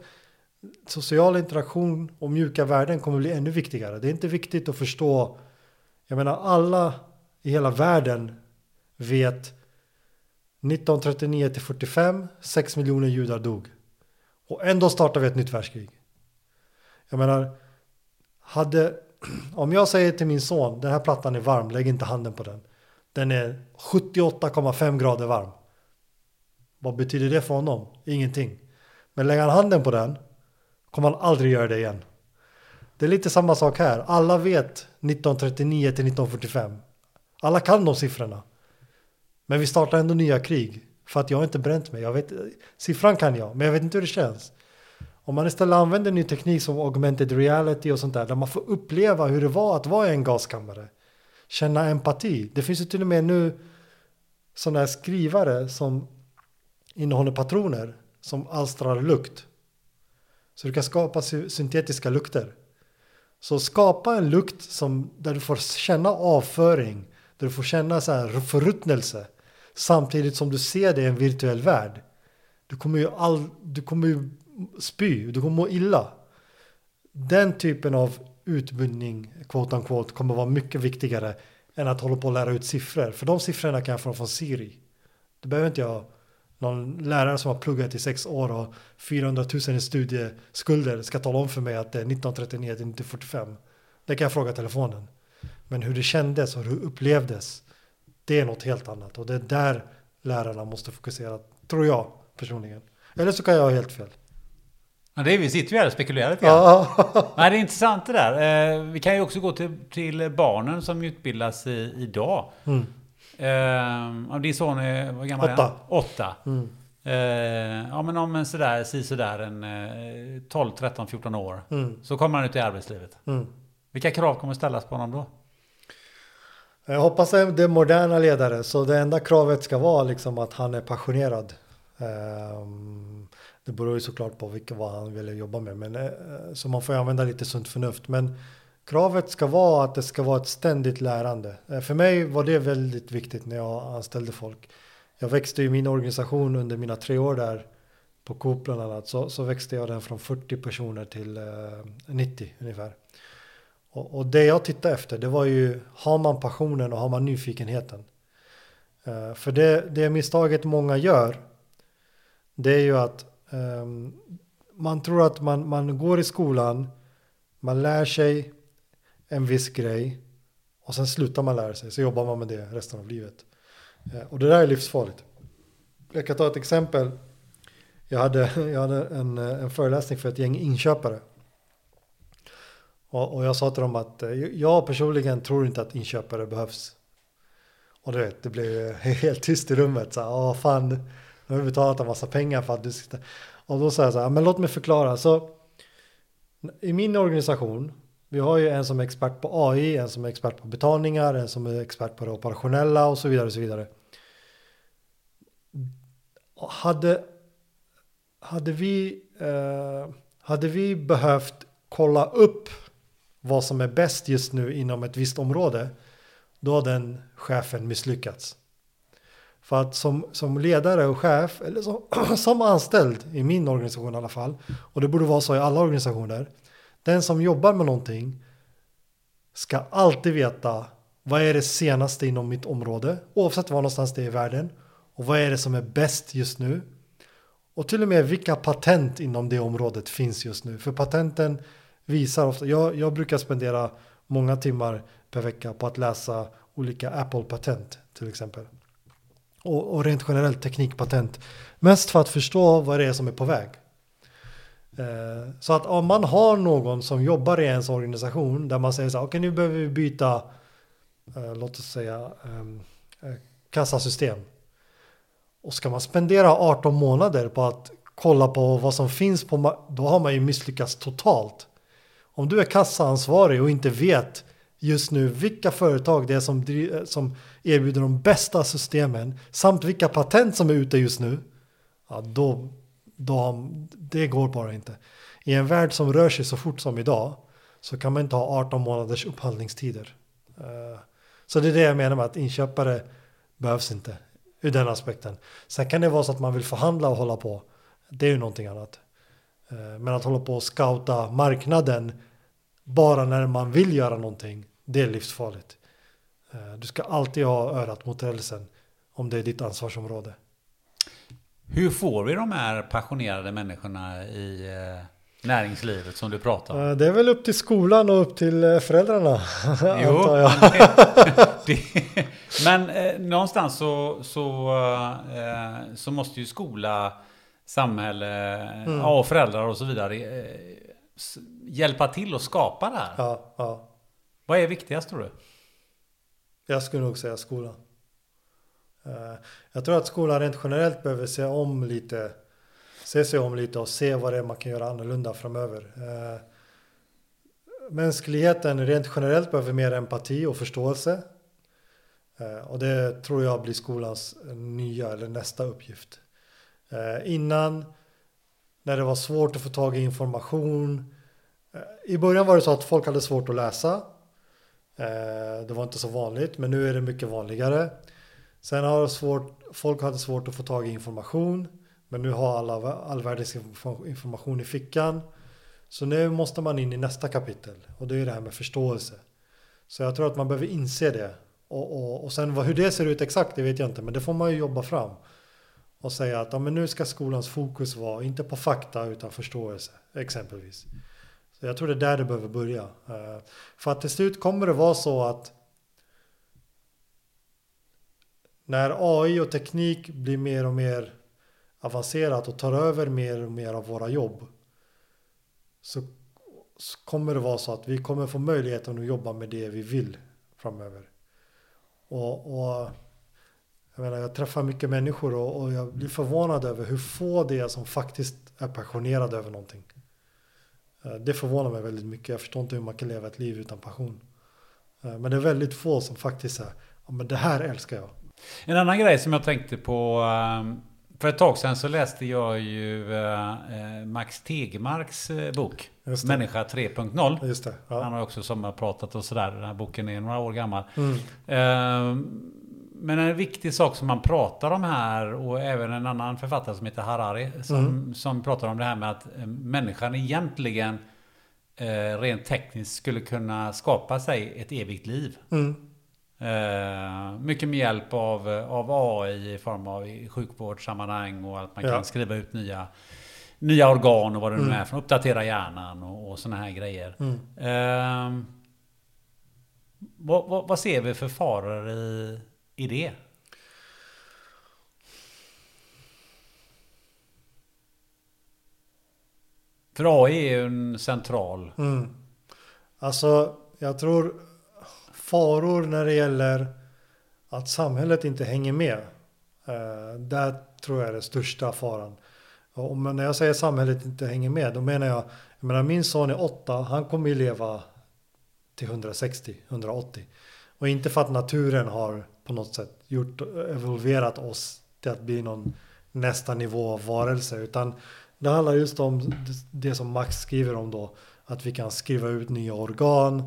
social interaktion och mjuka värden kommer bli ännu viktigare. Det är inte viktigt att förstå, jag menar alla i hela världen vet 1939 till 45, 6 miljoner judar dog. Och ändå startar vi ett nytt världskrig. Jag menar, hade, om jag säger till min son, den här plattan är varm, lägg inte handen på den. Den är 78,5 grader varm. Vad betyder det för honom? Ingenting. Men lägger han handen på den, kommer han aldrig göra det igen. Det är lite samma sak här. Alla vet 1939 till 1945. Alla kan de siffrorna. Men vi startar ändå nya krig. För att jag har inte bränt mig. Jag vet, siffran kan jag, men jag vet inte hur det känns. Om man istället använder ny teknik som augmented reality och sånt där, där man får uppleva hur det var att vara i en gaskammare. Känna empati. Det finns ju till och med nu sådana här skrivare som innehåller patroner som alstrar lukt. Så du kan skapa syntetiska lukter. Så skapa en lukt som, där du får känna avföring, där du får känna så här förruttnelse samtidigt som du ser det i en virtuell värld. Du kommer ju, all, du kommer ju spy, du kommer må illa. Den typen av utbildning, quote unquote, kommer vara mycket viktigare än att hålla på och lära ut siffror. För de siffrorna kan jag få från Siri. Det behöver inte jag någon lärare som har pluggat i sex år och 400 000 i studieskulder ska tala om för mig att det är 1939 till 1945. Det kan jag fråga telefonen. Men hur det kändes och hur det upplevdes, det är något helt annat. Och det är där lärarna måste fokusera, tror jag personligen. Eller så kan jag ha helt fel. Ja, det är, vi sitter ju här och spekulerar lite grann. Ja, Nej, det är intressant det där. Eh, vi kan ju också gå till, till barnen som utbildas i, idag. Mm. Eh, din son är, vad gammal är Åtta. han? Åtta. Mm. Eh, ja, men om en sådär, si sådär en eh, 12, 13, 14 år. Mm. Så kommer han ut i arbetslivet. Mm. Vilka krav kommer ställas på honom då? Jag hoppas att det är moderna ledare, så det enda kravet ska vara liksom att han är passionerad. Det beror ju såklart på vilka, vad han vill jobba med, men, eh, så man får ju använda lite sunt förnuft. Men kravet ska vara att det ska vara ett ständigt lärande. Eh, för mig var det väldigt viktigt när jag anställde folk. Jag växte ju min organisation under mina tre år där på Coop bland annat, så, så växte jag den från 40 personer till eh, 90 ungefär. Och, och det jag tittade efter, det var ju, har man passionen och har man nyfikenheten? Eh, för det, det misstaget många gör, det är ju att Ehm, man tror att man, man går i skolan, man lär sig en viss grej och sen slutar man lära sig, så jobbar man med det resten av livet. Eh, och det där är livsfarligt. Jag kan ta ett exempel. Jag hade, jag hade en, eh, en föreläsning för ett gäng inköpare. Och, och jag sa till dem att eh, jag personligen tror inte att inköpare behövs. Och du vet, det blev helt tyst i rummet. Så, Åh fan, jag har betalat en massa pengar för att du ska... Och då säger jag så här, men låt mig förklara. Så i min organisation, vi har ju en som är expert på AI, en som är expert på betalningar, en som är expert på det operationella och så vidare. Och så vidare. Hade, hade, vi, eh, hade vi behövt kolla upp vad som är bäst just nu inom ett visst område, då har den chefen misslyckats. För att som, som ledare och chef, eller som, som anställd i min organisation i alla fall, och det borde vara så i alla organisationer, den som jobbar med någonting ska alltid veta vad är det senaste inom mitt område, oavsett var någonstans det är i världen. Och vad är det som är bäst just nu? Och till och med vilka patent inom det området finns just nu. För patenten visar ofta, jag, jag brukar spendera många timmar per vecka på att läsa olika Apple-patent till exempel. Och, och rent generellt teknikpatent. Mest för att förstå vad det är som är på väg. Eh, så att om man har någon som jobbar i ens organisation där man säger så här, okej okay, nu behöver vi byta, eh, låt oss säga, ehm, eh, kassasystem. Och ska man spendera 18 månader på att kolla på vad som finns på, då har man ju misslyckats totalt. Om du är kassaansvarig och inte vet just nu vilka företag det är som, som erbjuder de bästa systemen samt vilka patent som är ute just nu. Ja, då, då, det går bara inte. I en värld som rör sig så fort som idag så kan man inte ha 18 månaders upphandlingstider. Eh, så det är det jag menar med att inköpare behövs inte ur den aspekten. Sen kan det vara så att man vill förhandla och hålla på. Det är ju någonting annat. Eh, men att hålla på och scouta marknaden bara när man vill göra någonting, det är livsfarligt. Eh, du ska alltid ha örat mot rälsen om det är ditt ansvarsområde. Hur får vi de här passionerade människorna i eh, näringslivet som du pratar om? Det är väl upp till skolan och upp till föräldrarna. Jo. Det, det, men eh, någonstans så, så, eh, så måste ju skola, samhälle mm. ja, och föräldrar och så vidare eh, hjälpa till att skapa det här. Ja, ja. Vad är viktigast tror du? Jag skulle nog säga skolan. Eh, jag tror att skolan rent generellt behöver se om lite, se sig om lite och se vad det är man kan göra annorlunda framöver. Eh, mänskligheten rent generellt behöver mer empati och förståelse. Eh, och det tror jag blir skolans nya eller nästa uppgift. Innan, när det var svårt att få tag i information. I början var det så att folk hade svårt att läsa. Eh, det var inte så vanligt, men nu är det mycket vanligare. Sen har svårt, folk hade svårt att få tag i information. Men nu har alla all världens information i fickan. Så nu måste man in i nästa kapitel. Och det är det här med förståelse. Så jag tror att man behöver inse det. Och, och, och sen vad, hur det ser ut exakt, det vet jag inte. Men det får man ju jobba fram. Och säga att ja, men nu ska skolans fokus vara, inte på fakta utan förståelse. Exempelvis. Så jag tror det är där det behöver börja. Eh, för att till slut kommer det vara så att när AI och teknik blir mer och mer avancerat och tar över mer och mer av våra jobb så kommer det vara så att vi kommer få möjligheten att jobba med det vi vill framöver. Och, och jag, menar, jag träffar mycket människor och, och, jag blir förvånad över hur få det är som faktiskt är passionerade över någonting. Eh, det förvånar mig väldigt mycket. Jag förstår inte hur man kan leva ett liv utan passion. Eh, men det är väldigt få som faktiskt säger, ja men det här älskar jag. En annan grej som jag tänkte på ehm, för ett tag sedan så läste jag ju eh, Max Tegmarks bok Människa 3.0. Just det, ja. Han har också sommarpratat och sådär. Den här boken är några år gammal. Mm. Men en viktig sak som man pratar om här och även en annan författare som heter Harari som, mm. som pratar om det här med att eh, människan egentligen eh, rent tekniskt skulle kunna skapa sig ett evigt liv. Mm. Eh, mycket med hjälp av, av AI i form av sjukvårdssammanhang och att man ja. kan skriva ut nya, nya organ och vad det nu mm. är för uppdatera hjärnan och, och sådana här grejer. Eh, vad, vad, vad, ser vi för faror i, i det? För AI är ju en central... Mm. Alltså, jag tror faror när det gäller att samhället inte hänger med. Eh, där tror jag är den största faran. Och när jag säger samhället inte hänger med, då menar jag, jag menar min son är åtta, han kommer ju leva till 160, 180. Och inte för att naturen har på något sätt gjort, evolverat oss till att bli någon nästa nivå av varelse, utan det handlar just om det som Max skriver om då, att vi kan skriva ut nya organ,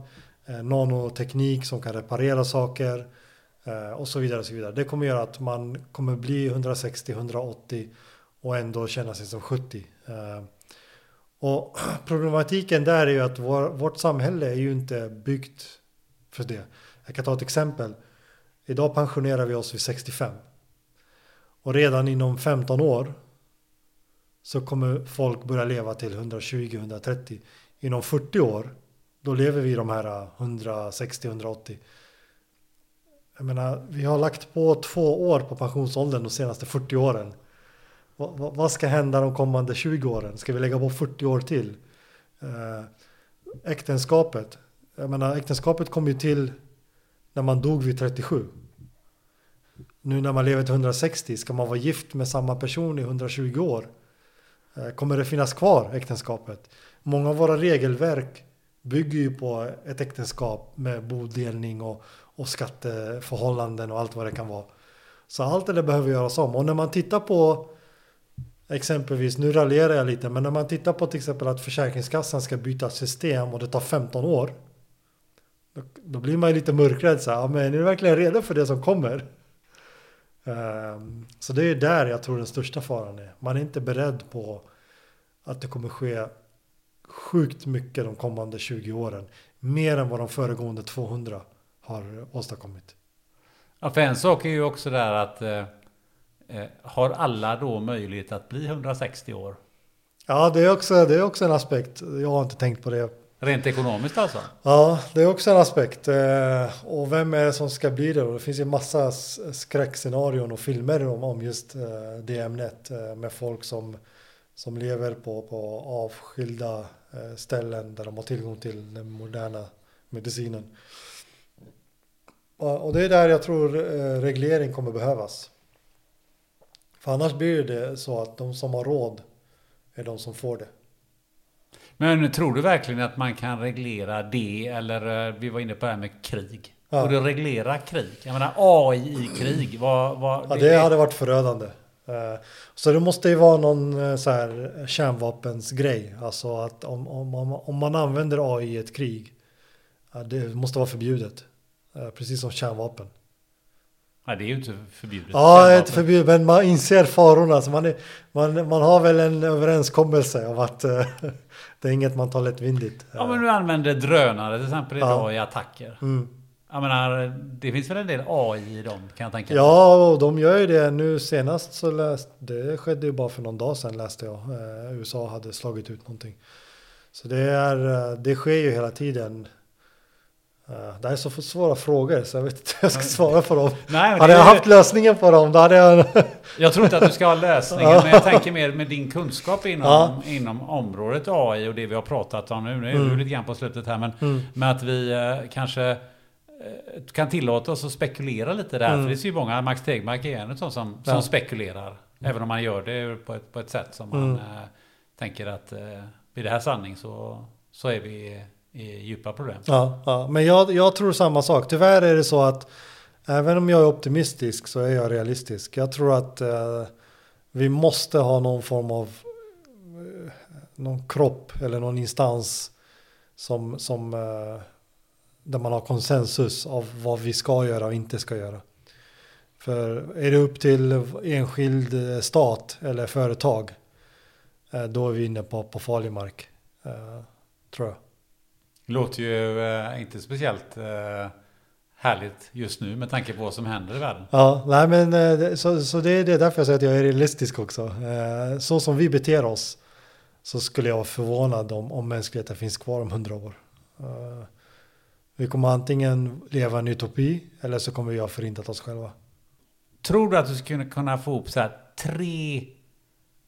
Eh, nanoteknik som kan reparera saker eh, och så vidare. Och så vidare. Det kommer göra att man kommer bli 160-180 och ändå känna sig som 70. Eh, och problematiken där är ju att vår, vårt samhälle är ju inte byggt för det. Jag kan ta ett exempel. Idag pensionerar vi oss vid 65. Och redan inom 15 år så kommer folk börja leva till 120-130. Inom 40 år, då lever vi de här äh, 160-180. Jag menar, vi har lagt på två år på pensionsåldern de senaste 40 åren. Vad, vad ska hända de kommande 20 åren? Ska vi lägga på 40 år till? Eh, äktenskapet. Jag menar, äktenskapet kom ju till när man dog vid 37. Nu när man lever till 160, ska man vara gift med samma person i 120 år? Eh, kommer det finnas kvar äktenskapet? Många av våra regelverk bygger ju på ett äktenskap med bodelning och, och skatteförhållanden och allt vad det kan vara. Så allt det där behöver göras om. Och när man tittar på exempelvis, nu raljerar jag lite, men när man tittar på till exempel att Försäkringskassan ska byta system och det tar 15 år. Då, då blir man ju lite mörkrädd så här, ja, men är ni verkligen redo för det som kommer? Um, så det är där jag tror den största faran är. Man är inte beredd på att det kommer ske sjukt mycket de kommande 20 åren. Mer än vad de föregående 200 har åstadkommit. Ja, för en sak är ju också där att eh, eh har alla då möjlighet att bli 160 år? Ja, det är, också, det är också en aspekt. Jag har inte tänkt på det. Rent ekonomiskt alltså? Ja, det är också en aspekt. Eh, och vem är det som ska bli det? Det finns ju massa skräckscenarion och filmer om just eh, det ämnet eh, med folk som, som lever på, på avskilda ställen där de har tillgång till den moderna medicinen. Och det är där jag tror reglering kommer behövas. För annars blir det så att de som har råd är de som får det. Men tror du verkligen att man kan reglera det? Eller eh, vi var inne på det här med krig. Ja. Och du reglera krig? Jag menar AI i krig. Vad, vad, ja, det, det hade varit förödande. Eh, så det måste ju vara någon så här kärnvapensgrej. Alltså att om, om, om man använder AI i ett krig. Det måste vara förbjudet. Eh, precis som kärnvapen. Nej, det är ju inte förbjudet. Ja, det är inte förbjudet, men man inser farorna. Så man, är, man, man har väl en överenskommelse om att uh, det är inget man tar lättvindigt. Ja, men du använder drönare till exempel idag ja. i attacker. Mm. Jag menar, det finns väl en del AI i dem kan jag tänka mig? Ja, och de gör ju det nu senast så läste, det skedde ju bara för någon dag sedan läste jag. Uh, USA hade slagit ut någonting. Så det, är, det sker ju hela tiden. Det här är så svåra frågor så jag vet inte hur jag ska svara på dem. Nej, hade jag haft lösningen på dem då hade jag... jag tror inte att du ska ha lösningen men jag tänker mer med din kunskap inom, ja. inom området AI och det vi har pratat om nu. Nu är mm. du lite grann på slutet här men mm. med att vi eh, kanske eh, kan tillåta oss att spekulera lite där. Mm. För det ser ju många, Max Tegmark är en sån som, som ja. spekulerar. Även om man gör det på ett, på ett sätt som man mm. äh, tänker att äh, blir det här sanning så, så är vi Eh, djupa problem. Ja, ja. men jag, jag tror samma sak. Tyvärr är det så att även om jag är optimistisk så är jag realistisk. Jag tror att eh, vi måste ha någon form av eh, någon kropp eller någon instans som, som eh, där man har konsensus av vad vi ska göra och inte ska göra. För är det upp till enskild eh, stat eller företag eh, då är vi inne på, på farlig mark. Eh, tror jag. Låter ju eh, inte speciellt eh, härligt just nu med tanke på vad som händer i världen. Ja, nej men eh, så, så det är det därför jag säger att jag är realistisk också. Eh, så som vi beter oss så skulle jag vara förvånad om, om mänskligheten finns kvar om hundra år. Eh, vi kommer antingen leva en utopi eller så kommer vi ha förintat oss själva. Tror du att du skulle kunna få ihop så här tre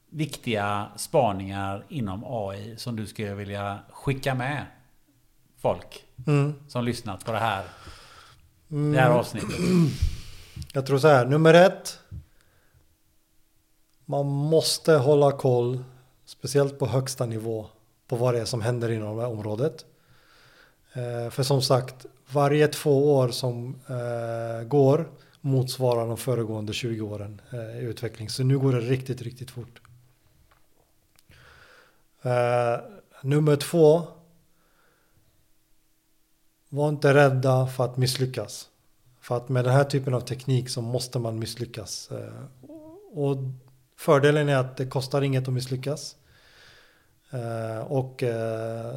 viktiga spaningar inom AI som du skulle vilja skicka med folk mm. som lyssnat på det här, mm. det här avsnittet? Jag tror så här, nummer ett. Man måste hålla koll, speciellt på högsta nivå, på vad det är som händer inom det här området. Eh, för som sagt, varje två år som eh, går motsvarar de föregående 20 åren eh, i utveckling. Så nu går det riktigt, riktigt fort. Nummer två, var inte rädda för att misslyckas. För att med den här typen av teknik så måste man misslyckas. Eh, och fördelen är att det kostar inget att misslyckas. Eh, och eh,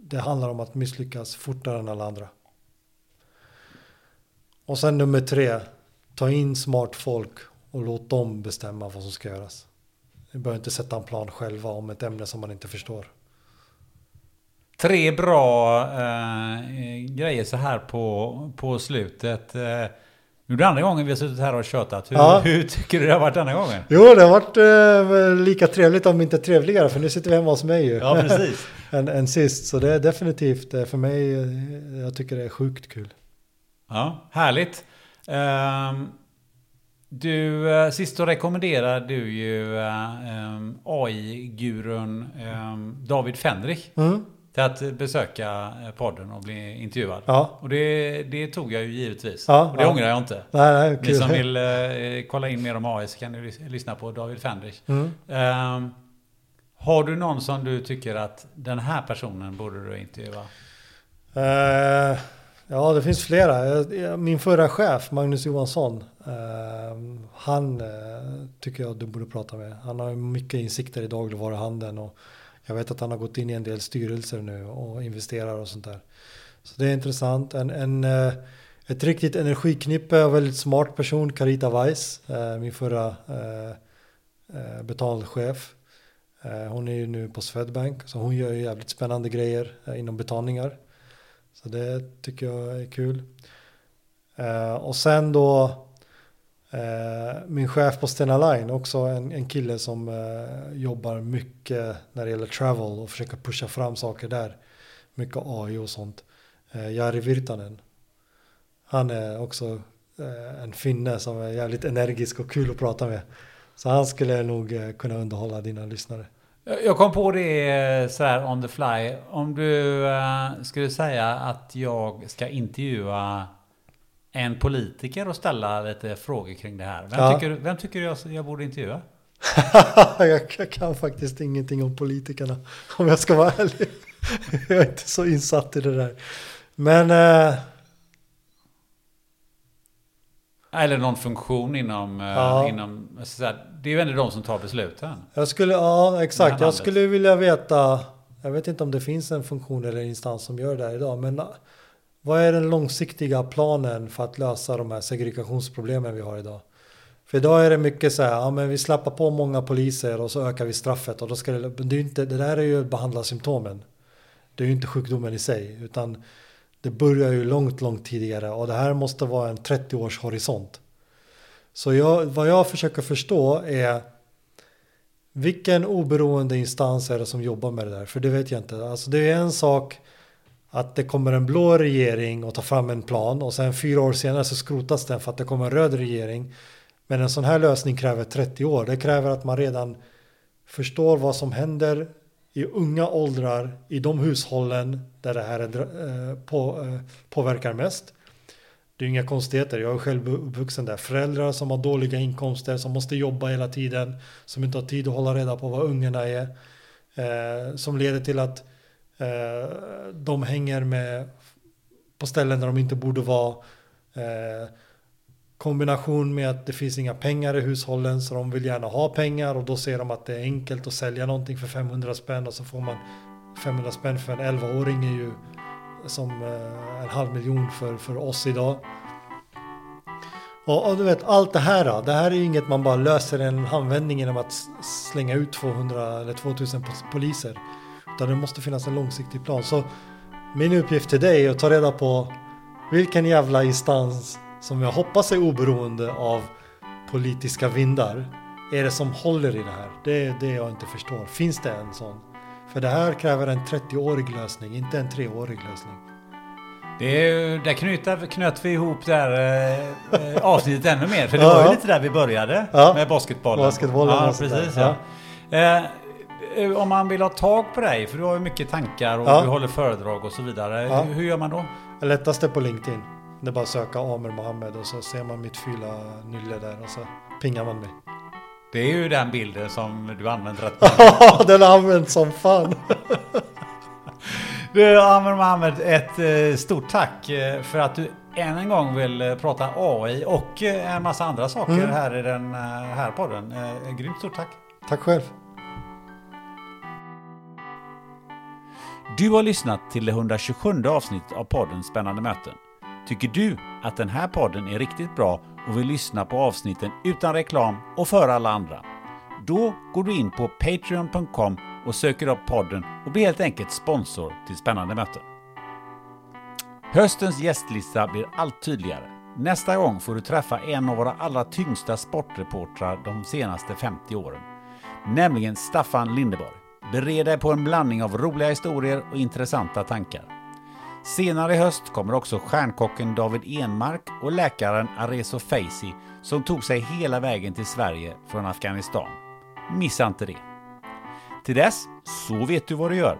det handlar om att misslyckas fortare än alla andra. Och sen nummer tre, ta in smart folk och låt dem bestämma vad som ska göras. Ni behöver inte sätta en plan själva om ett ämne som man inte förstår. Tre bra eh, grejer så här på, på slutet. Eh, nu är det andra gången vi har suttit här och tjötat. Hur, Ja. hur tycker du det har varit denna gången? Jo, det har varit eh, lika trevligt om inte trevligare för nu sitter vi hemma hos mig ju. Ja, precis. än, än sist. Så det är definitivt eh, för mig, eh, jag tycker det är sjukt kul. Ja, härligt. Ehm, du, eh, sist så rekommenderar du ju eh, ehm, AI-gurun ehm, David Fenrich Mm. Till att besöka eh, podden och bli intervjuad. Ja. Och det, det tog jag ju givetvis. Ja, och det ja. ångrar jag inte. Nej, nej, Ni som vill eh, kolla in mer om AI så kan ni lys- lyssna på David Fenrich. Mm. Ehm, har du någon som du tycker att den här personen borde du intervjua? Eh, ja, det finns flera. Jag- Min förra chef, Magnus Johansson, eh, han eh, tycker jag du borde prata med. Han har mycket insikter i dagligvaruhandeln och jag vet att han har gått in i en del styrelser nu och investerar och sånt där. Så det är intressant. En, en, eh, ett riktigt energiknippe och väldigt smart person, Carita Weiss, eh, min förra eh, betalchef. Hon är ju nu på Swedbank, så hon gör ju jävligt spännande grejer inom betalningar. Så det tycker jag är kul. Och sen då Eh, min chef på Stena Line, också en, en kille som eh, jobbar mycket när det gäller travel och försöker pusha fram saker där. Mycket AI och sånt. Eh, Jari Virtanen. Han är också eh, en finne som är jävligt energisk och kul att prata med. Så han skulle nog eh, kunna underhålla dina lyssnare. Jag kom på det eh, så här on the fly. Om du eh, skulle säga att jag ska intervjua en politiker och ställa lite frågor kring det här. Vem, Ja. tycker, vem tycker jag, jag borde intervjua? jag jag kan faktiskt ingenting om politikerna om jag ska vara ärlig. jag är inte så insatt i det där. Men eh, Eller någon funktion inom... eh, Ja. inom så här, det är ju ändå de som tar besluten. jag skulle, ja exakt, jag skulle vilja veta, jag vet inte om det finns en funktion eller instans som gör det här idag, men vad är den långsiktiga planen för att lösa de här segregationsproblemen vi har idag? För idag är det mycket så här, ja men vi släpper på många poliser och så ökar vi straffet och då ska det, men det, är inte, det där är ju att behandla symptomen. Det är ju inte sjukdomen i sig, utan det börjar ju långt, långt tidigare och det här måste vara en 30 års horisont. Så jag, vad jag försöker förstå är vilken oberoende instans är det som jobbar med det där? För det vet jag inte. Alltså det är en sak att det kommer en blå regering och tar fram en plan och sen fyra år senare så skrotas den för att det kommer en röd regering. Men en sån här lösning kräver 30 år. Det kräver att man redan förstår vad som händer i unga åldrar i de hushållen där det här är, eh, på, eh, påverkar mest. Det är inga konstigheter. Jag är själv uppvuxen där. Föräldrar som har dåliga inkomster, som måste jobba hela tiden, som inte har tid att hålla reda på vad ungarna är. Eh, som leder till att Eh, de hänger med på ställen där de inte borde vara. Eh, kombination med att det finns inga pengar i hushållen så de vill gärna ha pengar och då ser de att det är enkelt att sälja någonting för 500 spänn och så får man 500 spänn för en 11-åring är ju som eh, en halv miljon för, för oss idag. Och, och du vet allt det här, då, det här är ju inget man bara löser i en handvändning genom att slänga ut 200 eller 2000 poliser. Utan det måste finnas en långsiktig plan. Så min uppgift till dig är att ta reda på vilken jävla instans som jag hoppas är oberoende av politiska vindar är det som håller i det här. Det är det jag inte förstår. Finns det en sån? För det här kräver en 30-årig lösning, inte en treårig lösning. Det är, där knöt, knöt vi ihop det här eh, eh, avsnittet ännu mer. För det Ja, var ju lite där vi började Ja. med basketbollen. Basketbollen Ja, precis. Ja. Eh, eh, om man vill ha tag på dig, för du har ju mycket tankar och Ja. du håller föredrag och så vidare. Ja. Hur gör man då? Det lättaste på LinkedIn. Det är bara att söka Amer Mohammed och så ser man mitt fula nylle där och så pingar man mig. Det är ju den bilden som du använder rätt Ja, den har använts som fan. Du Amer Mohammed, ett eh, stort tack eh, för att du än en gång vill prata AI och en massa andra saker Mm. här i den här podden. Grymt stort tack! Tack själv. Du har lyssnat till det 127 avsnittet av podden Spännande möten. Tycker du att den här podden är riktigt bra och vill lyssna på avsnitten utan reklam och för alla andra? Då går du in på patreon.com och söker upp podden och blir helt enkelt sponsor till spännande möten. Höstens gästlista blir allt tydligare. Nästa gång får du träffa en av våra allra tyngsta sportreportrar de senaste 50 åren. Nämligen Staffan Lindeborg. Bered dig på en blandning av roliga historier och intressanta tankar. Senare i höst kommer också stjärnkocken David Enmark och läkaren Arezo Feisi som tog sig hela vägen till Sverige från Afghanistan. Missa inte det! Till dess, så vet du vad du gör.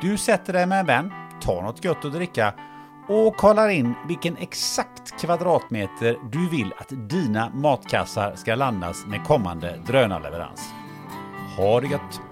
Du sätter dig med en vän, tar något gött att dricka och kollar in vilken exakt kvadratmeter du vill att dina matkassar ska landas med kommande drönarleverans. Ha det gött!